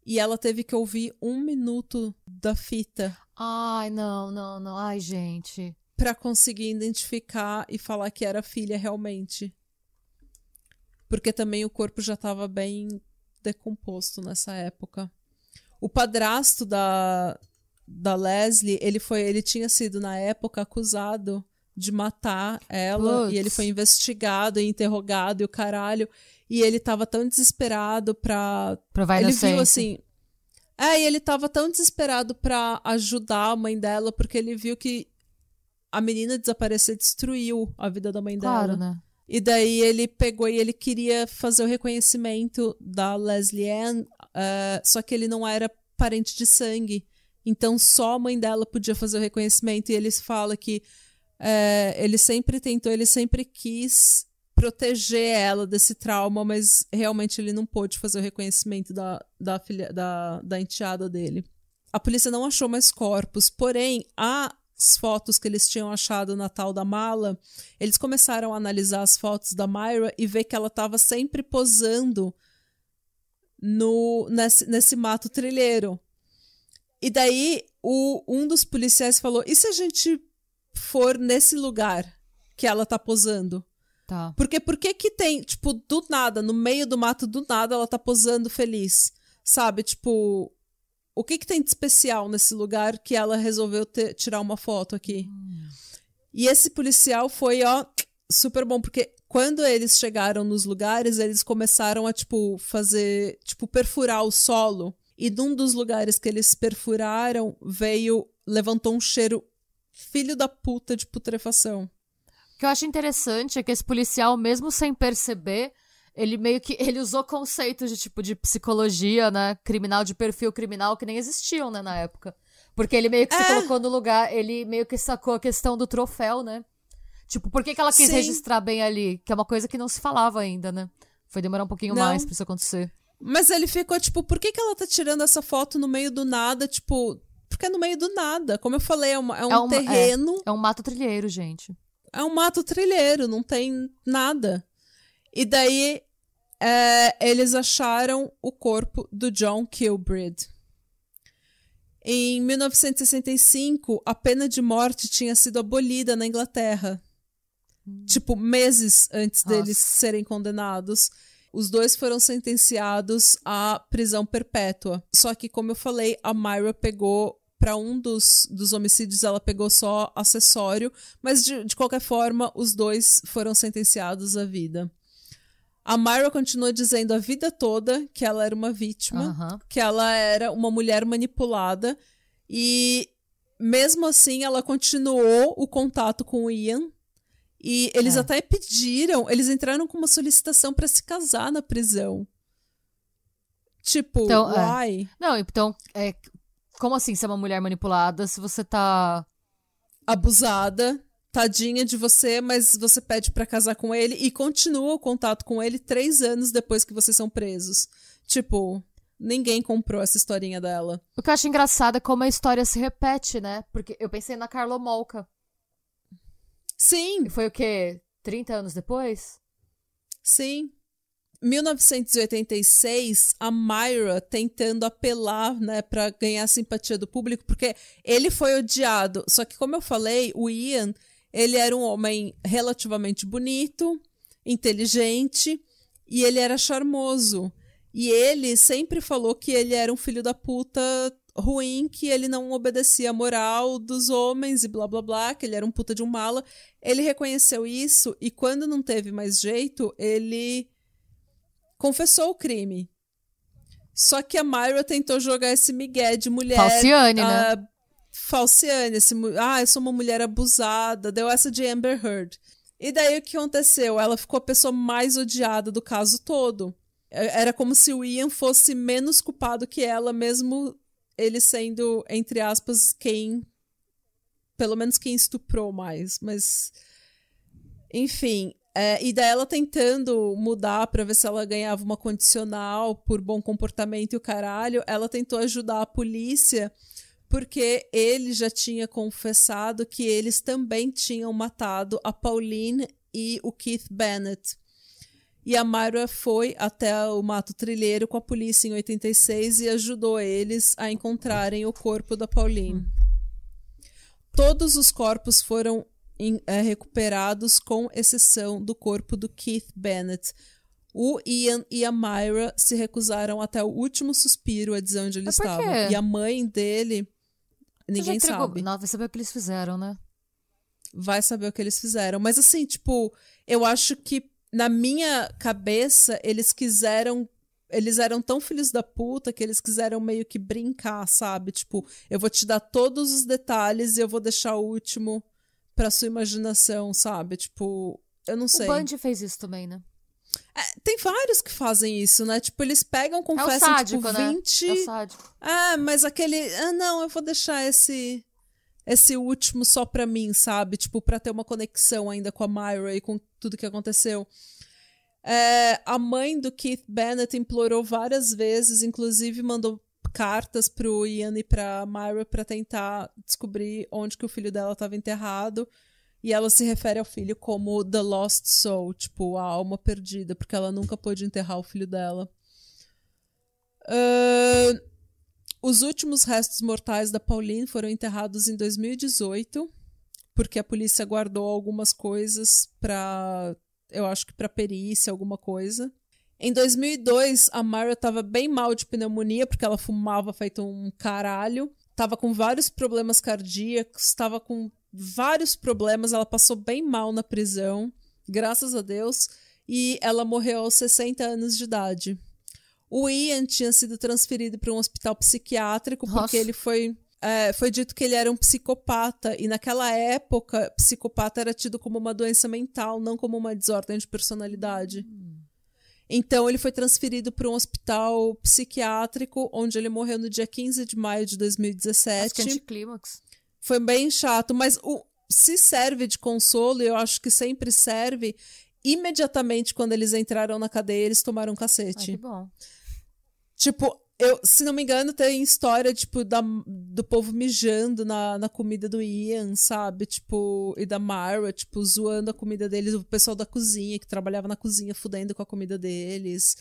e ela teve que ouvir um minuto da fita
Ai, não, não, não. Ai, gente.
para conseguir identificar e falar que era filha realmente. Porque também o corpo já estava bem decomposto nessa época. O padrasto da, da Leslie, ele foi, ele tinha sido na época acusado de matar ela
Putz.
e ele foi investigado e interrogado e o caralho. E ele tava tão desesperado pra
Provar
ele viu assim. É, e ele tava tão desesperado pra ajudar a mãe dela, porque ele viu que a menina desaparecer destruiu a vida da mãe
Claro,
dela.
né?
E daí ele pegou e ele queria fazer o reconhecimento da Leslie Ann, eh, só que ele não era parente de sangue. Então só a mãe dela podia fazer o reconhecimento. E ele fala que eh, ele sempre tentou, ele sempre quis proteger ela desse trauma, mas realmente ele não pôde fazer o reconhecimento da, da, filha, da, da enteada dele. A polícia não achou mais corpos, porém, as fotos que eles tinham achado na tal da mala, eles começaram a analisar as fotos da Myra e ver que ela estava sempre posando no nesse, nesse mato trilheiro. E daí o, um dos policiais falou: e se a gente for nesse lugar que ela tá posando?
Tá.
Porque por que que tem, tipo, do nada, no meio do mato, do nada, ela tá posando feliz? Sabe? Tipo, o que que tem de especial nesse lugar que ela resolveu ter- tirar uma foto aqui? E esse policial foi, ó, super bom, porque quando eles chegaram nos lugares, eles começaram a, tipo, fazer, tipo, perfurar o solo. E num dos lugares que eles perfuraram, veio, levantou um cheiro filho da puta de putrefação.
O que eu acho interessante é que esse policial, mesmo sem perceber, ele meio que ele usou conceitos de tipo de psicologia, né, criminal de perfil criminal que nem existiam, né, na época. Porque ele meio que se
É.
colocou no lugar, ele meio que sacou a questão do troféu, né? Tipo, por que, que ela quis
Sim.
registrar bem ali? Que é uma coisa que não se falava ainda, né? Foi demorar um pouquinho
Não.
mais pra isso acontecer.
Mas ele ficou tipo, por que, que ela tá tirando essa foto no meio do nada? Tipo, porque é no meio do nada. Como eu falei, é, uma- é um
É uma- é.
terreno,
É um mato trilheiro, gente.
é. um mato trilheiro, não tem nada. E daí é, eles acharam o corpo do John Kilbrid. Em 1965, a pena de morte tinha sido abolida na Inglaterra. Tipo, meses antes
Nossa.
deles serem condenados. Os dois foram sentenciados à prisão perpétua. Só que, como eu falei, a Myra pegou. Para um dos, dos homicídios, ela pegou só acessório, mas de, de qualquer forma, os dois foram sentenciados à vida. A Myra continuou dizendo a vida toda que ela era uma vítima
Aham.
que ela era uma mulher manipulada e mesmo assim ela continuou o contato com o Ian e eles
É.
até pediram, eles entraram com uma solicitação para se casar na prisão. Tipo,
Então, é. Não, então, é, como assim ser uma mulher manipulada se você tá.
Abusada, tadinha de você, mas você pede pra casar com ele e continua o contato com ele três anos depois que vocês são presos. Tipo, ninguém comprou essa historinha dela.
O que eu acho engraçado é como a história se repete, né? Porque eu pensei na Carla Molka.
Sim,
E foi o quê? 30 anos depois?
Sim. 1986, a Myra tentando apelar, né, para ganhar a simpatia do público, porque ele foi odiado. Só que, como eu falei, o Ian, ele era um homem relativamente bonito, inteligente e ele era charmoso. E ele sempre falou que ele era um filho da puta ruim, que ele não obedecia a moral dos homens e blá blá blá, que ele era um puta de um mala. Ele reconheceu isso e quando não teve mais jeito, ele confessou o crime. Só que a Myra tentou jogar esse migué de mulher.
Falciane, né?
ah, Falciane, esse, ah, eu sou uma mulher abusada, deu essa de Amber Heard. E daí o que aconteceu? Ela ficou a pessoa mais odiada do caso todo. É- Era como se o Ian fosse menos culpado que ela, mesmo ele sendo, entre aspas, quem. Pelo menos quem estuprou mais. Mas. Enfim. É, e daí ela tentando mudar pra ver se ela ganhava uma condicional por bom comportamento e o caralho. Ela tentou ajudar a polícia porque ele já tinha confessado que eles também tinham matado a Pauline e o Keith Bennett. E a Myra foi até o Mato Trilheiro com a polícia em 86 e ajudou eles a encontrarem o corpo da Pauline. Todos os corpos foram em- eh, recuperados, com exceção do corpo do Keith Bennett. O Ian e a Myra se recusaram até o último suspiro a dizer onde ele
Mas por
estava. E a mãe dele,
Você
ninguém sabe
Não, vai saber o que eles fizeram, né?
vai saber o que eles fizeram. Mas assim, tipo, eu acho que na minha cabeça eles quiseram. Eles eram tão filhos da puta que eles quiseram meio que brincar, sabe? Tipo, eu vou te dar todos os detalhes e eu vou deixar o último pra sua imaginação, sabe? Tipo, eu não sei.
O Bundy fez isso também, né?
É, tem vários que fazem isso, né? Tipo, eles pegam,
É
confessam,
sádico,
tipo,
né?
20.
É o sádico.
Ah, mas aquele. Ah, não, eu vou deixar esse. Esse último só pra mim, sabe? Tipo, pra ter uma conexão ainda com a Myra e com tudo que aconteceu. É, a mãe do Keith Bennett implorou várias vezes, inclusive mandou cartas pro Ian e pra Myra pra tentar descobrir onde que o filho dela estava enterrado. E ela se refere ao filho como The Lost Soul, tipo, a alma perdida, porque ela nunca pôde enterrar o filho dela. Ahn, os últimos restos mortais da Pauline foram enterrados em 2018, porque a polícia guardou algumas coisas para, eu acho que para perícia, alguma coisa. Em 2002, a Myra estava bem mal de pneumonia, porque ela fumava feito um caralho. Tava com vários problemas cardíacos, tava com vários problemas. Ela passou bem mal na prisão, graças a Deus. E ela morreu aos 60 anos de idade. O Ian tinha sido transferido para um hospital psiquiátrico
Nossa.
porque ele foi. é, foi dito que ele era um psicopata, e naquela época, psicopata era tido como uma doença mental, não como uma desordem de personalidade. Então, ele foi transferido para um hospital psiquiátrico, onde ele morreu no dia 15 de maio de
Acho que
2017.
anticlímax.
Foi bem chato, mas o, se serve de consolo, eu acho que sempre serve. Imediatamente, quando eles entraram na cadeia, eles tomaram um
Ai,
cacete.
que bom.
Tipo, eu, se não me engano, tem história, tipo, da, do povo mijando na, na comida do Ian, sabe? Tipo, e da Mara, tipo, zoando a comida deles, o pessoal da cozinha, que trabalhava na cozinha, fudendo com a comida deles.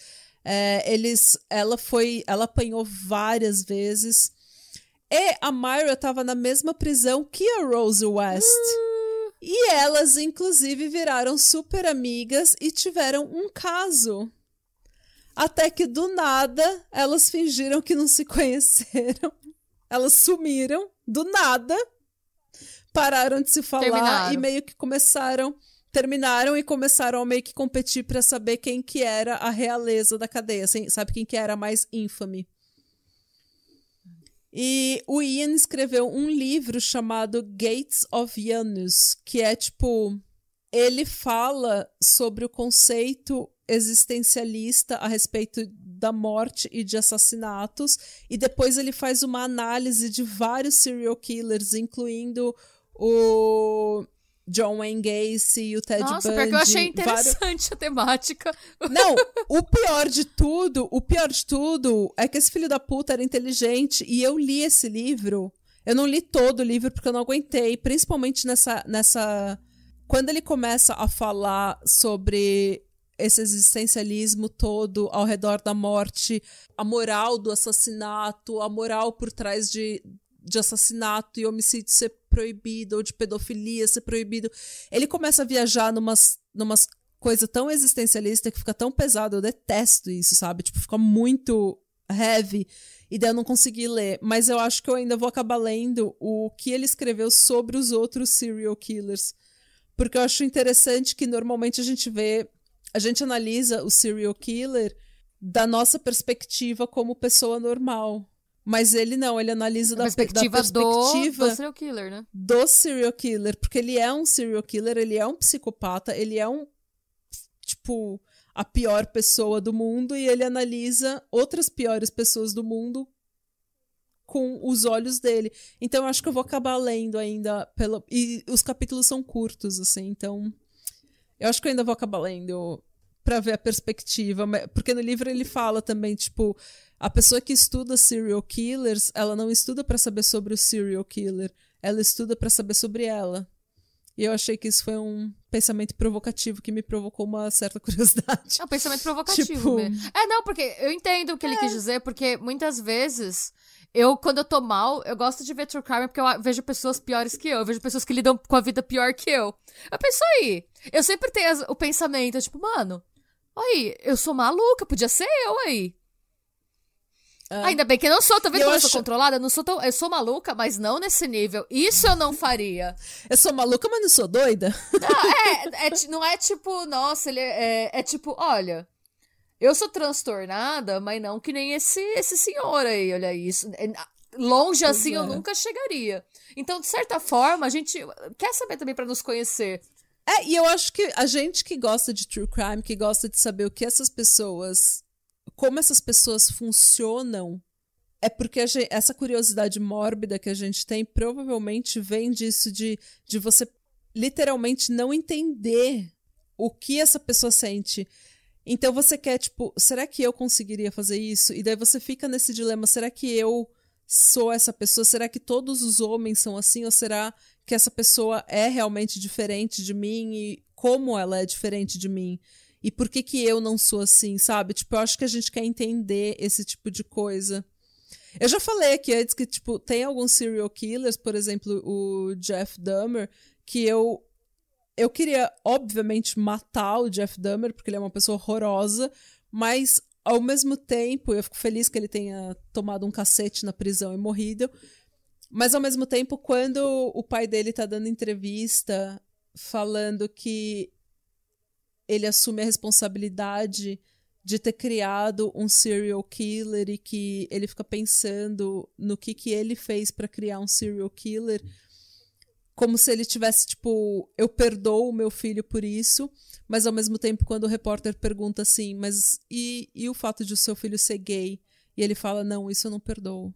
É, eles, ela foi, ela apanhou várias vezes. E a Myra tava na mesma prisão que a Rose West. E elas, inclusive, viraram super amigas e tiveram um caso. Até que do nada elas fingiram que não se conheceram. Elas sumiram, do nada. Pararam de se falar
Terminaram.
e meio que começaram. Terminaram e começaram a meio que competir pra saber quem que era a realeza da cadeia. assim, sabe quem que era a mais ínfame? E o Ian escreveu um livro chamado Gates of Janus, que é tipo. Ele fala sobre o conceito existencialista a respeito da morte e de assassinatos, e depois ele faz uma análise de vários serial killers, incluindo o John Wayne Gacy e o Ted
Nossa,
Bundy.
porque eu achei interessante
vários...
a temática.
Não, o pior de tudo, o pior de tudo é que esse filho da puta era inteligente e eu li esse livro. Eu não li todo o livro porque eu não aguentei, principalmente nessa nessa quando ele começa a falar sobre esse existencialismo todo ao redor da morte, a moral do assassinato, a moral por trás de, de assassinato e homicídio ser proibido, ou de pedofilia ser proibido. Ele começa a viajar numas, numas coisa tão existencialista que fica tão pesado. Eu detesto isso, sabe? Tipo, fica muito heavy. E daí eu não consegui ler. Mas eu acho que eu ainda vou acabar lendo o que ele escreveu sobre os outros serial killers. Porque eu acho interessante que normalmente a gente vê a gente analisa o serial killer da nossa perspectiva como pessoa normal. Mas ele não, ele analisa da perspectiva, da perspectiva
do, do serial killer, né?
Do serial killer, porque ele é um serial killer, ele é um psicopata, ele é um tipo a pior pessoa do mundo e ele analisa outras piores pessoas do mundo com os olhos dele. Então eu acho que eu vou acabar lendo ainda pela e os capítulos são curtos assim, então eu acho que eu ainda vou acabar lendo para ver a perspectiva, porque no livro ele fala também, tipo, a pessoa que estuda serial killers, ela não estuda para saber sobre o serial killer, ela estuda para saber sobre ela. E eu achei que isso foi um pensamento provocativo que me provocou uma certa curiosidade.
É um pensamento provocativo tipo... mesmo. É, não, porque eu entendo o que é. ele quis dizer, porque muitas vezes eu, quando eu tô mal, eu gosto de ver true crime porque eu vejo pessoas piores que eu. Eu vejo pessoas que lidam com a vida pior que eu. Eu penso aí. Eu sempre tenho o pensamento, tipo, mano, aí, eu sou maluca, podia ser eu aí. Ah. Ainda bem que eu não sou, tá vendo eu acho... eu sou controlada? Não sou tão. Eu sou maluca, mas não nesse nível. Isso eu não faria.
eu sou maluca, mas não sou doida?
Não, é, é, não é tipo, nossa, ele é, é, é tipo, olha. Eu sou transtornada, mas não que nem esse, esse senhor aí, olha isso. É, longe pois assim é. eu nunca chegaria. Então, de certa forma, a gente quer saber também para nos conhecer.
É, e eu acho que a gente que gosta de true crime, que gosta de saber o que essas pessoas como essas pessoas funcionam é porque gente, essa curiosidade mórbida que a gente tem provavelmente vem disso de, de você literalmente não entender o que essa pessoa sente. Então você quer, tipo, será que eu conseguiria fazer isso? E daí você fica nesse dilema: será que eu sou essa pessoa? Será que todos os homens são assim? Ou será que essa pessoa é realmente diferente de mim e como ela é diferente de mim? E por que que eu não sou assim, sabe? Tipo, eu acho que a gente quer entender esse tipo de coisa. Eu já falei aqui antes que, tipo, tem alguns serial killers, por exemplo, o Jeff Dahmer, que eu eu queria, obviamente, matar o Jeff Dahmer, porque ele é uma pessoa horrorosa, mas ao mesmo tempo, eu fico feliz que ele tenha tomado um cacete na prisão e morrido. Mas ao mesmo tempo, quando o pai dele tá dando entrevista falando que ele assume a responsabilidade de ter criado um serial killer e que ele fica pensando no que, que ele fez para criar um serial killer, como se ele tivesse tipo, eu perdoo o meu filho por isso, mas ao mesmo tempo quando o repórter pergunta assim, mas e, e o fato de o seu filho ser gay? E ele fala, não, isso eu não perdoo.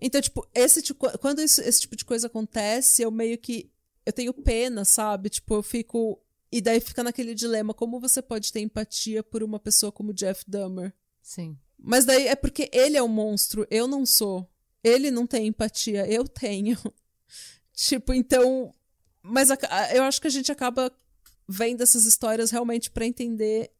Então, tipo, esse tipo, quando isso, esse tipo de coisa acontece, eu meio que eu tenho pena, sabe? Tipo, eu fico e daí fica naquele dilema: como você pode ter empatia por uma pessoa como Jeff Dahmer?
Sim.
Mas daí é porque ele é um monstro, eu não sou. Ele não tem empatia, eu tenho. tipo, então. Mas a, eu acho que a gente acaba vendo essas histórias realmente para entender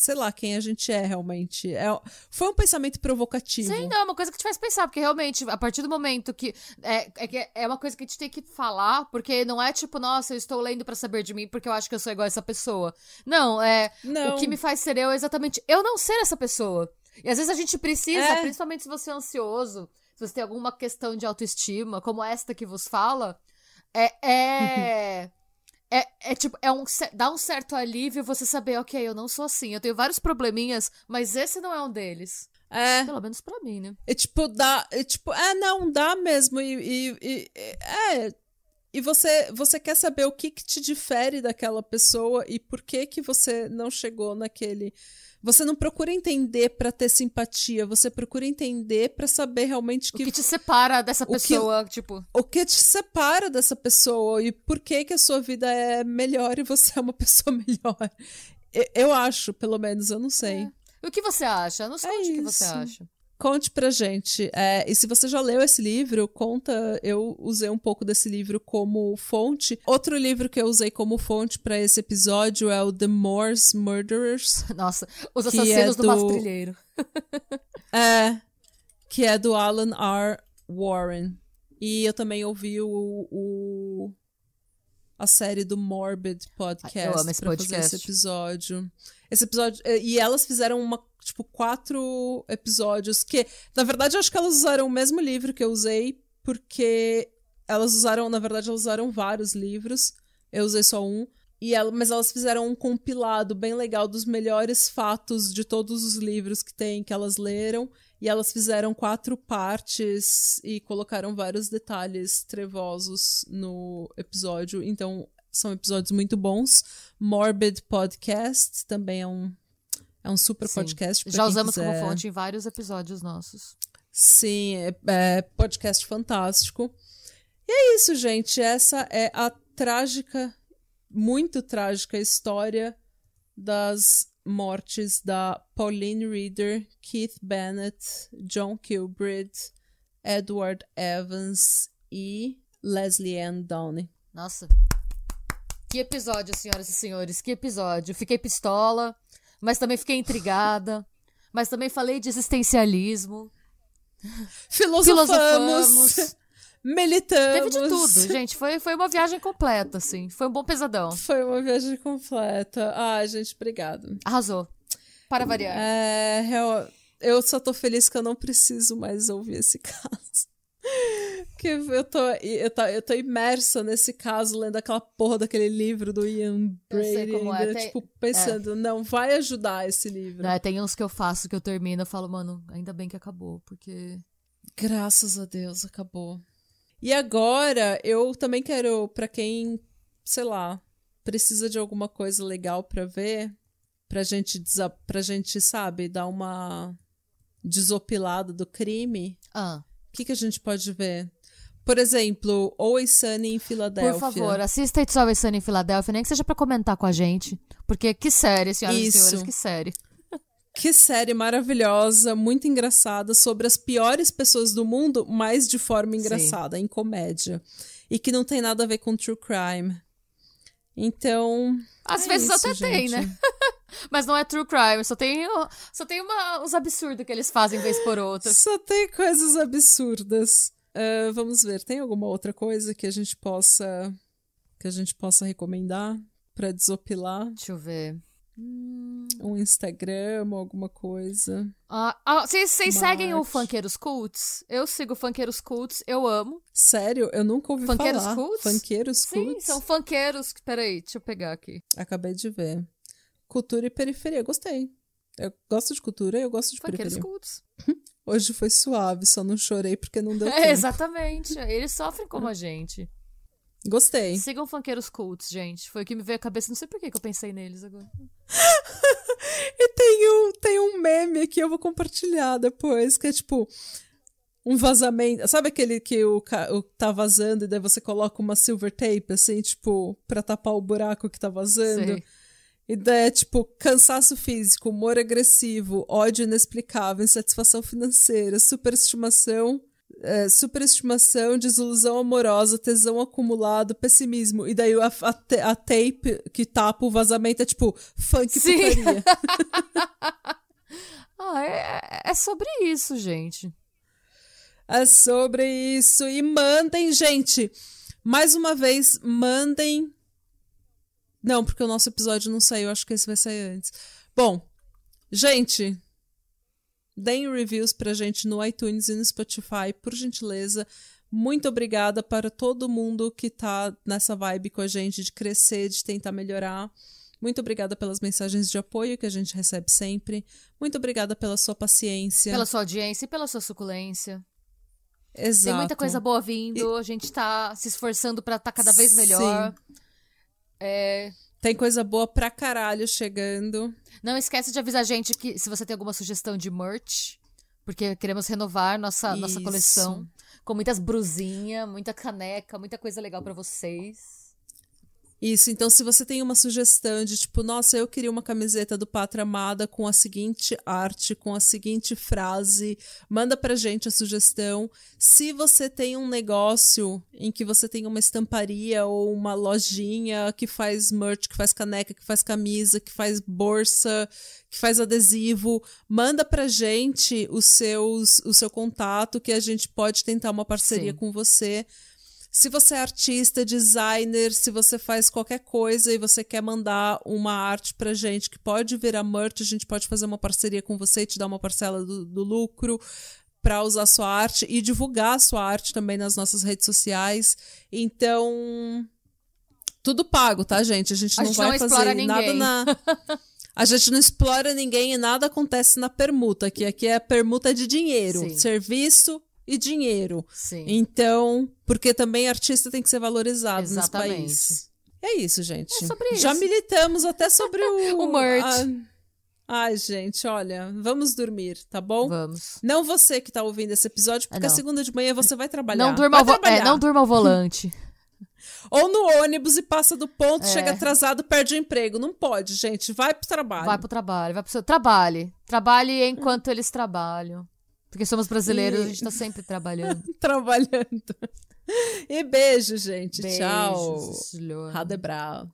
sei lá, quem a gente é realmente. É, foi um pensamento provocativo.
Sim, não, é uma coisa que te faz pensar, porque realmente, a partir do momento que. É, é, é uma coisa que a gente tem que falar, porque não é tipo, nossa, eu estou lendo para saber de mim porque eu acho que eu sou igual a essa pessoa. Não, é. Não. O que me faz ser eu é exatamente eu não ser essa pessoa. E às vezes a gente precisa, é. principalmente se você é ansioso, se você tem alguma questão de autoestima, como esta que vos fala, é. é... É, é tipo, é um, dá um certo alívio você saber, ok, eu não sou assim, eu tenho vários probleminhas, mas esse não é um deles.
É.
Pelo menos pra mim, né?
É tipo, dá. É, tipo, é, não, dá mesmo. E. e, e é. e você, você quer saber o que, que te difere daquela pessoa e por que que você não chegou naquele. Você não procura entender para ter simpatia, você procura entender para saber realmente que
O que te separa dessa
que-
pessoa, tipo.
o que te separa dessa pessoa e por que que a sua vida é melhor e você é uma pessoa melhor. Eu acho, pelo menos, eu não sei.
E o que você acha? Nos
É
conte o que você acha.
Conte pra gente. É, e se você já leu esse livro, conta. Eu usei um pouco desse livro como fonte. Outro livro que eu usei como fonte pra esse episódio é o The Morse Murderers.
Nossa, os assassinos
é
do
do-. É. Que é do Alan R. Warren. E eu também ouvi o. o- a série do Morbid Podcast
Eu amo esse
pra fazer
podcast.
esse episódio. Esse episódio. E elas fizeram uma. Tipo, quatro episódios que. Na verdade, eu acho que elas usaram o mesmo livro que eu usei, porque elas usaram. Na verdade, elas usaram vários livros. Eu usei só um. E ela, mas elas fizeram um compilado bem legal dos melhores fatos de todos os livros que tem, que elas leram. E elas fizeram quatro partes e colocaram vários detalhes trevosos no episódio. Então, são episódios muito bons. Morbid Podcast também é um, é um super
Sim.
podcast.
Já usamos como
quiser.
fonte em vários episódios nossos.
Sim, é, é podcast fantástico. E é isso, gente. Essa é a trágica, muito trágica história das mortes da Pauline Reader, Keith Bennett, John Kilbride, Edward Evans e Leslie Ann Downey.
Nossa. Que episódio, senhoras e senhores, que episódio. Fiquei pistola, mas também fiquei intrigada. Mas também falei de existencialismo.
Filosofamos,
Filosofamos.
militamos.
Teve de tudo, gente. Foi, foi uma viagem completa, assim. Foi um bom pesadão.
Foi uma viagem completa. Ai, gente, obrigado.
Arrasou. Para variar.
É, real- eu só tô feliz que eu não preciso mais ouvir esse caso. Que eu tô, eu, tô, eu tô imersa nesse caso, lendo aquela porra daquele livro do Ian
Eu sei
Brady,
como é, tem-
tipo, pensando, não, vai ajudar esse livro.
Né, tem uns que eu faço que eu termino e falo, mano, ainda bem que acabou, porque.
Graças a Deus, acabou. E agora, eu também quero, pra quem, sei lá, precisa de alguma coisa legal pra ver, pra gente, pra gente, sabe, dar uma desopilada do crime,
Ah,
o que, que a gente pode ver? Por exemplo, Always Sunny em Filadélfia.
por favor, assista It's Always Sunny em Filadélfia, nem que seja pra comentar com a gente. Porque que série, senhoras
Isso.
e senhores, que série.
Que série maravilhosa, muito engraçada, sobre as piores pessoas do mundo, mas de forma engraçada, em comédia. E que não tem nada a ver com true crime. Então.
Às
é
vezes
isso,
até tem,
gente.
né? Mas não é true crime, só tem, só tem uma, os absurdos que eles fazem vez por outra.
Só tem coisas absurdas. Ah, vamos ver, tem alguma outra coisa que a gente possa que a gente possa recomendar pra desopilar?
Deixa eu ver.
Um Instagram, alguma coisa.
Ah, ah, Vocês vocês seguem o. Funkeiros Cults? Eu sigo o Funkeiros Cults, eu amo.
Sério, eu nunca ouvi
Funkeiros
falar.
Cults?
Funkeiros
Sim,
Cults?
são funkeiros. Peraí, deixa eu pegar aqui.
Acabei de ver. Cultura e periferia, gostei. Eu gosto de cultura e eu gosto de periferia.
Cults.
Hoje foi suave, só não chorei porque não deu
É,
tempo.
exatamente. Eles sofrem como a gente.
Gostei.
Sigam Funkeiros Cults, gente. Foi o que me veio à cabeça. Não sei por que que eu pensei neles agora.
E tem um, tem um meme que eu vou compartilhar depois, que é tipo um vazamento. Sabe aquele que o, o tá vazando e daí você coloca uma silver tape, assim, tipo, pra tapar o buraco que tá vazando?
Sei.
E daí é tipo cansaço físico, humor agressivo, ódio inexplicável, insatisfação financeira, superestimação, é, superestimação, desilusão amorosa, tesão acumulado, pessimismo. E daí a, a, a tape que tapa o vazamento é tipo funk
Sim.
putaria.
Ah, é, é sobre isso, gente.
É sobre isso. E mandem, gente. Mais uma vez, mandem. Não, porque o nosso episódio não saiu. Acho que esse vai sair antes. Bom, gente. Deem reviews pra gente no iTunes e no Spotify, por gentileza. Muito obrigada para todo mundo que tá nessa vibe com a gente de crescer, de tentar melhorar. Muito obrigada pelas mensagens de apoio que a gente recebe sempre. Muito obrigada pela sua paciência.
Pela sua audiência e pela sua suculência.
Exato.
Tem muita coisa boa vindo, a gente tá se esforçando pra estar tá cada vez melhor.
Sim.
É,
Tem coisa boa pra caralho chegando.
Não esquece de avisar a gente que se você tem alguma sugestão de merch, porque queremos renovar nossa, nossa coleção com muitas brusinhas, muita caneca, muita coisa legal pra vocês.
Isso, então se você tem uma sugestão de tipo, nossa, eu queria uma camiseta do Pátria Amada com a seguinte arte, com a seguinte frase, manda pra gente a sugestão. Se você tem um negócio em que você tem uma estamparia ou uma lojinha que faz merch, que faz caneca, que faz camisa, que faz bolsa, que faz adesivo, manda pra gente os seus, o seu contato que a gente pode tentar uma parceria
Sim.
com você. Se você é artista, designer, se você faz qualquer coisa e você quer mandar uma arte pra gente que pode virar merch, a gente pode fazer uma parceria com você e te dar uma parcela do, do lucro para usar sua arte e divulgar a sua arte também nas nossas redes sociais. Então, tudo pago, tá, gente? A gente
A
não
gente
vai
não
fazer
explora
nada
ninguém.
na A gente não explora ninguém e nada acontece na permuta, que aqui é permuta de dinheiro,
Sim.
serviço e dinheiro.
Sim.
Então, porque também artista tem que ser valorizado
Exatamente.
nesse país. É isso, gente.
É sobre
Já
isso.
militamos até sobre o.
O merch.
a- Ai, gente, olha, vamos dormir, tá bom?
Vamos.
Não você que tá ouvindo esse episódio, porque
não.
a segunda de manhã você vai trabalhar.
Não durma, ao vo- é, não durma ao volante.
Ou no ônibus e passa do ponto,
É.
chega atrasado, perde o emprego. Não pode, gente. Vai pro trabalho.
Vai pro trabalho, vai pro seu. Trabalhe. Trabalhe enquanto eles trabalham. Porque somos brasileiros,
E-
a gente tá sempre trabalhando.
Trabalhando. E beijo, gente.
Beijos,
Tchau. Radebral.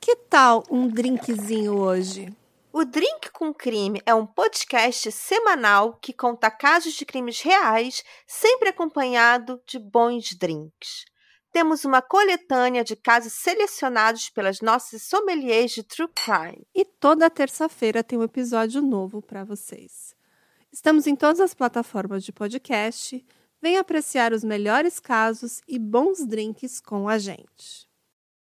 Que tal um drinkzinho hoje? O Drink com Crime é um podcast semanal que conta casos de crimes reais, sempre acompanhado de bons drinks. Temos uma coletânea de casos selecionados pelas nossas sommeliers de True Crime.
E toda terça-feira tem um episódio novo para vocês. Estamos em todas as plataformas de podcast. Venha apreciar os melhores casos e bons drinks com a gente.